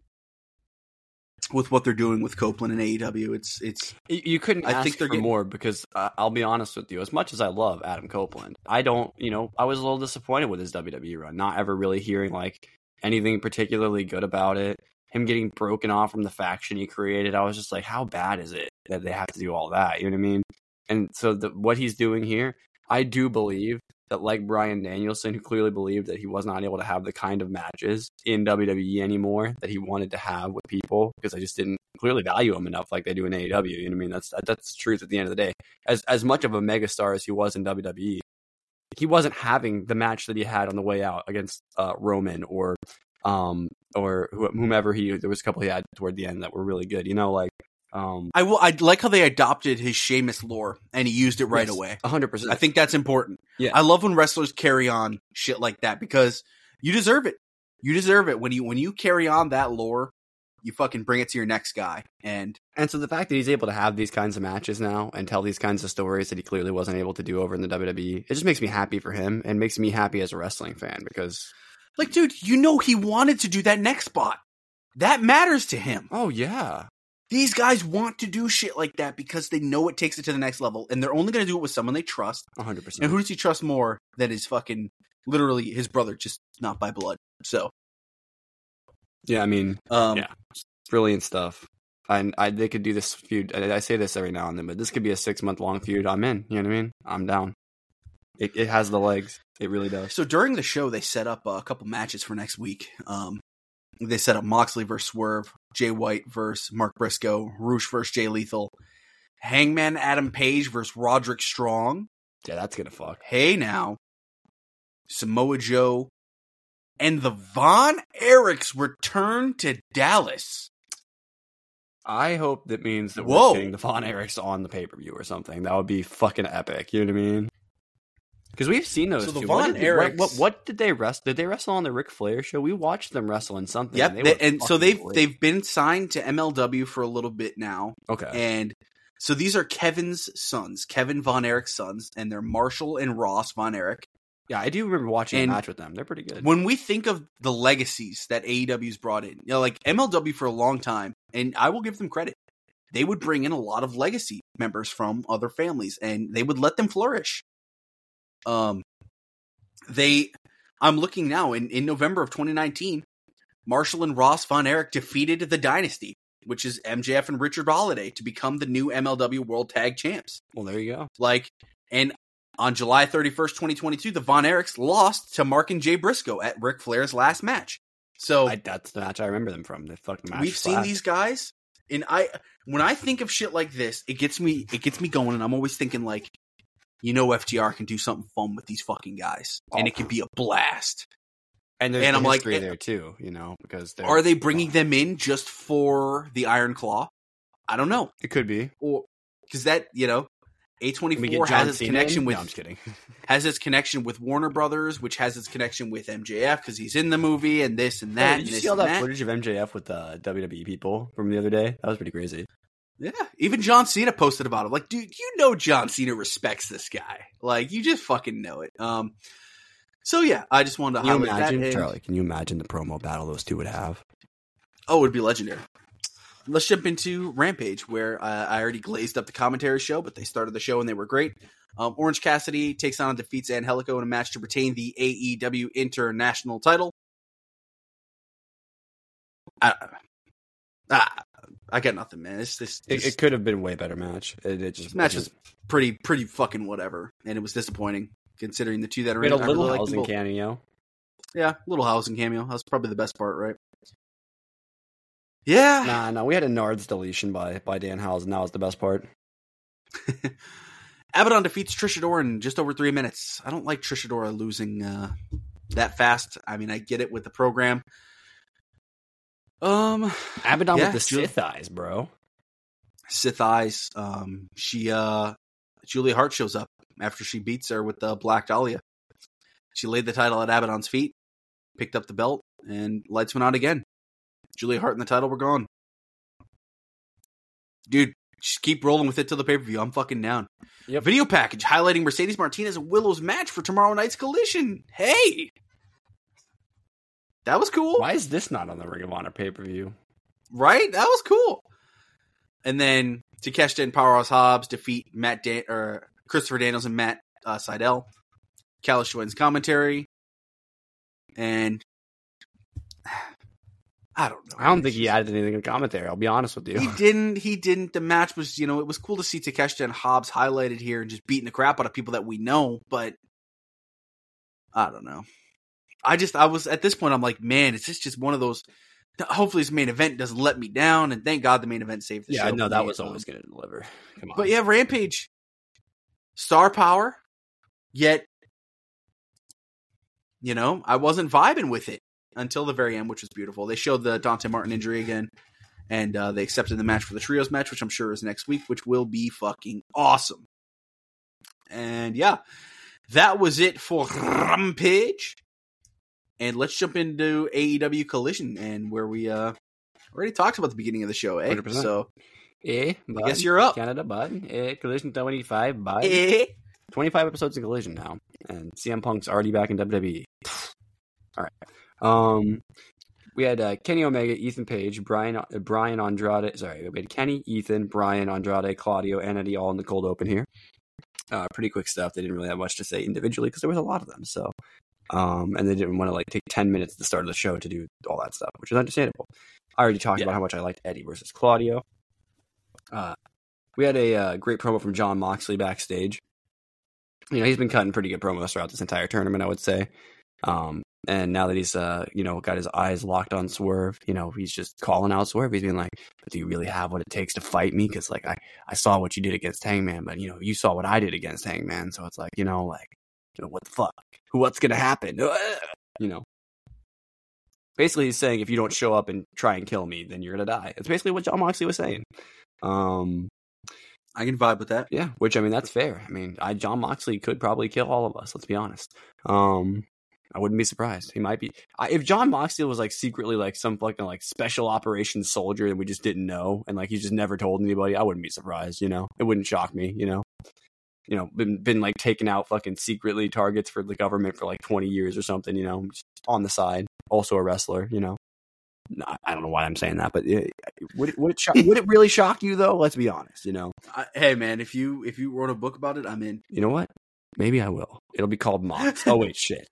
with what they're doing with Copeland and AEW. It's it's you couldn't. I think they're getting... more because uh, I'll be honest with you. As much as I love Adam Copeland, I don't. You know, I was a little disappointed with his WWE run. Not ever really hearing like anything particularly good about it. Him getting broken off from the faction he created. I was just like, how bad is it that they have to do all that? You know what I mean? And so the, what he's doing here, I do believe that, like Bryan Danielson, who clearly believed that he was not able to have the kind of matches in WWE anymore that he wanted to have with people because they just didn't clearly value him enough like they do in AEW. You know what I mean? That's that's the truth at the end of the day. As as much of a megastar as he was in WWE, he wasn't having the match that he had on the way out against uh, Roman or um or whomever he. There was a couple he had toward the end that were really good. You know, like um, I will. I like how they adopted his Sheamus lore and he used it right yes, away. hundred percent. I think that's important. Yeah. I love when wrestlers carry on shit like that because you deserve it. You deserve it when you when you carry on that lore. You fucking bring it to your next guy, and And so the fact that he's able to have these kinds of matches now and tell these kinds of stories that he clearly wasn't able to do over in the WWE, it just makes me happy for him and makes me happy as a wrestling fan because like, dude, you know he wanted to do that next spot. That matters to him. oh yeah, These guys want to do shit like that because they know it takes it to the next level, and they're only going to do it with someone they trust. hundred And percent. And who does he trust more than his fucking literally his brother, just not by blood. So, Yeah, I mean, um, Yeah. brilliant stuff. And I, they could do this feud. I, I say this every now and then, but this could be a six month long feud. I'm in. You know what I mean? I'm down. It, it has the legs. It really does. So during the show, they set up a couple matches for next week. Um, they set up Moxley versus Swerve, Jay White versus Mark Briscoe, Rush versus Jay Lethal, Hangman Adam Page versus Roderick Strong. Yeah, that's gonna fuck. Hey now, Samoa Joe, and the Von Erichs return to Dallas. I hope that means that Whoa. we're getting the Von Erichs on the pay per view or something. That would be fucking epic. You know what I mean? Because we've seen those. So the two. Von what, what, what, what did they wrestle? Did they wrestle on the Ric Flair show? We watched them wrestle in something. Yep, they they- and so they've they've been signed to MLW for a little bit now. okay. And so these are Kevin's sons, Kevin Von Erich's sons, and they're Marshall and Ross Von Erich. yeah, I do remember watching and a match with them. They're pretty good. When we think of the legacies that AEW's brought in, you know, like MLW for a long time, and I will give them credit, they would bring in a lot of legacy members from other families, and they would let them flourish. Um, they, I'm looking now in in November of 2019, Marshall and Ross Von Erich defeated the Dynasty, which is MJF and Richard Holliday, to become the new MLW World Tag Champs. well, there you go. Like, and on July 31st, 2022, the Von Erichs lost to Mark and Jay Briscoe at Ric Flair's last match. So I, that's the match I remember them from. The fucking match. we've seen slapped. these guys, and I when I think of shit like this, it gets me it gets me going, and I'm always thinking like, you know, FTR can do something fun with these fucking guys, and Oh. it can be a blast. and there's and I'm like, history eh, there too. You know, because they're- Are they bringing them in just for the Iron Claw? I don't know, It could be. or because that you know. A24 has its Cena connection in? with No, I'm just kidding. has its connection with Warner Brothers, which has its connection with MJF because he's in the movie and this and that. Hey, did you see all and that, footage of MJF with uh, WWE people from the other day? That was pretty crazy. Yeah, even John Cena posted about it. Like, dude, you know John Cena respects this guy. Like, you just fucking know it. Um, so yeah, I just wanted to Can you imagine. Charlie? Can you imagine the promo battle those two would have? Oh, it would be legendary. Let's jump into Rampage, where uh, I already glazed up the commentary show, but they started the show and they were great. Um, Orange Cassidy takes on and defeats Angelico in a match to retain the AEW International title. I, ah, I got nothing, man. It's this, It, this it could have been a way better match. It, it just this match wasn't. was pretty, pretty fucking whatever, and it was disappointing considering the two that are in. had a I little really like housing both. cameo. Yeah, little housing cameo. That's probably the best part, right? Yeah, Nah, no, we had a Nards deletion by by Danhausen. That was the best part. Abaddon defeats Trish Adora in just over three minutes. I don't like Trish Adora losing uh, that fast. I mean, I get it with the program. Um, Abaddon Yeah, with the Sith eyes, bro. Sith Eyes. Um, she uh, Julia Hart shows up after she beats her with the Black Dahlia. She laid the title at Abaddon's feet, picked up the belt, and lights went out again. Julia Hart and the title were gone. Dude, just keep rolling with it till the pay per view. I'm fucking down. Yep. Video package highlighting Mercedes Martinez and Willow's match for tomorrow night's collision. Hey, that was cool, Why is this not on the Ring of Honor pay per view? right? That was cool. And then Takeshita and Powerhouse Hobbs defeat Matt or Christopher Daniels and Matt uh, Sydal. Kalish wins commentary, and I don't know. I don't think he added anything in commentary. I'll be honest with you. He didn't. He didn't. The match was, you know, it was cool to see Takeshita and Hobbs highlighted here and just beating the crap out of people that we know. But I don't know. I just I was at this point I'm like, man, it's this just one of those hopefully this main event doesn't let me down and thank God the main event saved the yeah, show. I know that was always going to deliver. Come on. But yeah, Rampage star power, yet you know, I wasn't vibing with it until the very end, which was beautiful. They showed the Dante Martin injury again, and uh, they accepted the match for the trios match, which I'm sure is next week, which will be fucking awesome. And yeah, that was it for Rampage. And let's jump into AEW Collision, and where we uh already talked about the beginning of the show, eh? 100%. So eh, I guess you're up. Canada, bud. Eh, Collision 25, bud. Eh. 25 episodes of Collision now, and CM Punk's already back in WWE. All right. Um, we had uh, Kenny Omega, Ethan Page, Brian uh, Brian Andrade. Sorry, we had Kenny, Ethan, Brian Andrade, Claudio, and Eddie all in the cold open here. Uh, pretty quick stuff. They didn't really have much to say individually because there was a lot of them. So, um, and they didn't want to like take 10 minutes at the start of the show to do all that stuff, which is understandable. I already talked Yeah. about how much I liked Eddie versus Claudio. Uh, we had a uh, great promo from Jon Moxley backstage you know, he's been cutting pretty good promos throughout this entire tournament, I would say. Um, and now that he's, uh, you know, got his eyes locked on Swerve, you know, he's just calling out Swerve. He's being like, but do you really have what it takes to fight me? Cause like, I, I saw what you did against Hangman, but you know, you saw what I did against Hangman. So it's like, you know, like, you know, what the fuck? Who, what's going to happen? You know, basically he's saying, if you don't show up and try and kill me, then you're going to die. It's basically what Jon Moxley was saying. Um, I can vibe with that. yeah, which I mean that's fair. I mean, I Jon Moxley could probably kill all of us. Let's be honest. Um, I wouldn't be surprised. He might be. I, if Jon Moxley was like secretly like some fucking like special operations soldier and we just didn't know, and like he just never told anybody, I wouldn't be surprised. You know, it wouldn't shock me. You know, you know, been been like taking out fucking secretly targets for the government for like twenty years or something. You know, on the side, also a wrestler. You know. No, I don't know why I'm saying that, but uh, would it would it, shock, would it really shock you though? Let's be honest. You know, I, hey man, if you if you wrote a book about it, I'm in. You know what? Maybe I will. It'll be called Mox. oh wait, shit.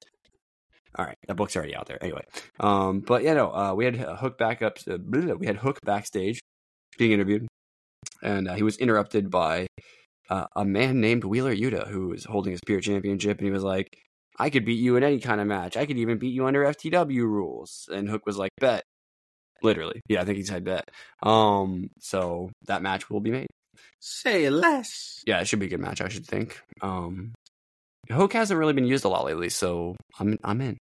All right, that book's already out there. Anyway, um, but yeah, no, uh, we had uh, Hook back up. Uh, we had Hook backstage being interviewed, and uh, he was interrupted by uh, a man named Wheeler Yuta who was holding his Pure championship, and he was like, "I could beat you in any kind of match. I could even beat you under FTW rules." And Hook was like, "Bet." Literally, yeah, I think he said bet. Um, so that match will be made. Say less. Yeah, it should be a good match, I should think. Um, Hook hasn't really been used a lot lately, so I'm I'm in.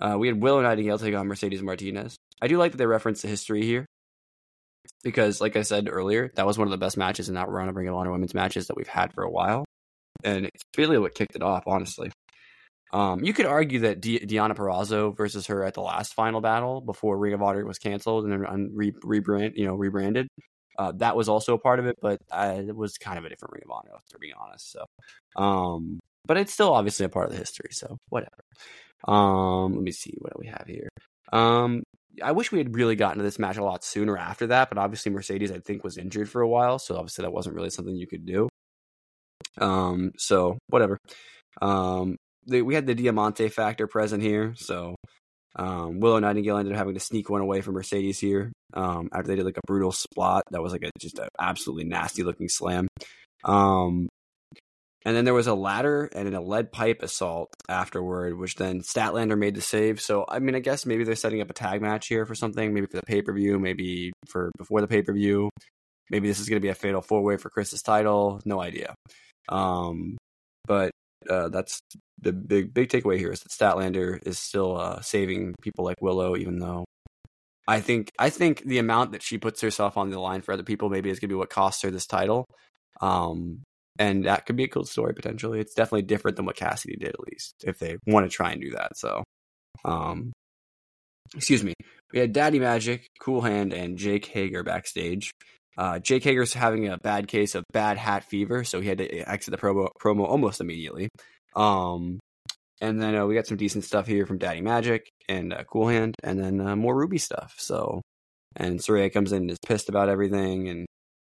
Uh, we had Willow Nightingale take on Mercedes Martinez. I do like that they reference the history here because, like I said earlier, that was one of the best matches in that run of Ring of Honor women's matches that we've had for a while, and it's really what kicked it off, honestly. Um, you could argue that Di- Deonna Purrazzo versus her at the last final battle before Ring of Honor was canceled and then re- rebrand, you know, rebranded. Uh, that was also a part of it, but uh, it was kind of a different Ring of Honor, to be honest. So, um, but it's still obviously a part of the history. So whatever. Um, let me see what do we have here. Um, I wish we had really gotten to this match a lot sooner after that, but obviously Mercedes I think was injured for a while, so obviously that wasn't really something you could do. Um, so whatever. Um, they, we had the Diamante factor present here, so um, Willow Nightingale ended up having to sneak one away from Mercedes here um, after they did like a brutal spot that was like a just an absolutely nasty looking slam. Um, and then there was a ladder and a lead pipe assault afterward, which then Statlander made the save. So I mean, I guess maybe they're setting up a tag match here for something, maybe for the pay per view, maybe for before the pay per view. Maybe this is going to be a fatal four way for Kris's title. No idea. Um, but uh, that's the big big takeaway here is that Statlander is still uh, saving people like Willow, even though I think I think the amount that she puts herself on the line for other people maybe is going to be what costs her this title. Um, and that could be a cool story potentially. It's definitely different than what Cassidy did, at least if they want to try and do that. So, um, excuse me. We had Daddy Magic, Cool Hand, and Jake Hager backstage. Uh, Jake Hager's having a bad case of bad hat fever, so he had to exit the promo, promo almost immediately. Um, and then uh, we got some decent stuff here from Daddy Magic and uh, Cool Hand, and then uh, more Ruby stuff. So, and Saraya comes in and is pissed about everything, and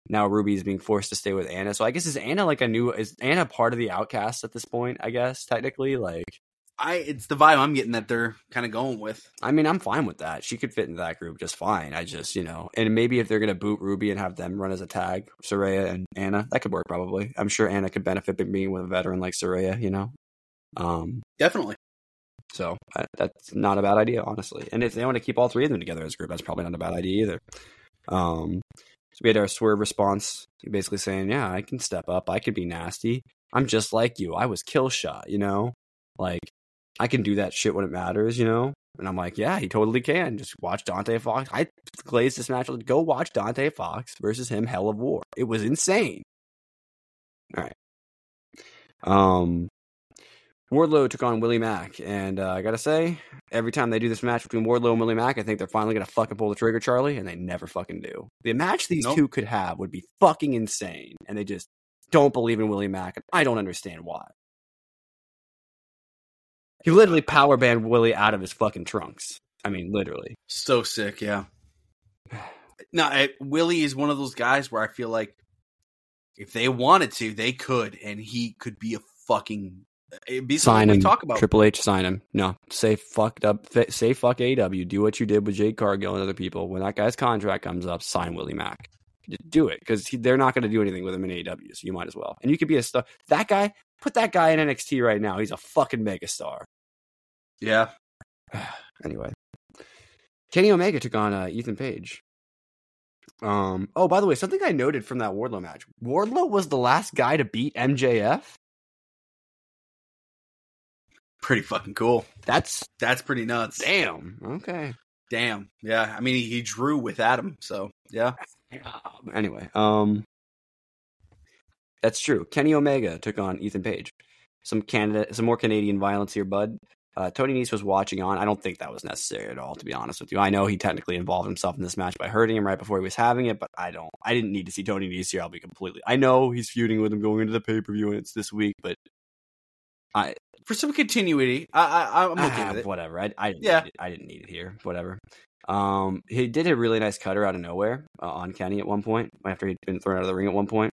now Ruby is being forced to stay with Anna. So I guess is Anna like a new? Is Anna part of the Outcast at this point? I guess technically, like I it's the vibe I'm getting that they're kind of going with. I mean, I'm fine with that. She could fit into that group just fine. I just, you know, and maybe if they're gonna boot Ruby and have them run as a tag, Saraya and Anna, that could work probably. I'm sure Anna could benefit from being with a veteran like Saraya, you know. Um, Definitely. So uh, that's not a bad idea, honestly. And if they want to keep all three of them together as a group, that's probably not a bad idea either. Um, so we had our swerve response, basically saying, "Yeah, I can step up. I could be nasty. I'm just like you. I was Killshot. You know, like I can do that shit when it matters. You know." And I'm like, "Yeah, he totally can. Just watch Dante Fox. I glazed this match. Go watch Dante Fox versus him. Hell of War. It was insane. All right. Um, Wardlow took on Willie Mack, and uh, I gotta say, every time they do this match between Wardlow and Willie Mack, I think they're finally gonna fucking pull the trigger, Charlie, and they never fucking do. The match these Nope. two could have would be fucking insane, and they just don't believe in Willie Mack, and I don't understand why. He literally power banned Willie out of his fucking trunks. I mean, literally. So sick, yeah. No, I, Willie is one of those guys where I feel like if they wanted to, they could, and he could be a fucking. Be Sign him. talk about. Triple H, sign him. No, say fucked up. Say fuck AEW. Do what you did with Jade Cargill and other people. When that guy's contract comes up, sign Willie Mack. Do it because they're not going to do anything with him in AEW. So you might as well. And you could be a star. That guy, put that guy in NXT right now. He's a fucking megastar. Yeah, Anyway, Kenny Omega took on uh, Ethan Page. Um. Oh, by the way, something I noted from that Wardlow match: Wardlow was the last guy to beat MJF. Pretty fucking cool. That's That's pretty nuts. damn. Okay. Damn. Yeah, I mean, he, he drew with Adam, so yeah. Anyway, um, that's true. Kenny Omega took on Ethan Page. Some Canada, some more Canadian violence here, bud. Uh, Tony Nese was watching on. I don't think that was necessary at all, to be honest with you. I know he technically involved himself in this match by hurting him right before he was having it, but I don't. I didn't need to see Tony Nese here. I'll be completely. I know he's feuding with him going into the pay per view, and it's this week, but I For some continuity, I, I I'm okay Ah, with it. Whatever. I, I didn't Yeah. need it. I didn't need it here. Whatever. Um, he did a really nice cutter out of nowhere uh, on Kenny at one point after he'd been thrown out of the ring at one point.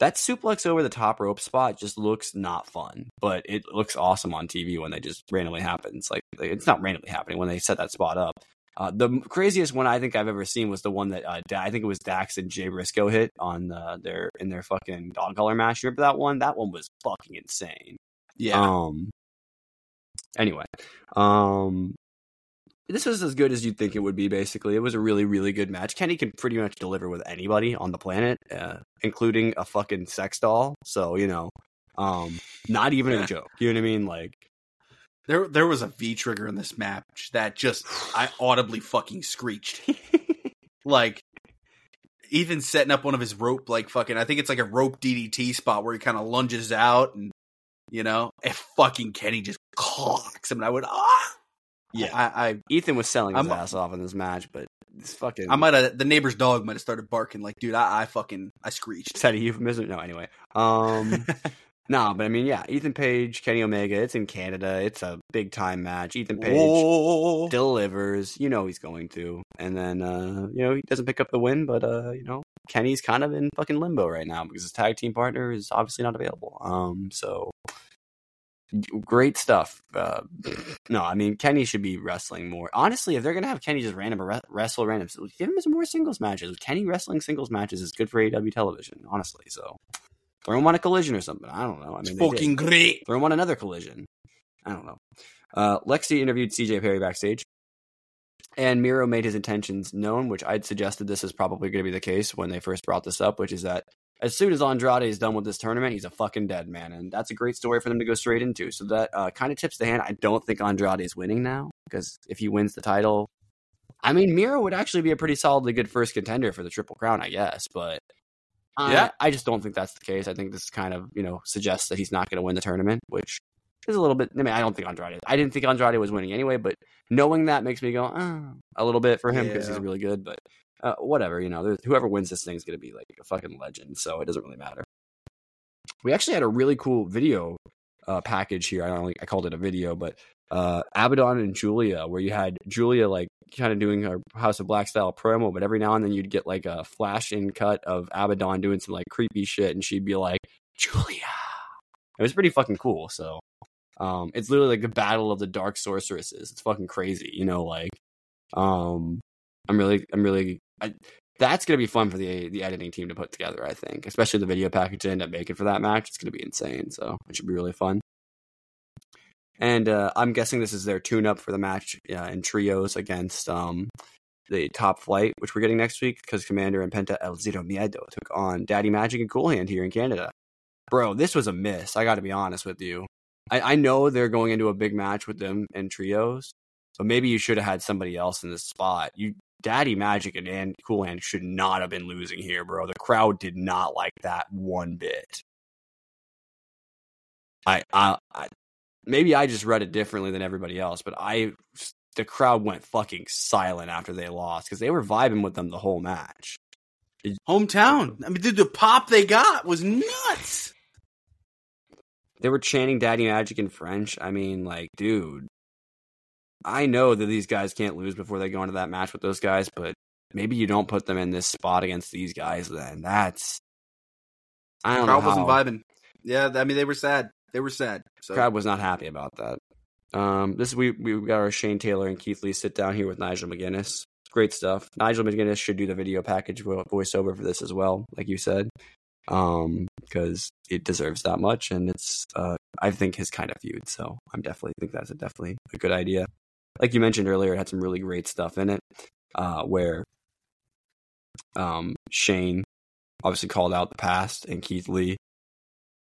That suplex over the top rope spot just looks not fun, but it looks awesome on TV when they just randomly happens. Like it's not randomly happening when they set that spot up. Uh, the craziest one I think I've ever seen was the one that uh, Da- I think it was Dax and Jay Briscoe hit on uh, their in their fucking dog collar match. You remember that one? That one was fucking insane. Yeah. Um. Anyway, um, this was as good as you'd think it would be. Basically, it was a really, really good match. Kenny can pretty much deliver with anybody on the planet, uh, including a fucking sex doll. So you know, um, not even a joke. You know what I mean? Like, there there was a V trigger in this match that just I audibly fucking screeched. like Ethan setting up one of his rope like fucking I think it's like a rope DDT spot where he kind of lunges out and you know, and fucking Kenny just clocks him and I would ah Yeah. I I, Ethan was selling his I'm- ass off in this match, but this fucking I might have the neighbor's dog might have started barking like dude I, I fucking I screeched. is that a euphemism? No, anyway. Um. No, but I mean, yeah, Ethan Page, Kenny Omega. It's in Canada. It's a big time match. Ethan Page Whoa. delivers. You know he's going to, and then uh, you know he doesn't pick up the win, but uh, you know Kenny's kind of in fucking limbo right now because his tag team partner is obviously not available. Um, so great stuff. Uh, no, I mean Kenny should be wrestling more. Honestly, if they're gonna have Kenny just random re- wrestle random, give him some more singles matches. Kenny wrestling singles matches is good for AEW television. Honestly, so throw him on a collision or something. I don't know. I mean, fucking great. Throw him on another collision. I don't know. Uh, Lexi interviewed CJ Perry backstage, and Miro made his intentions known, which I'd suggested this is probably going to be the case when they first brought this up, which is that as soon as Andrade is done with this tournament, he's a fucking dead man, and that's a great story for them to go straight into. So that uh, kind of tips the hand. I don't think Andrade is winning now because if he wins the title, I mean Miro would actually be a pretty solidly good first contender for the Triple Crown, I guess, but. I- Yeah. I just don't think that's the case. I think this kind of, you know, suggests that he's not going to win the tournament, which is a little bit. I mean, I don't think Andrade. I didn't think Andrade was winning anyway, but knowing that makes me go oh, a little bit for him because Yeah. he's really good. But uh, whatever, you know, there's- whoever wins this thing is going to be like a fucking legend, so it doesn't really matter. We actually had a really cool video uh, package here. I don't like I called it a video, but uh, Abaddon and Julia, where you had Julia like kind of doing her House of Black style promo, but every now and then you'd get like a flash in cut of Abaddon doing some like creepy shit, and she'd be like, Julia. It was pretty fucking cool. So um, it's literally like the battle of the dark sorceresses. It's fucking crazy, you know. Like, um, I'm really, I'm really, I, that's gonna be fun for the the editing team to put together. I think, especially the video package they end up making for that match. It's gonna be insane. So it should be really fun. And uh, I'm guessing this is their tune up for the match uh, in trios against um, the top flight, which we're getting next week because Commander and Penta El Zero Miedo took on Daddy Magic and Cool Hand here in Canada. Bro, this was a miss. I got to be honest with you. I, I know they're going into a big match with them in trios, but maybe you should have had somebody else in this spot. You Daddy Magic and, and Cool Hand should not have been losing here, bro. The crowd did not like that one bit. I, I, I maybe I just read it differently than everybody else, but I the crowd went fucking silent after they lost because they were vibing with them the whole match. Hometown. I mean, dude, the pop they got was nuts. They were chanting Daddy Magic in French. I mean, like, dude, I know that these guys can't lose before they go into that match with those guys, but maybe you don't put them in this spot against these guys then. That's I don't crowd know. wasn't vibing. Yeah, I mean, they were sad. They were sad. So crowd was not happy about that. Um, this we we got our Shane Taylor and Keith Lee sit down here with Nigel McGuinness. Great stuff. Nigel McGuinness should do the video package vo- voiceover for this as well, like you said, um, because it deserves that much, and it's uh, I think his kind of feud. So I'm definitely think that's a definitely a good idea. Like you mentioned earlier, it had some really great stuff in it, uh, where um, Shane obviously called out the past, and Keith Lee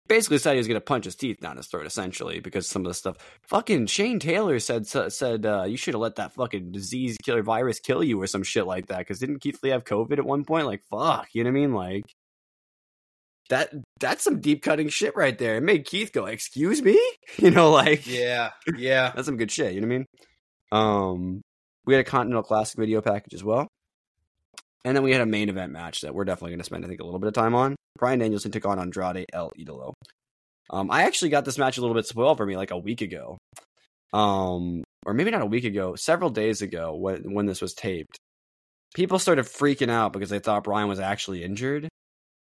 basically said he was going to punch his teeth down his throat, essentially, because some of the stuff. Fucking Shane Taylor said said uh, you should have let that fucking disease killer virus kill you or some shit like that. Because didn't Keith Lee have COVID at one point? Like, fuck, you know what I mean? Like that. That's some deep cutting shit right there. It made Keith go, "Excuse me," you know, like yeah, yeah. that's some good shit. You know what I mean? Um, we had a Continental Classic video package as well. And then we had a main event match that we're definitely going to spend, I think, a little bit of time on. Bryan Danielson took on Andrade El Idolo. Um, I actually got this match a little bit spoiled for me like a week ago. Um, or maybe not a week ago, several days ago when, when this was taped. People started freaking out because they thought Bryan was actually injured.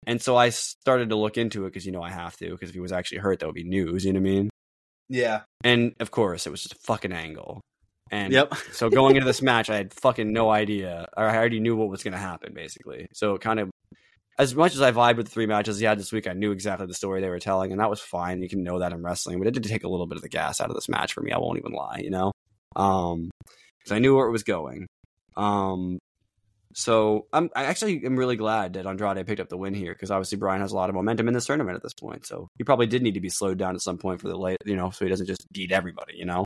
And so I started to look into it because, you know, I have to, because if he was actually hurt, that would be news, you know what I mean? Yeah. And of course, it was just a fucking angle. And Yep. so going into this match, I had fucking no idea, or I already knew what was going to happen, basically. So it kind of, as much as I vibed with the three matches he had this week, I knew exactly the story they were telling, and that was fine. You can know that in wrestling, but it did take a little bit of the gas out of this match for me. I won't even lie, you know, um, because I knew where it was going. Um, so I'm, I actually am really glad that Andrade picked up the win here because obviously Bryan has a lot of momentum in this tournament at this point. So he probably did need to be slowed down at some point for the late, you know, so he doesn't just beat everybody, you know.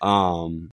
Um,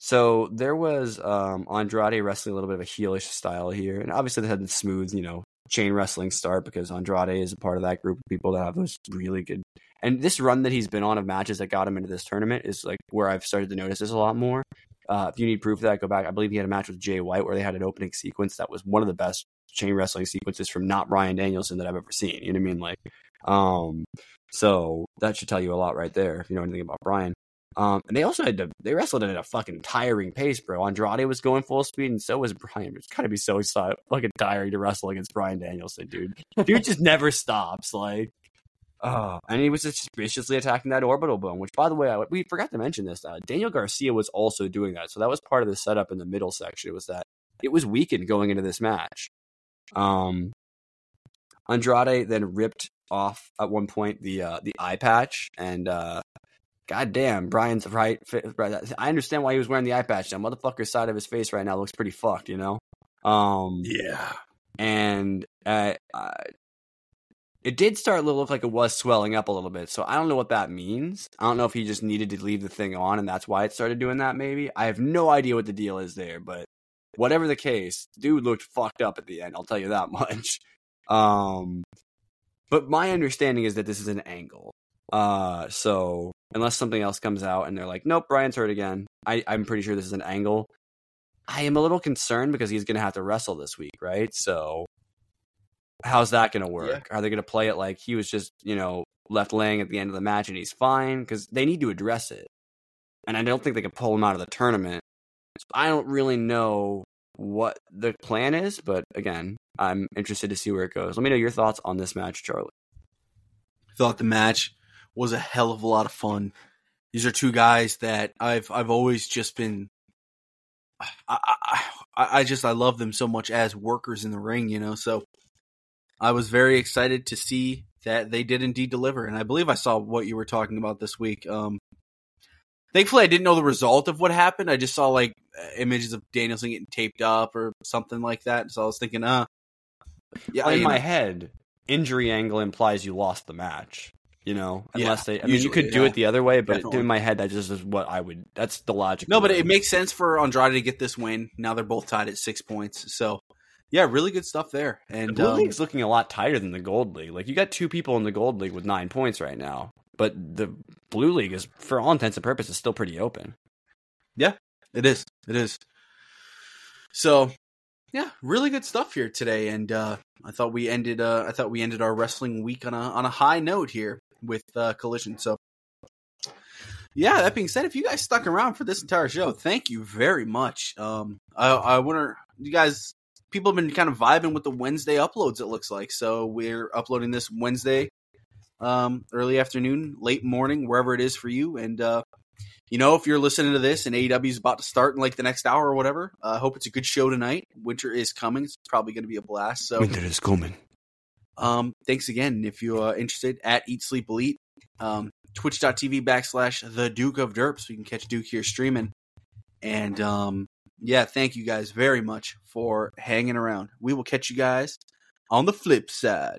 so there was um, Andrade wrestling a little bit of a heelish style here, and obviously they had the smooth, you know, chain wrestling start because Andrade is a part of that group of people that have those really good. And this run that he's been on of matches that got him into this tournament is like where I've started to notice this a lot more. Uh, if you need proof of that, go back. I believe he had a match with Jay White where they had an opening sequence that was one of the best chain wrestling sequences from not Bryan Danielson that I've ever seen. You know what I mean? Like, um, so that should tell you a lot right there if you know anything about Bryan. Um, and they also had to they wrestled at a fucking tiring pace, bro. Andrade was going full speed, and so was Bryan. It's gotta be so fucking tiring to wrestle against Bryan Danielson, dude. Dude just never stops, like. Oh, and he was just viciously attacking that orbital bone, which, by the way, I, we forgot to mention this. Uh, Daniel Garcia was also doing that, so that was part of the setup in the middle section. It was that it was weakened going into this match. Um, Andrade then ripped off at one point the uh, the eye patch, and uh, God damn, Bryan's right. I understand why he was wearing the eye patch. That motherfucker's side of his face right now looks pretty fucked, you know. Um, Yeah. and uh, uh, it did start to look like it was swelling up a little bit. So I don't know what that means. I don't know if he just needed to leave the thing on, and that's why it started doing that. Maybe I have no idea what the deal is there, but whatever the case, dude looked fucked up at the end. I'll tell you that much. Um, but my understanding is that this is an angle. Uh, so unless something else comes out and they're like, nope, Bryan's hurt again, I, I'm pretty sure this is an angle. I am a little concerned because he's going to have to wrestle this week, right? So how's that going to work? Are they going to play it like he was just, you know, left laying at the end of the match and he's fine? Because they need to address it. And I don't think they can pull him out of the tournament. So I don't really know what the plan is, but again, I'm interested to see where it goes. Let me know your thoughts on this match, Charlie. thought the match was a hell of a lot of fun. These are two guys that I've I've always just been. I, I I just I love them so much as workers in the ring, you know. So I was very excited to see that they did indeed deliver, and I believe I saw what you were talking about this week. Um, thankfully, I didn't know the result of what happened. I just saw like images of Danielson getting taped up or something like that. So I was thinking, uh, yeah, in my know. head, injury angle implies you lost the match. You know, unless yeah, they. I mean, you could do yeah, it the other way, but definitely. in my head, that just is what I would. That's the logic. No, but it makes sense for Andrade to get this win. Now they're both tied at six points, so yeah, really good stuff there. And the Blue um, League's looking a lot tighter than the Gold League. Like you got two people in the Gold League with nine points right now, but the Blue League is, for all intents and purposes, still pretty open. Yeah, it is. It is. So, yeah, really good stuff here today, and uh, I thought we ended. Uh, I thought we ended our wrestling week on a on a high note here with uh, Collision. So, yeah. That being said, if you guys stuck around for this entire show, thank you very much. Um, I, I wonder, you guys people have been kind of vibing with the Wednesday uploads. It looks like so we're uploading this Wednesday, um, early afternoon, late morning, wherever it is for you. And uh, you know, if you're listening to this and AEW is about to start in like the next hour or whatever, I uh, hope it's a good show tonight. Winter is coming; it's probably going to be a blast. So winter is coming. Um, thanks again. If you are interested at Eat Sleep Elite, um, twitch.tv backslash the Duke of Derps. so you can catch Duke here streaming. And um, yeah, thank you guys very much for hanging around. We will catch you guys on the flip side.